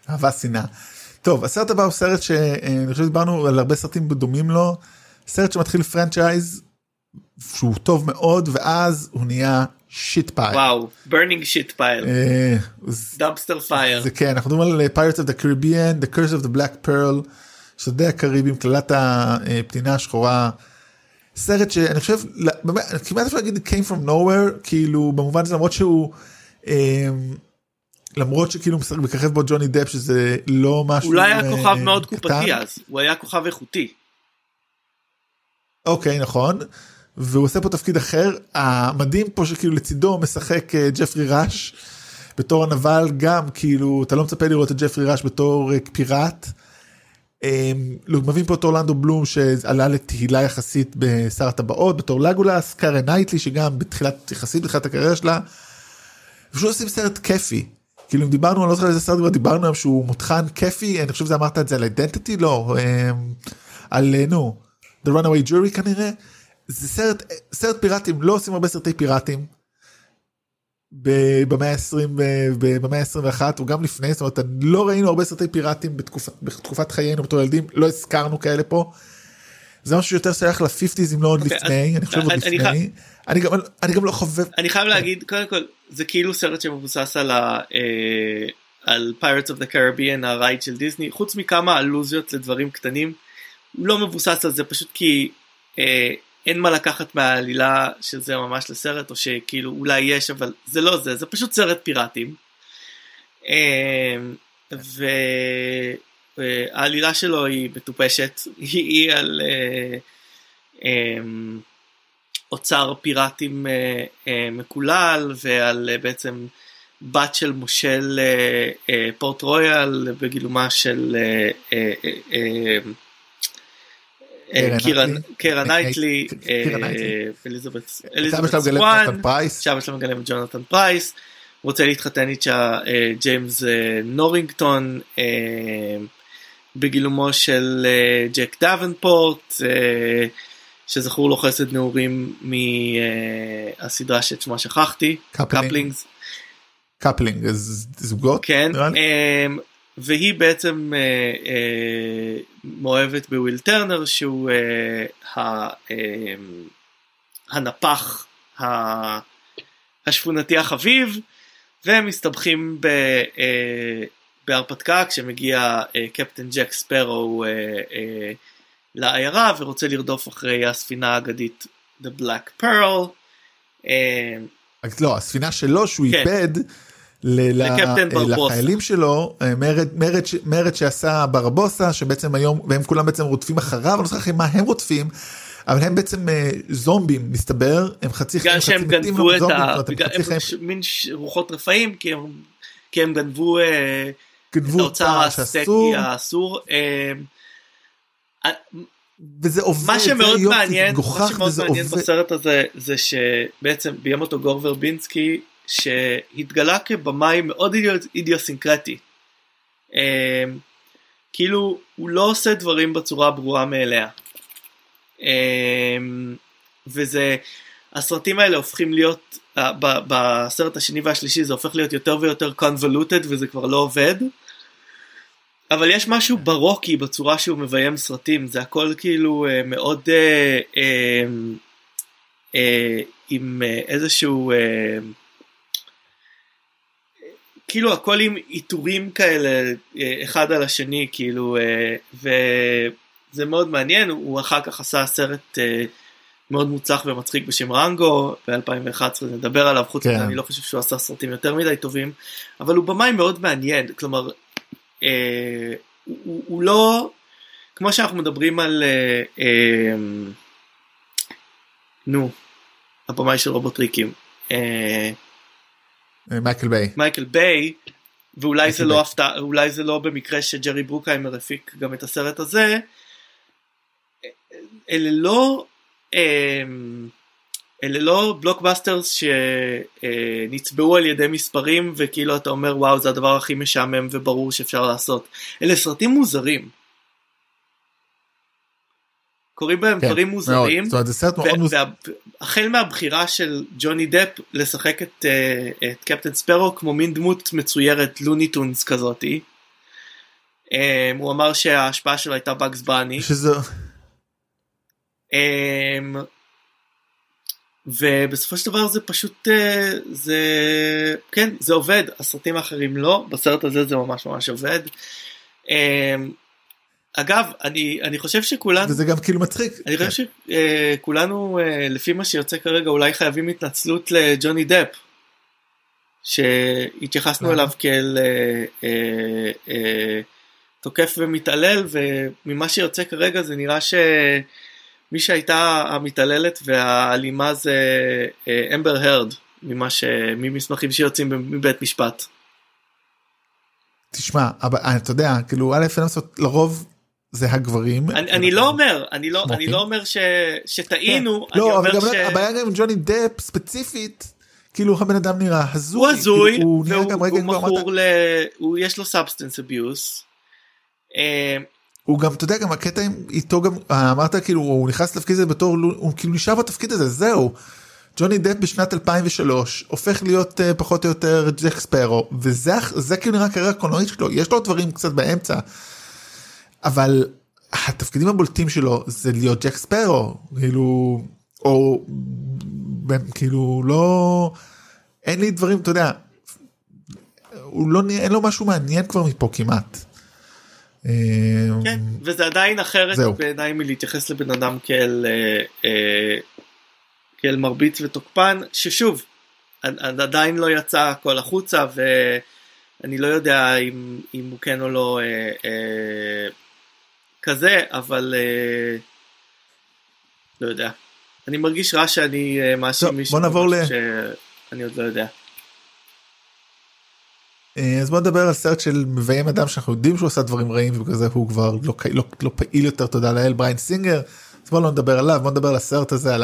אהבה שנאה. טוב הסרט הבא הוא סרט שאני חושב שדיברנו על הרבה סרטים דומים לו סרט שמתחיל franchise שהוא טוב מאוד ואז הוא נהיה shit pile. וואו, burning shit pile, אה, dumpster fire. זה כן אנחנו מדברים על Pirates of the Caribbean, The Curse of the Black Pearl, שודדי הקאריביים, קללת הפנינה השחורה. סרט שאני חושב, באמת, כמעט אפשר להגיד came from nowhere, כאילו במובן הזה למרות שהוא, אה, למרות שכאילו מככב בו ג'וני דפ שזה לא משהו הוא לא היה אה, כוכב מאוד. קופתי אז, הוא היה כוכב איכותי. אוקיי נכון. והוא עושה פה תפקיד אחר המדהים פה שכאילו לצידו משחק אה, ג'פרי ראש בתור הנבל גם כאילו אתה לא מצפה לראות את ג'פרי ראש בתור אה, פיראט. לא, מביאים פה את אורלנדו בלום שעלה לתהילה יחסית בשר הטבעות בתור לגולס קירה נייטלי שגם בתחילת יחסית בתחילת הקריירה שלה. פשוט עושים סרט כיפי. כאילו אם דיברנו אני לא זוכר איזה סרט כבר דיברנו היום שהוא מותחן כיפי אני חושב שזה אמרת את זה על אידנטיטי לא אה, על אה, נו The Runaway Jury כנראה. זה סרט סרט פיראטים לא עושים הרבה סרטי פיראטים. במאה ה-20 במאה ה-21 או גם לפני זאת אומרת לא ראינו הרבה סרטי פיראטים בתקופת, בתקופת חיינו בתור ילדים לא הזכרנו כאלה פה. זה משהו שיותר שייך ל-50's אם לא עוד אוקיי, לפני אני חושב עוד לפני אני גם אני גם לא חובב אני חייב להגיד קודם כל זה כאילו סרט שמבוסס על ה... אה, על Pirates of the Caribbean הרייט של דיסני חוץ מכמה אלוזיות לדברים קטנים לא מבוסס על זה פשוט כי אה, אין מה לקחת מהעלילה של זה ממש לסרט או שכאילו אולי יש אבל זה לא זה זה פשוט סרט פיראטים. אה, והעלילה שלו היא מטופשת [laughs] היא, על אה, אה, אוצר פיראטים אה, אה, מקולל ועל בעצם בת של מושל פורט רויאל בגילומה של אה, אה, אה, אה, אה, קירה נייטלי. אה, נייטלי, קירה אה, נייטלי. אליזבת סוואן אליזבת שלו מגלם שאבא את ג'ונתן פרייס, רוצה להתחתן איתה אה, ג'יימס נורינגטון בגילומו של ג'ק דאבנפורט שזכור לו חסד נעורים מהסדרה שאת שמה שכחתי, Coupling. Couplings, Coupling זוגות כן, והיא בעצם אה, אה, מאוהבת בוויל טרנר שהוא אה, ה- אמ, הנפח ה- השכונתי החביב והם מסתבכים ב- אה, בהרפתקה כשמגיע אה, קפטן ג'ק ספארו אה, אה, לעיירה ורוצה לרדוף אחרי הספינה האגדית The Black Pearl. אה, לא הספינה שלו שהוא כן. איבד ל- ברבוסה. לחיילים שלו אה, מרד מרד מרד שעשה ברבוסה שבעצם היום והם כולם בעצם רודפים אחריו אני לא זוכר מה הם רודפים. אבל הם בעצם אה, זומבים מסתבר הם חצי חיים חצי מתים גנבו זומבים, הם ש- מין רוחות רפאים כי הם, כי הם גנבו אה, את גנבו האוצר האסור. אה, אה, וזה עובד, מה שמאוד מעניין, מה שמאוד מעניין. בסרט הזה זה שבעצם ביים אותו גור ורבינסקי שהתגלה כבמאי מאוד אידיוסינקרטי. אמ, כאילו הוא לא עושה דברים בצורה ברורה מאליה. אמ, וזה הסרטים האלה הופכים להיות ה- ב- בסרט השני והשלישי זה הופך להיות יותר ויותר convoluted וזה כבר לא עובד. אבל יש משהו ברוקי בצורה שהוא מביים סרטים זה הכל כאילו אה, מאוד אה, אה, אה, עם אה, איזשהו אה, כאילו הכל עם עיטורים כאלה אה, אחד על השני כאילו אה, וזה מאוד מעניין הוא אחר כך עשה סרט אה, מאוד מוצלח ומצחיק בשם רנגו ב-2011 נדבר עליו חוץ כן. מזה אני לא חושב שהוא עשה סרטים יותר מדי טובים אבל הוא במאי מאוד מעניין כלומר אה, הוא, הוא, לא כמו שאנחנו מדברים על אה, אה, נו הבמאי של רובוטריקים אה, מייקל ביי. מייקל ביי ואולי זה. לא הפתעה אולי זה לא במקרה שג'רי ברוקהיימר הפיק גם את הסרט הזה אלה לא אמ, אלה לא blockbusters שנצבעו על ידי מספרים וכאילו אתה אומר וואו זה הדבר הכי משעמם וברור שאפשר לעשות אלה סרטים מוזרים. קוראים בהם כן, דברים מאוד. מוזרים זאת אומרת, זה סרט מאוד מוזר. החל מהבחירה של ג'וני דפ לשחק את, אה, את קפטן ספארו כמו מין דמות מצוירת Looney Tunes כזאתי. אה, הוא אמר שההשפעה שלו הייתה באגס בני. שזה... אמ, ובסופו של דבר זה פשוט אה, זה כן זה עובד הסרטים האחרים לא בסרט הזה זה ממש ממש עובד. אגב אני אני חושב שכולנו וזה גם כאילו מצחיק. אני חושב שכולנו לפי מה שיוצא כרגע אולי חייבים התנצלות לג'וני דפ שהתייחסנו למה? אליו כאל אה, אה, אה, תוקף ומתעלל וממה שיוצא כרגע זה נראה שמי שהייתה המתעללת והאלימה זה אה, אמבר הרד ממה ש... ממסמכים שיוצאים מבית משפט. תשמע, אבל אה, אתה יודע, כאילו א' לרוב זה הגברים. אני, אני לא אומר אני לא אני. לא אומר ש, שטעינו אני לא, אבל אומר גם ש... הבעיה גם עם ג'וני דפ ספציפית, כאילו הבן אדם נראה הזוי. הוא הזוי, כאילו, הוא נראה גם רגע הוא מכור ל... הוא יש לו substance abuse. הוא גם, אתה יודע, גם הקטע איתו גם, אה, אמרת כאילו, הוא נכנס לתפקיד הזה בתור, הוא כאילו נשאר בתפקיד הזה, זהו. ג'וני דפ בשנת 2003 הופך להיות אה, פחות או יותר ג'ק ספארו, וזה זה כאילו נראה קריירה קולנועית שלו, יש לו דברים קצת באמצע, אבל התפקידים הבולטים שלו זה להיות ג'ק ספארו, כאילו, או כאילו לא, אין לי דברים, אתה יודע, הוא לא, אין לו משהו מעניין כבר מפה כמעט. אה, כן, וזה עדיין אחרת. בעיניי מלהתייחס לבן אדם כאל, אה, אה, כאל מרביץ ותוקפן, ששוב, עד- עד עדיין לא יצא הכל החוצה ואני לא יודע אם, אם הוא כן או לא אה, אה, כזה, אבל אה, לא יודע. אני מרגיש רע שאני אה, מאשים טוב, מישהו בוא נעבור ל- שאני עוד לא יודע. אה, אז בוא נדבר על סרט של מביים אדם שאנחנו יודעים שהוא עשה דברים רעים ובגלל זה הוא כבר לא, לא, לא פעיל יותר תודה לאל בריין סינגר אז בוא לא נדבר עליו בוא נדבר על הסרט הזה על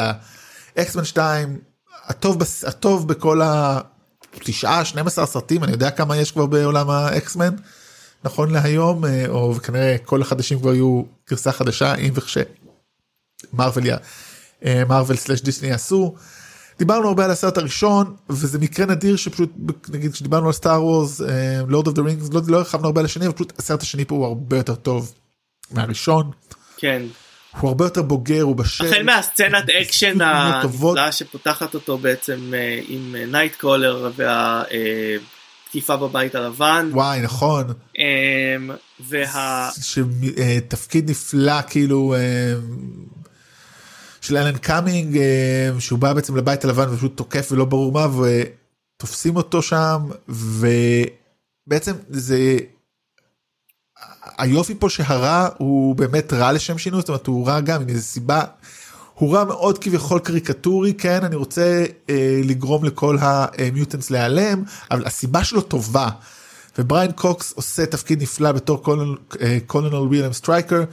האקסמן 2 הטוב, הטוב בכל התשעה 12 סרטים אני יודע כמה יש כבר בעולם האקסמן נכון להיום אה, או כנראה כל החדשים כבר יהיו גרסה חדשה אם וכש מרוויל אה, מרוויל slash דיסני יעשו. דיברנו הרבה על הסרט הראשון וזה מקרה נדיר שפשוט נגיד כשדיברנו על Star Wars Lord of the Rings לא הרחבנו הרבה על השני אבל פשוט הסרט השני פה הוא הרבה יותר טוב מהראשון כן. הוא הרבה יותר בוגר הוא בשל החל מהסצנת אקשן. הנפלאה שפותחת אותו בעצם אה, עם נייט קרולר והתקיפה בבית הלבן. וואי נכון. אמ, וה... שתפקיד נפלא כאילו אה, של אלן קאמינג אה, שהוא בא בעצם לבית הלבן ופשוט תוקף ולא ברור מה ותופסים אותו שם ובעצם זה היופי פה שהרע הוא באמת רע לשם שינוי זאת אומרת הוא רע גם עם איזה סיבה הוא רע מאוד כביכול קריקטורי כן אני רוצה אה, לגרום לכל ה mutants להיעלם אבל הסיבה שלו טובה. ובריין קוקס עושה תפקיד נפלא בתור קולונל וויליאם סטרייקר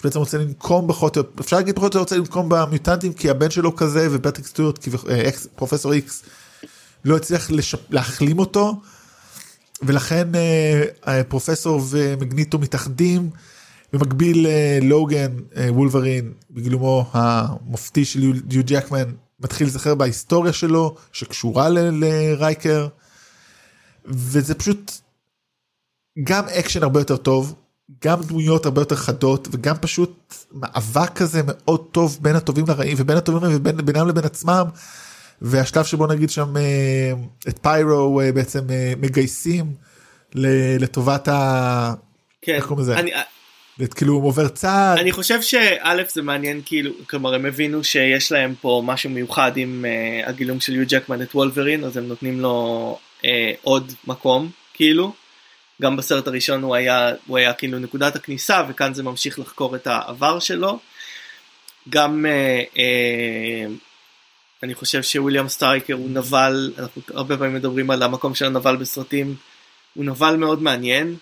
שבעצם רוצה לנקום פחות אפשר להגיד פחות רוצה לנקום במיוטנטים כי הבן שלו כזה ופטריק סטוורט אה, אקס, פרופסור איקס לא הצליח לשפ... להחלים אותו ולכן אה, פרופסור ומגניטו מתאחדים. במקביל אה, לוגן אה, וולברין בגלומו המופתי של יו ג'קמן מתחיל להיזכר בהיסטוריה שלו שקשורה לסטרייקר וזה פשוט גם אקשן הרבה יותר טוב גם דמויות הרבה יותר חדות וגם פשוט מאבק כזה מאוד טוב בין הטובים לרעים ובין הטובים לרעים ובינם לבין עצמם. והשלב שבו נגיד שם אה, את פיירו בעצם מגייסים לטובת ה... כן. איך קוראים לזה? אני... כאילו עובר צעד. אני חושב שא' זה מעניין כאילו כלומר הם הבינו שיש להם פה משהו מיוחד עם אה, הגילום של יו ג'קמן את וולברין אז הם נותנים לו uh, עוד מקום כאילו. גם בסרט הראשון הוא היה הוא היה כאילו נקודת הכניסה וכאן זה ממשיך לחקור את העבר שלו. גם אה, אה, אני חושב שוויליאם סטרייקר הוא נבל אנחנו הרבה פעמים מדברים על המקום של הנבל בסרטים הוא נבל מאוד מעניין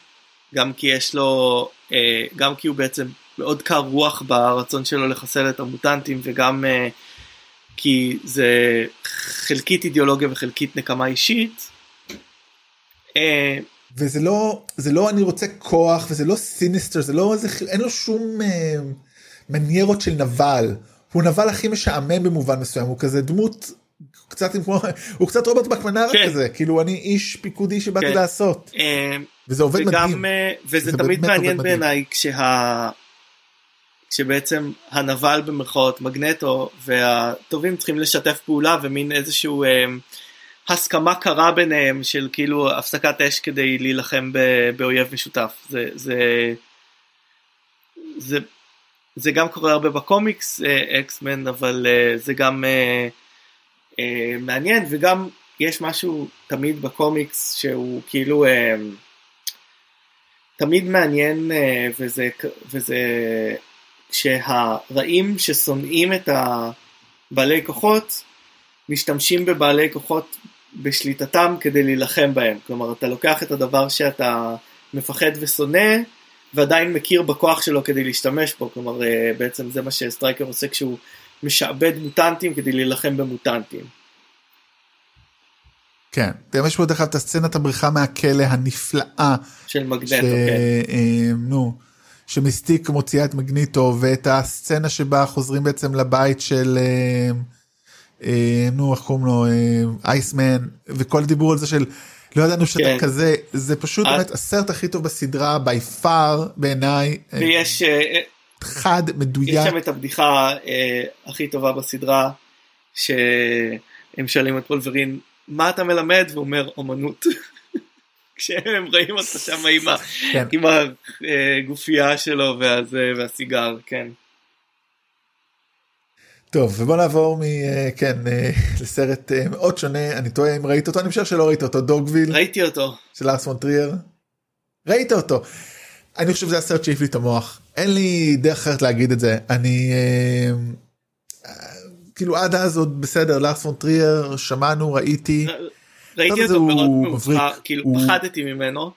גם כי יש לו, אה, גם כי הוא בעצם מאוד קר רוח ברצון שלו לחסל את המוטנטים וגם אה, כי זה חלקית אידיאולוגיה וחלקית נקמה אישית. אה, וזה לא זה לא אני רוצה כוח וזה לא סיניסטר זה לא איזה אין לו שום אה, מניירות של נבל הוא נבל הכי משעמם במובן מסוים הוא כזה דמות קצת עם כמו הוא קצת רוברט בקמנרה כן. כזה כאילו אני איש פיקודי שבאתי כן. לעשות. אה, וזה עובד וגם, מדהים. אה, וזה תמיד מעניין בעיניי כשה... כשבעצם הנבל במרכאות מגנטו והטובים צריכים לשתף פעולה ומין איזשהו אה, הסכמה קרה ביניהם של כאילו הפסקת אש כדי להילחם באויב משותף זה זה זה זה גם קורה הרבה בקומיקס אקסמן אה, אבל אה, זה גם אה, אה, מעניין וגם יש משהו תמיד בקומיקס שהוא כאילו אה, תמיד מעניין אה, וזה, וזה שהרעים ששונאים את הבעלי כוחות משתמשים בבעלי כוחות בשליטתם כדי להילחם בהם. כלומר אתה לוקח את הדבר שאתה מפחד ושונא ועדיין מכיר בכוח שלו כדי להשתמש בו. כלומר אה, בעצם זה מה שסטרייקר עושה כשהוא משעבד מוטנטים כדי להילחם במוטנטים. כן, גם יש פה דרך אגב את הסצנת הבריחה מהכלא הנפלאה. של מגנטו, ש... כן. אה, נו, שמיסטיק מוציאה את מגניטו ואת הסצנה שבה חוזרים בעצם לבית של, אה, אה, נו, איך קוראים לו, אייסמן, וכל הדיבור על זה של לא ידענו שאתה כן. כזה, זה פשוט באמת הסרט הכי טוב בסדרה, בי פאר בעיניי. ויש... חד, מדויק. יש שם את הבדיחה הכי טובה בסדרה, שהם שואלים את וולברין מה אתה מלמד? והוא אומר אומנות. [laughs] כשהם רואים אותו שם עם, כן. עם הגופייה שלו והזה, והסיגר, כן. טוב ובוא נעבור מ... אה, כן אה, [laughs] לסרט אה, מאוד שונה אני טועה אם ראית אותו אני חושב שלא ראית אותו דוגוויל ראיתי אותו של ארס מונטריאר. ראית אותו. אני חושב שזה הסרט שהעיף לי את המוח אין לי דרך אחרת להגיד את זה אני כאילו עד אז עוד בסדר לארס פון טריאר שמענו ראיתי. ראיתי אותו מאוד מאוחר כאילו הוא... פחדתי ממנו.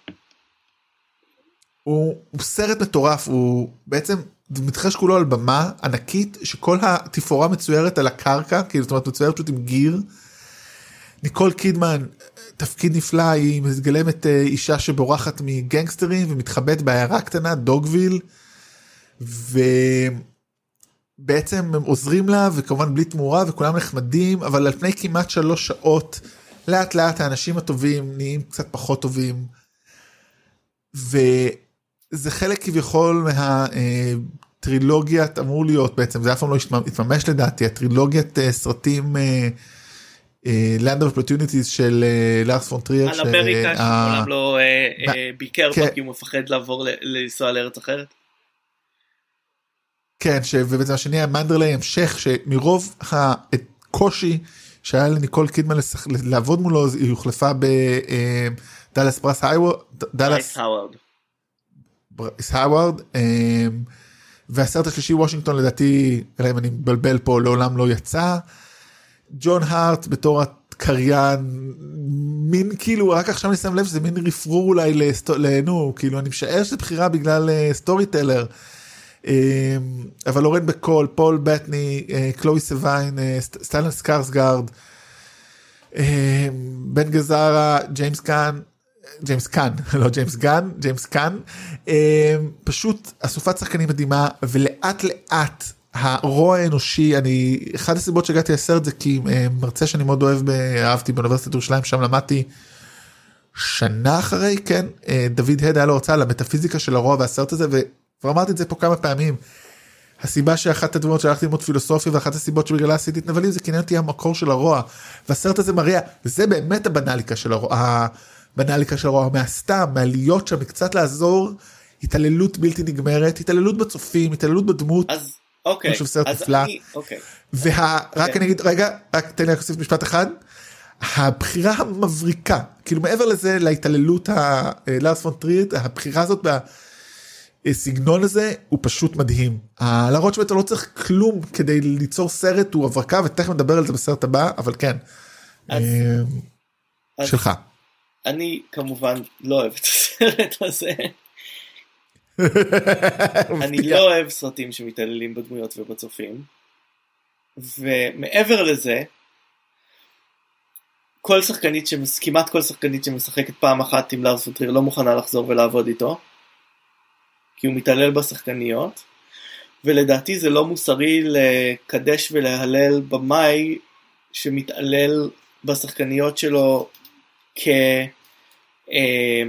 הוא, הוא סרט מטורף הוא בעצם מתחש כולו על במה ענקית שכל התפאורה מצוירת על הקרקע כאילו זאת אומרת מצוירת פשוט עם גיר. ניקול קידמן תפקיד נפלא היא מגלמת אה, אישה שבורחת מגנגסטרים ומתחבאת בעיירה קטנה דוגוויל. ו... בעצם הם עוזרים לה וכמובן בלי תמורה וכולם נחמדים אבל על פני כמעט שלוש שעות לאט לאט האנשים הטובים נהיים קצת פחות טובים. וזה חלק כביכול מהטרילוגיית אמור להיות בעצם זה אף פעם לא התממש לדעתי הטרילוגיית אה, סרטים Land of Opportunities של לארס פון טריאר. על אמריקה שמעולם לא אה, אה, ביקר בה כן. כי הוא מפחד לעבור לנסוע לארץ אחרת. כן, ובעצם השני היה מנדרלי המשך שמרוב הקושי שהיה לניקול קידמן לעבוד מולו היא הוחלפה בדאלאס ברייס האוורד. דאלאס האוורד. אמ, והסרט השלישי וושינגטון לדעתי אלא אם אני מבלבל פה לעולם לא יצא. ג'ון הרט בתור הקריין מין כאילו רק עכשיו אני שם לב שזה מין רפרור אולי לנו כאילו אני משער שזה בחירה בגלל story אה, teller. אבל לורן בקול, פול בטני, קלואי סוויני, סטיילן סקארסגארד, בן גזרה, ג'יימס קאן, ג'יימס קאן, [laughs] לא ג'יימס גאן, ג'יימס קאן, פשוט אסופת שחקנים מדהימה ולאט לאט הרוע האנושי אני אחד הסיבות שהגעתי לסרט זה כי מרצה שאני מאוד אוהב אהבתי באוניברסיטת ירושלים שם למדתי שנה אחרי כן דוד הד היה לו הרצאה על המטאפיזיקה של הרוע והסרט הזה וכבר אמרתי את זה פה כמה פעמים. הסיבה שאחת הדמות שהלכתי ללמוד פילוסופיה ואחת הסיבות שבגללה עשיתי את נבלים זה כי אותי המקור של הרוע והסרט הזה מראה זה באמת הבנאליקה של הרוע הבנאליקה של הרוע מהסתם מהלהיות שם קצת לעזור התעללות בלתי נגמרת התעללות בצופים התעללות בדמות. אז אוקיי, חושב סרט נפלא. אני, אוקיי, ורק כן. אני אגיד רגע רק תן לי להוסיף משפט אחד. הבחירה המבריקה כאילו מעבר לזה להתעללות הלארס פון טריד הבחירה הזאת בסגנון הזה הוא פשוט מדהים. להראות שבאמת לא צריך כלום כדי ליצור סרט הוא הברקה ותכף נדבר על זה בסרט הבא אבל כן. אז- אה, אז שלך. אני כמובן לא אוהב את הסרט הזה, אני לא אוהב סרטים שמתעללים בדמויות ובצופים, ומעבר לזה, כל שחקנית, שמס... כמעט כל שחקנית שמשחקת פעם אחת עם לארס פוטריר לא מוכנה לחזור ולעבוד איתו, כי הוא מתעלל בשחקניות, ולדעתי זה לא מוסרי לקדש ולהלל במאי שמתעלל בשחקניות שלו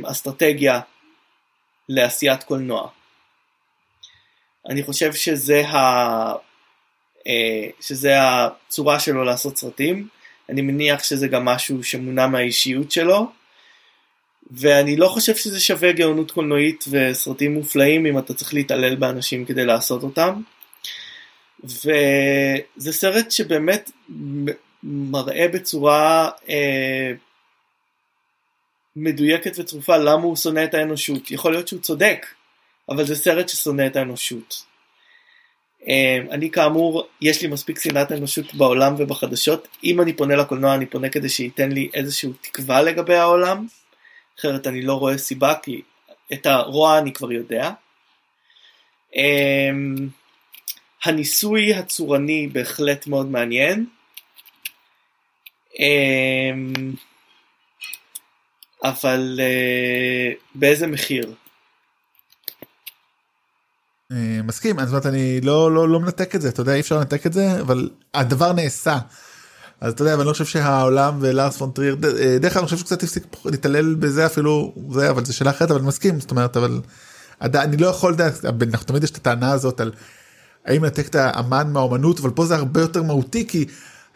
כאסטרטגיה לעשיית קולנוע. אני חושב שזה, ה... אה, שזה הצורה שלו לעשות סרטים. אני מניח שזה גם משהו שמונע מהאישיות שלו. ואני לא חושב שזה שווה גאונות קולנועית וסרטים מופלאים אם אתה צריך להתעלל באנשים כדי לעשות אותם. וזה סרט שבאמת מראה בצורה אה, מדויקת וצרופה למה הוא שונא את האנושות. יכול להיות שהוא צודק, אבל זה סרט ששונא את האנושות. אה, אני כאמור, יש לי מספיק שנאת אנושות בעולם ובחדשות. אם אני פונה לקולנוע, אני פונה כדי שייתן לי איזושהי תקווה לגבי העולם. אחרת אני לא רואה סיבה, כי את הרוע אני כבר יודע. אה, הניסוי הצורני בהחלט מאוד מעניין. אמ, אבל אה, באיזה מחיר? אה, מסכים אז זאת אומרת אני לא לא לא מנתק את זה אתה יודע אי אפשר לנתק את זה אבל הדבר נעשה. אז אתה יודע אני לא חושב שהעולם ולארס פון טריר אה, דרך אגב אני חושב שקצת הפסיק להתעלל בזה אפילו זה אבל זה שאלה אחרת אבל אני מסכים זאת אומרת אבל אני לא יכול אנחנו תמיד יש את הטענה הזאת על האם לנתק את האמן מהאומנות אבל פה זה הרבה יותר מהותי כי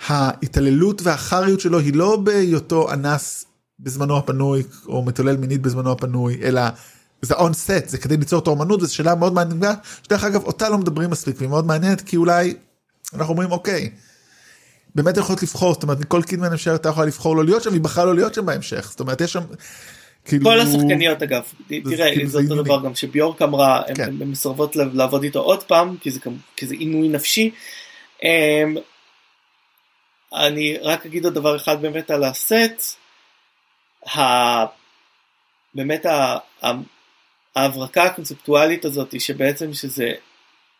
ההתעללות והחריות שלו היא לא בהיותו אנס בזמנו הפנוי או מתעלל מינית בזמנו הפנוי אלא זה און סט זה כדי ליצור את האומנות וזו שאלה מאוד מעניינת שדרך אגב אותה לא מדברים מספיק והיא מאוד מעניינת כי אולי אנחנו אומרים אוקיי. באמת יכולת לבחור זאת אומרת ניקול קידמן אפשר הייתה יכולה לבחור לא להיות שם היא בחרה לא להיות שם בהמשך זאת אומרת יש שם. כאילו, כל השחקניות אגב, תראה, כאילו, זה זה אותו. דבר גם שביורק אמרה, הן- כן. הן מסרבות לעבוד איתו עוד פעם, כי זה כי זה עינוי נפשי. אמ, אני רק אגיד עוד דבר אחד באמת על הסט, ה- באמת ה- ההברקה הקונספטואלית הזאת, שבעצם שזה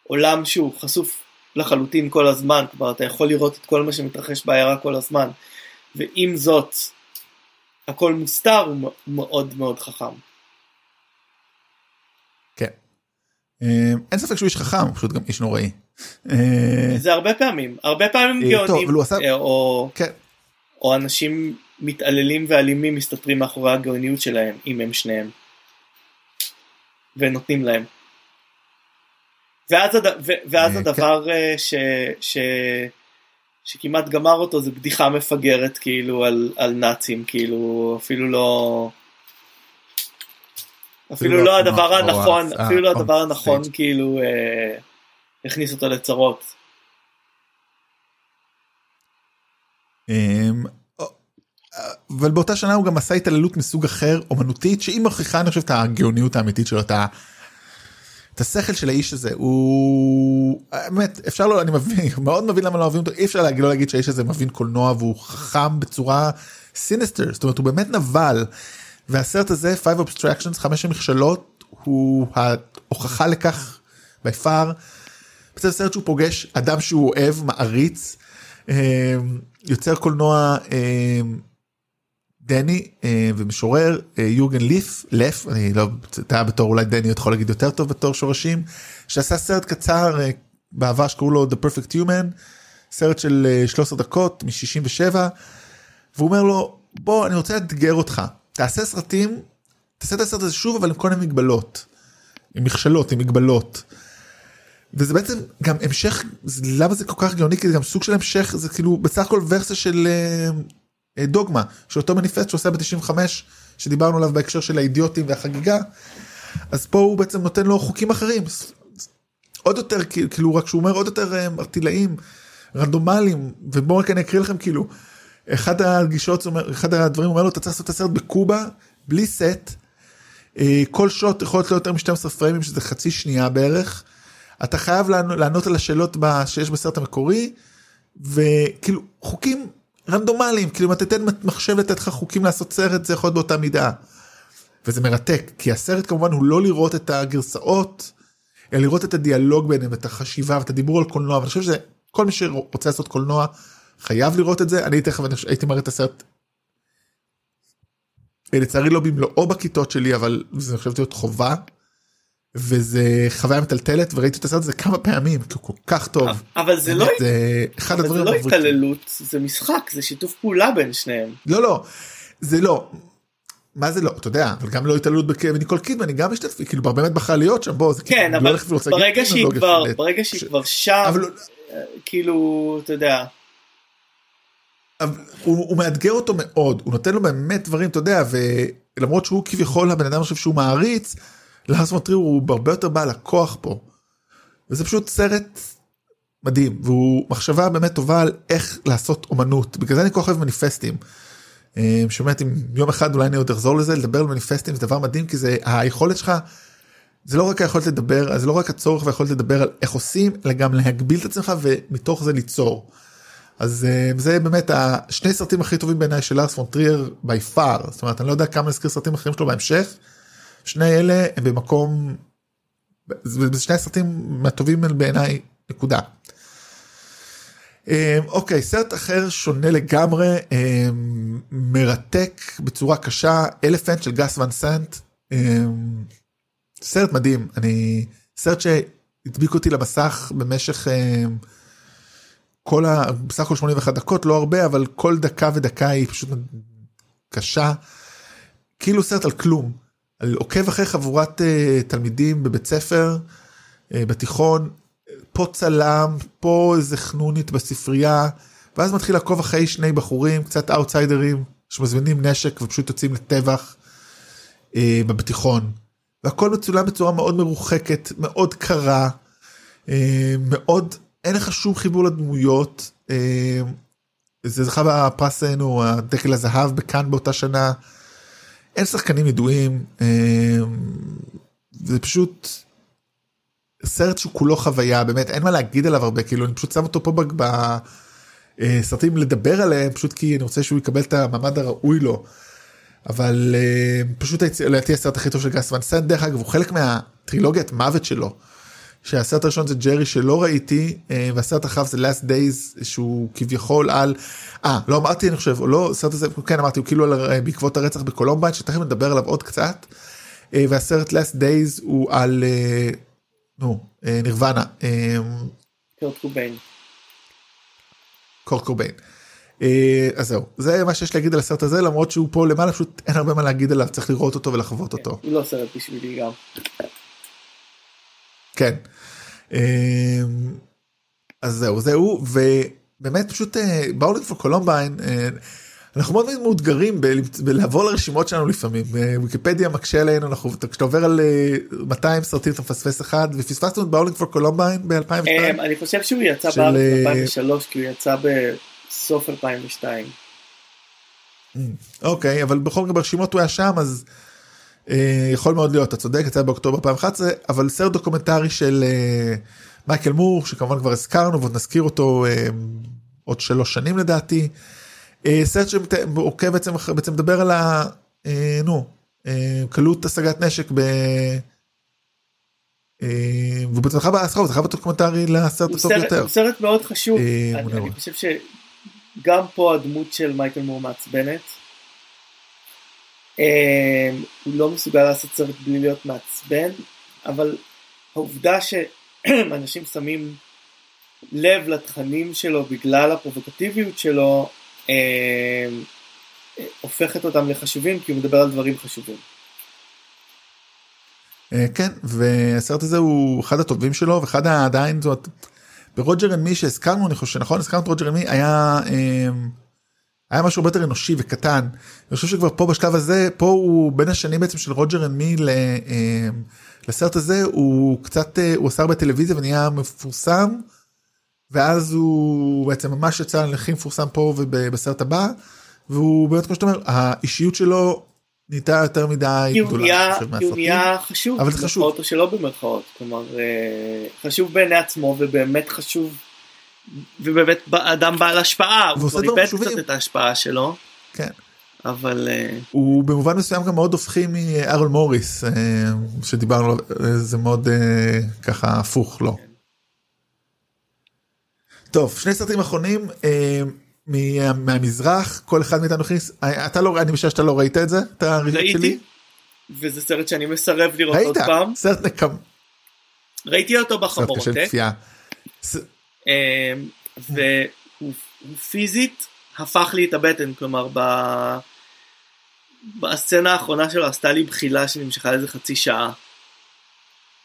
עולם שהוא חשוף לחלוטין כל הזמן, כלומר אתה יכול לראות את כל מה שמתרחש בעיירה כל הזמן, ועם זאת הכל מוסתר הוא מאוד מאוד חכם. כן. אה, אין ספק שהוא איש חכם פשוט גם איש נוראי. אה, זה הרבה פעמים, הרבה פעמים אה, גאונים, כן. או אנשים מתעללים ואלימים מסתתרים מאחורי הגאוניות שלהם, אם הם שניהם. ונותנים להם. ואז, הד... ו... ואז אה, הדבר אה, ש... ש... שכמעט גמר אותו זה בדיחה מפגרת כאילו על, על נאצים כאילו אפילו לא אפילו לא לא הדבר אה, הנכון אה, אפילו לא on הדבר הנכון stage. כאילו אה, הכניס אותו לצרות. אמ, אבל באותה שנה הוא גם עשה התעללות מסוג אחר אומנותית שהיא מוכיחה אני חושב את הגאוניות האמיתית שלו את את השכל של האיש הזה הוא באמת אפשר לא אני מבין [laughs] מאוד מבין למה לא אוהבים אותו אי אפשר להגיד לא להגיד שהאיש הזה מבין קולנוע והוא חכם בצורה sinister זאת אומרת הוא באמת נבל. והסרט הזה five obstructions חמש המכשלות הוא ההוכחה לכך by far. זה סרט שהוא פוגש אדם שהוא אוהב מעריץ יוצר קולנוע דני ומשורר יורגן לת' אני לא אתה בתור אולי דני יכול להגיד יותר טוב בתור שורשים שעשה סרט קצר בעבר שקראו לו The Perfect Human סרט של 13 דקות מ-67 והוא אומר לו בוא אני רוצה לאתגר אותך תעשה סרטים תעשה את הסרט הזה שוב אבל עם כל מיני מגבלות. עם מכשלות עם מגבלות. וזה בעצם גם המשך למה זה כל כך גאוני כי זה גם סוג של המשך זה כאילו בסך הכל ורסיה של אה, דוגמה של אותו מניפסט שעושה ב-95 שדיברנו עליו בהקשר של האידיוטים והחגיגה. אז פה הוא בעצם נותן לו חוקים אחרים עוד יותר כאילו רק שהוא אומר עוד יותר ארטילאים רנדומליים ובואו רק אני אקריא לכם כאילו אחד הגישות אחד הדברים אומר לו אתה צריך לעשות את הסרט בקובה בלי סט. כל שוט יכול להיות לו יותר מ-12 פריימים שזה חצי שנייה בערך. אתה חייב לענות על השאלות שיש בסרט המקורי וכאילו חוקים רנדומליים כאילו אם אתה תתן מחשב לתת לך חוקים לעשות סרט זה יכול להיות באותה מידה. וזה מרתק כי הסרט כמובן הוא לא לראות את הגרסאות אלא לראות את הדיאלוג ביניהם את החשיבה ואת הדיבור על קולנוע ואני חושב שכל מי שרוצה לעשות קולנוע חייב לראות את זה אני תכף הייתי מראה את הסרט. לצערי לא במלואו בכיתות שלי אבל זה חשבתי להיות חובה. וזה חוויה מטלטלת וראיתי את הסרט הזה כמה פעמים כי הוא כל כך טוב. אבל זה לא זה אחד אבל זה לא התעללות זה משחק זה שיתוף פעולה בין שניהם. לא לא זה לא. מה זה לא אתה יודע אבל גם לא התעללות בניקול קידמן אני גם משתתף כאילו באמת בחרה להיות שם בוא זה כן כאילו, אבל לא ברגע שהיא כבר. ברגע שהיא כבר שם לא- כאילו אתה יודע הוא מאתגר אותו מאוד הוא נותן לו באמת דברים אתה יודע ולמרות שהוא כביכול הבן אדם חושב שהוא מעריץ. לארס מוטריר הוא הרבה יותר בעל הכוח פה. וזה פשוט סרט מדהים והוא מחשבה באמת טובה על איך לעשות אומנות בגלל זה אני כל כך אוהב מניפסטים. אה, שבאמת אם יום אחד אולי אני עוד אחזור לזה לדבר על מניפסטים זה דבר מדהים כי זה היכולת שלך. זה לא רק היכולת לדבר זה לא רק הצורך והיכולת לדבר על איך עושים אלא גם להגביל את עצמך ומתוך זה ליצור. אז אה, זה באמת השני סרטים הכי טובים בעיניי של לארס פונטריאר בי פאר זאת אומרת אני לא יודע כמה נזכיר סרטים אחרים שלו בהמשך. שני אלה הם במקום זה שני הסרטים מהטובים בעיניי נקודה. אה, אוקיי סרט אחר שונה לגמרי אה, מרתק בצורה קשה אלפנט של גס ון סנט אה, סרט מדהים אני סרט שהדביק אותי למסך במשך כל ה... בסך הכל 81 דקות לא הרבה אבל כל דקה ודקה היא פשוט קשה כאילו סרט על כלום. עוקב אחרי חבורת uh, תלמידים בבית ספר uh, בתיכון פה צלם פה איזה חנונית בספרייה ואז מתחיל לעקוב אחרי שני בחורים קצת אאוטסיידרים שמזמינים נשק ופשוט יוצאים לטבח uh, בתיכון והכל מצולם בצורה מאוד מרוחקת מאוד קרה uh, מאוד אין לך שום חיבור לדמויות uh, זה זכה בפרס נו הדקל הזהב בכאן באותה שנה. אין שחקנים ידועים זה פשוט סרט שהוא כולו חוויה באמת אין מה להגיד עליו הרבה כאילו אני פשוט שם אותו פה בסרטים לדבר עליהם פשוט כי אני רוצה שהוא יקבל את המעמד הראוי לו. אבל פשוט לדעתי הסרט הכי טוב של גס ון סנט דרך אגב הוא חלק מהטרילוגיית מוות שלו. שהסרט הראשון זה ג'רי שלא ראיתי והסרט אחריו זה last days שהוא כביכול על אה לא אמרתי אני חושב או לא הסרט הזה כן אמרתי הוא כאילו על, בעקבות הרצח בקולומביין שתכף נדבר עליו עוד קצת והסרט last days הוא על נו נירוונה קורט קוביין. קורט קוביין. אז זהו זה מה שיש להגיד על הסרט הזה למרות שהוא פה למעלה פשוט אין הרבה מה להגיד עליו צריך לראות אותו ולחוות אותו. הוא לא סרט בשבילי גם. כן. אז זהו זהו ובאמת פשוט באולינג פור קולומביין אנחנו מאוד מאותגרים בלעבור לרשימות שלנו לפעמים ויקיפדיה מקשה עלינו אנחנו כשאתה עובר על 200 סרטים אתה מפספס אחד ופספסנו את באולינג פור קולומביין ב-2002. אני חושב שהוא יצא בארץ ב-2003 כי הוא יצא בסוף 2002. אוקיי אבל בכל מקרה ברשימות הוא היה שם אז. יכול מאוד להיות אתה צודק יצא באוקטובר 2011 אבל סרט דוקומנטרי של מייקל מור שכמובן כבר הזכרנו ועוד נזכיר אותו עוד שלוש שנים לדעתי. סרט שעוקב בעצם בעצם מדבר על ה... נו קלות השגת נשק ב... אה, והוא בעצמך בעשרה זה חייב להיות דוקומנטרי לסרט הטוב יותר. הוא סרט מאוד חשוב, אה, אני. חושב שגם פה הדמות של מייקל מור מעצבנת. אה, הוא לא מסוגל לעשות סרט בלי להיות מעצבן, אבל העובדה שאנשים [clears throat] שמים לב לתכנים שלו בגלל הפרובוקטיביות שלו, אה, הופכת אותם לחשובים כי הוא מדבר על דברים חשובים. אה, כן והסרט הזה הוא אחד הטובים שלו ואחד עדיין זאת ברוג'ר אנד מי שהזכרנו אני חושב נכון הזכרנו את רוג'ר אנד מי היה היה משהו הרבה יותר אנושי וקטן אני חושב שכבר פה בשלב הזה פה הוא בין השנים בעצם של רוג'ר אנד מי ל- אה, לסרט הזה הוא קצת אה, הוא עשה הרבה טלוויזיה ונהיה מפורסם ואז הוא בעצם ממש יצא להכי מפורסם פה ובסרט הבא והוא באמת כמו שאתה אומר האישיות שלו נהייתה יותר מדי גדולה. כי הוא. נהיה חשוב, אבל זה חשוב. במרכאות או שלא במרכאות, כלומר אה, חשוב בעיני עצמו ובאמת חשוב, ובאמת אדם בעל השפעה, הוא כבר איבד. קצת את ההשפעה שלו, כן. אבל אה, הוא במובן מסוים גם מאוד הופכי מארל מוריס אה, שדיברנו זה מאוד אה, ככה הפוך לא. טוב שני סרטים אחרונים מה- מהמזרח כל אחד מאיתנו הכניס אתה לא אני משער שאתה לא ראית את זה את הריבוט שלי? וזה סרט שאני מסרב לראות עוד פעם, סרט נקם. ראיתי אותו סרט קשה ס- אה, והוא הוא פיזית הפך לי את הבטן, כלומר ב... בסצנה האחרונה שלו עשתה לי בחילה שנמשכה איזה חצי שעה.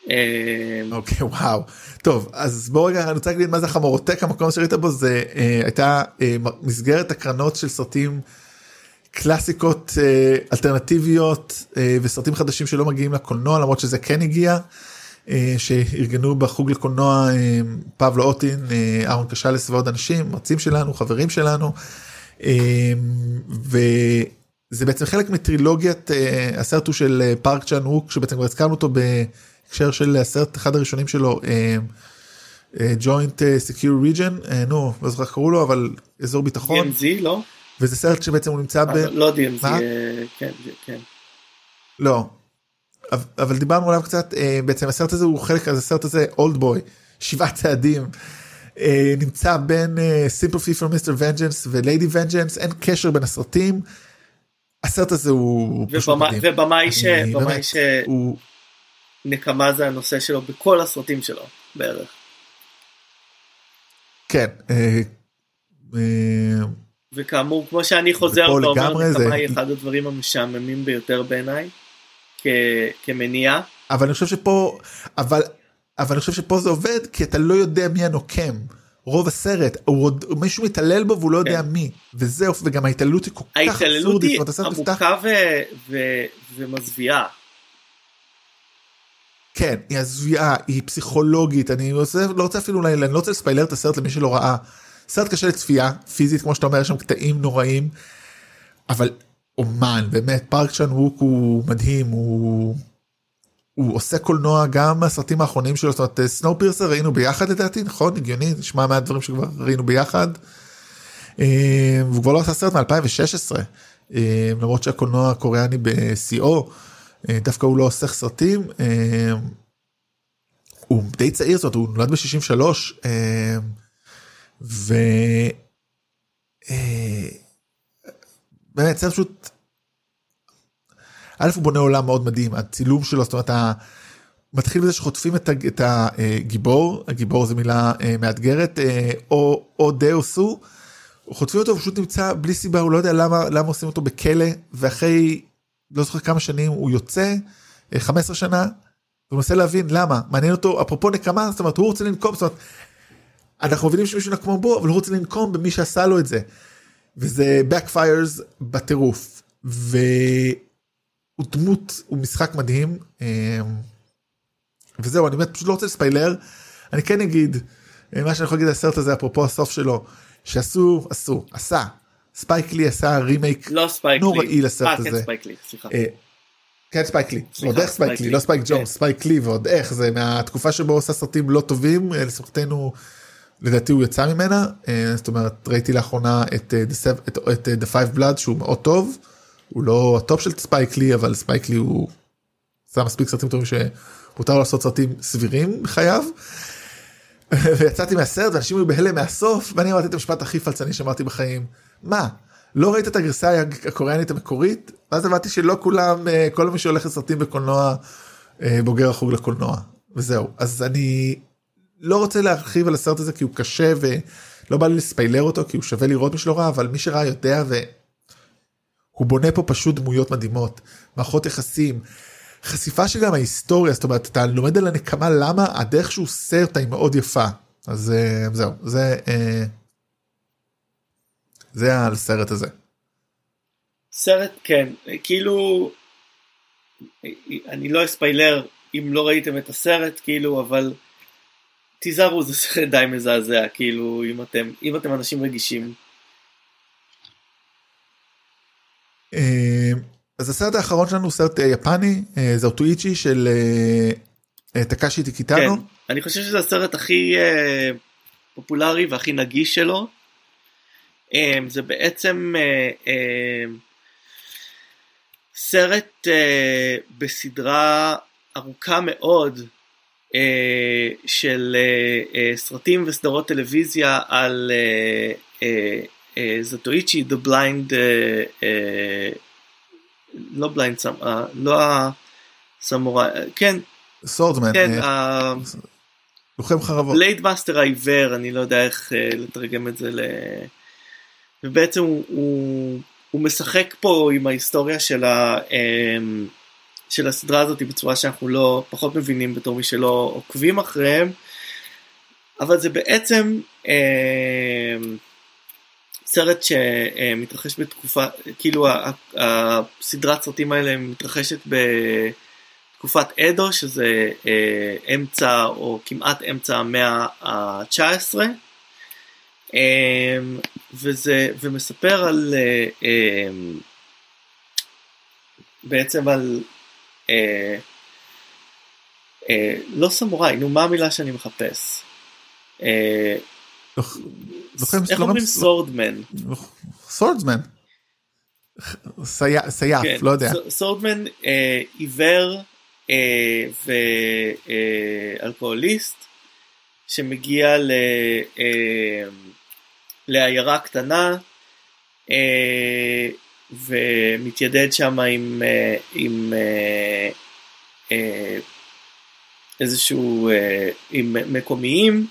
אה, אוקיי וואו טוב אז בוא רגע אני רוצה להגיד מה זה חמורותק המקום שראית בו זה אה, הייתה אה, מסגרת הקרנות של סרטים קלאסיקות אה, אלטרנטיביות אה, וסרטים חדשים שלא מגיעים לקולנוע למרות שזה כן הגיע. אה, שארגנו בחוג לקולנוע אה, פבלו אוטין אה, אהרון קשלס ועוד אנשים מרצים שלנו חברים שלנו. וזה בעצם חלק מטרילוגיית הסרט הוא של פארק צ'אן ווק שבעצם כבר הזכרנו אותו בהקשר של הסרט אחד הראשונים שלו ג'וינט סקיור ריג'ן נו לא זוכר איך קראו לו אבל אזור ביטחון DMZ לא? וזה סרט שבעצם הוא נמצא ב... אה, לא DMZ, כן, כן. לא. אבל- דיברנו עליו קצת אה, בעצם הסרט הזה הוא חלק אז הסרט הזה אולד בוי שבעה צעדים אה, נמצא בין סימפלפי פור מיסטר ונג'נס וליידי ונג'נס אין קשר בין הסרטים. הסרט הזה הוא ובמאי- ש- באמת, הוא שנקמה זה הנושא שלו בכל הסרטים שלו בערך. כן. אה, וכאמור כמו שאני חוזר ואומר נקמה זה- היא אחד הדברים המשעממים ביותר בעיניי כ- כמניע. אבל אני חושב שפה אבל אבל אני חושב שפה זה עובד כי אתה לא יודע מי הנוקם. רוב הסרט הוא עוד מישהו מתעלל בו והוא לא יודע כן. מי וזהו וגם ההתעללות היא כל כך ההתעללות אבסורדית. היא הסרט נפתח- עמוקה ו- ו- ומזוויעה. כן, היא הזויה, היא פסיכולוגית, אני רוצה, לא רוצה אפילו, אני לא רוצה לספיילר את הסרט למי שלא ראה. סרט קשה לצפייה, פיזית כמו שאתה אומר, יש שם קטעים נוראים, אבל אומן, באמת, פארק צ'אן ווק הוא מדהים, הוא, הוא עושה קולנוע גם מהסרטים האחרונים שלו, זאת אומרת, סנואו פירסר ראינו ביחד לדעתי, נכון? הגיוני, נשמע מהדברים שכבר ראינו ביחד. אה, והוא כבר לא עשה סרט מ-2016, למרות שהקולנוע הקוריאני בשיאו. אה, דווקא הוא לא עושה סרטים. אה, הוא די צעיר זאת הוא נולד ב-63 ו... אה, באמת זה פשוט. א' הוא בונה עולם מאוד מדהים הצילום שלו זאת אומרת ה- מתחיל בזה שחוטפים את הג- את הגיבור הגיבור זה מילה אה, מאתגרת אה, או או הוא. חוטפים אותו הוא פשוט נמצא בלי סיבה הוא לא יודע למה למה עושים אותו בכלא ואחרי לא זוכר כמה שנים הוא יוצא אה, 15 שנה. הוא מנסה להבין למה מעניין אותו אפרופו נקמה זאת אומרת הוא רוצה לנקום זאת אומרת. אנחנו מבינים שמישהו נקמו בו אבל הוא רוצה לנקום במי שעשה לו את זה. וזה backfires בטירוף והוא דמות הוא משחק מדהים אה, וזהו אני באמת פשוט לא רוצה לספיילר אני כן אגיד אה, מה שאני יכול להגיד על הסרט הזה אפרופו הסוף שלו שעשו עשו עשה ספייק לי עשה רימייק לא ספייק נוראי לי. לסרט אה, כן הזה. ספייק לי, סליחה. כן ספייק לי, ועוד איך ספייק לי. לא ספייק ג'ונס. ספייק לי ועוד איך, זה מהתקופה שבו עושה סרטים לא טובים, לשמחתנו לדעתי הוא יצא ממנה, אה, זאת אומרת ראיתי לאחרונה את אה, אה, Da 5 Bloods שהוא מאוד טוב, הוא לא הטופ של ספייק לי אבל ספייק לי הוא עשה מספיק סרטים טובים שמותר לעשות סרטים סבירים בחייו. [laughs] ויצאתי מהסרט ואנשים היו בהלם מהסוף ואני אמרתי את המשפט הכי פלצני שאמרתי בחיים. מה? לא ראית את הגרסה הקוריאנית המקורית? ואז הבנתי שלא כולם כל מי שהולך לסרטים בקולנוע בוגר החוג לקולנוע. וזהו. אז אני לא רוצה להרחיב על הסרט הזה כי הוא קשה ולא בא לי לספיילר אותו כי הוא שווה לראות מי שלא ראה אבל מי שראה יודע והוא בונה פה פשוט דמויות מדהימות מערכות יחסים חשיפה שגם ההיסטוריה זאת אומרת אתה לומד על הנקמה למה הדרך שהוא עושה אותה היא מאוד יפה אז אה, זהו זה אה, זה על הסרט הזה. סרט כן כאילו אני לא אספיילר אם לא ראיתם את הסרט כאילו אבל תיזהרו זה סרט די מזעזע כאילו אם אתם אם אתם אנשים רגישים. אה, אז הסרט האחרון שלנו הוא סרט אה, יפני אה, זה אוטואיצ'י של טקשי טיקיטנו. כן, אני חושב שזה הסרט הכי פופולרי והכי נגיש שלו. זה בעצם סרט בסדרה ארוכה מאוד של סרטים וסדרות טלוויזיה על זאטואיצ'י The Blind לא blind סם, אה, לא הסמוראי, כן. Swordsman. כן, אה, לוחם חרבות. blade master העיוור, אני לא יודע איך אה, לתרגם את זה ל... ובעצם הוא, הוא, הוא משחק פה עם ההיסטוריה של, ה, של הסדרה הזאת בצורה שאנחנו לא פחות מבינים בתור מי שלא עוקבים אחריהם, אבל זה בעצם סרט שמתרחש בתקופה, כאילו הסדרת סרטים האלה מתרחשת בתקופת אדו, שזה אה, אמצע או כמעט אמצע המאה ה-19, אמ, וזה, ומספר על, אה, אמ, בעצם על, אה, לא סמוראי, נו מה המילה שאני מחפש? איך אומרים סורדמן? סורדמן. סייף, כן, לא יודע. סורדמן אה, עיוור אה, ואלכוהוליסט שמגיע ל, אה, לעיירה קטנה ומתיידד שם עם, עם איזשהו, עם מקומיים.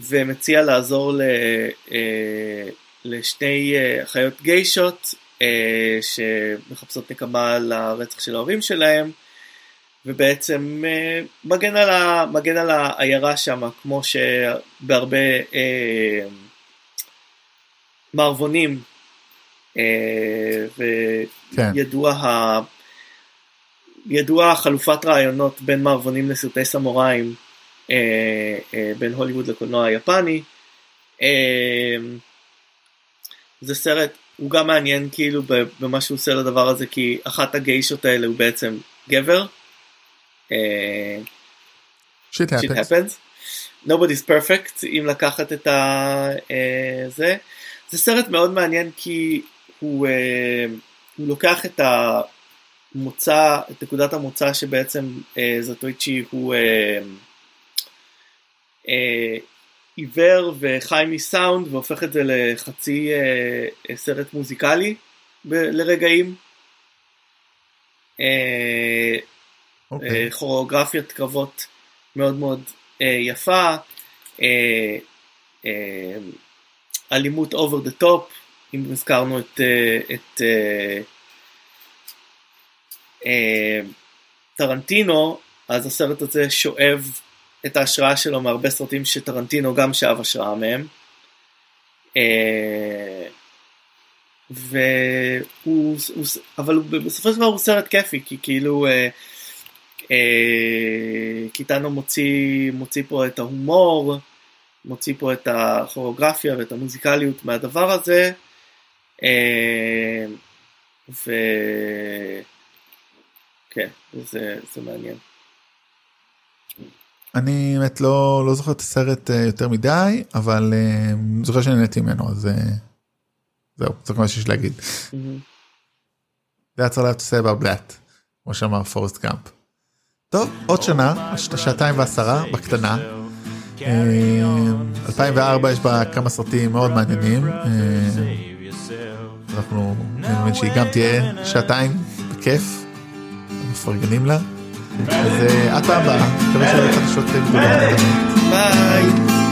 ומציע לעזור ל, אה, לשני אה, אחיות גיישות אה, שמחפשות נקמה על הרצח של ההורים שלהם ובעצם מגן על, ה, מגן על העיירה שם כמו שבהרבה מערבונים וידוע כן. ה... ידוע חלופת רעיונות בין מערבונים לסרטי סמוראים אה, אה, בין הוליווד לקולנוע היפני. אה, זה סרט, הוא גם מעניין כאילו במה שהוא עושה לדבר הזה, כי אחת הגיישות האלה הוא בעצם גבר. shit happens. Nobody's perfect, אם לקחת את ה... זה. זה סרט מאוד מעניין כי הוא, הוא לוקח את המוצא, את נקודת המוצא שבעצם זטויצ'י הוא אה, עיוור וחי מסאונד והופך את זה לחצי אה, אה, סרט מוזיקלי לרגעים. אה, okay. אוקיי. אה, כוריאוגרפיית קרבות מאוד מאוד אה, יפה. אה, אה, אלימות over the top, אם הזכרנו את, אה, את אה, אה, טרנטינו, אז הסרט הזה שואב את ההשראה שלו מהרבה סרטים שטרנטינו גם שאב השראה מהם. והוא, אבל בסופו של דבר הוא סרט כיפי, כי כאילו קיטנו מוציא, מוציא פה את ההומור, מוציא פה את הכוריאוגרפיה ואת המוזיקליות מהדבר הזה, וכן, זה, זה מעניין. אני באמת לא לא זוכר את הסרט אה, יותר מדי אבל אה, זוכר שנהניתי ממנו אז אה, זהו זה מה שיש להגיד. That's all I have to say about that כמו שאמר פורסט קאמפ. טוב, עוד שנה, שעתיים ועשרה, בקטנה. 2004 יש בה כמה סרטים מאוד מעניינים. אנחנו, אני מאמין שהיא גם תהיה שעתיים, בכיף, מפרגנים לה. אז עד פעם הבאה, מקווה שיהיו חדשות גדולות. ביי.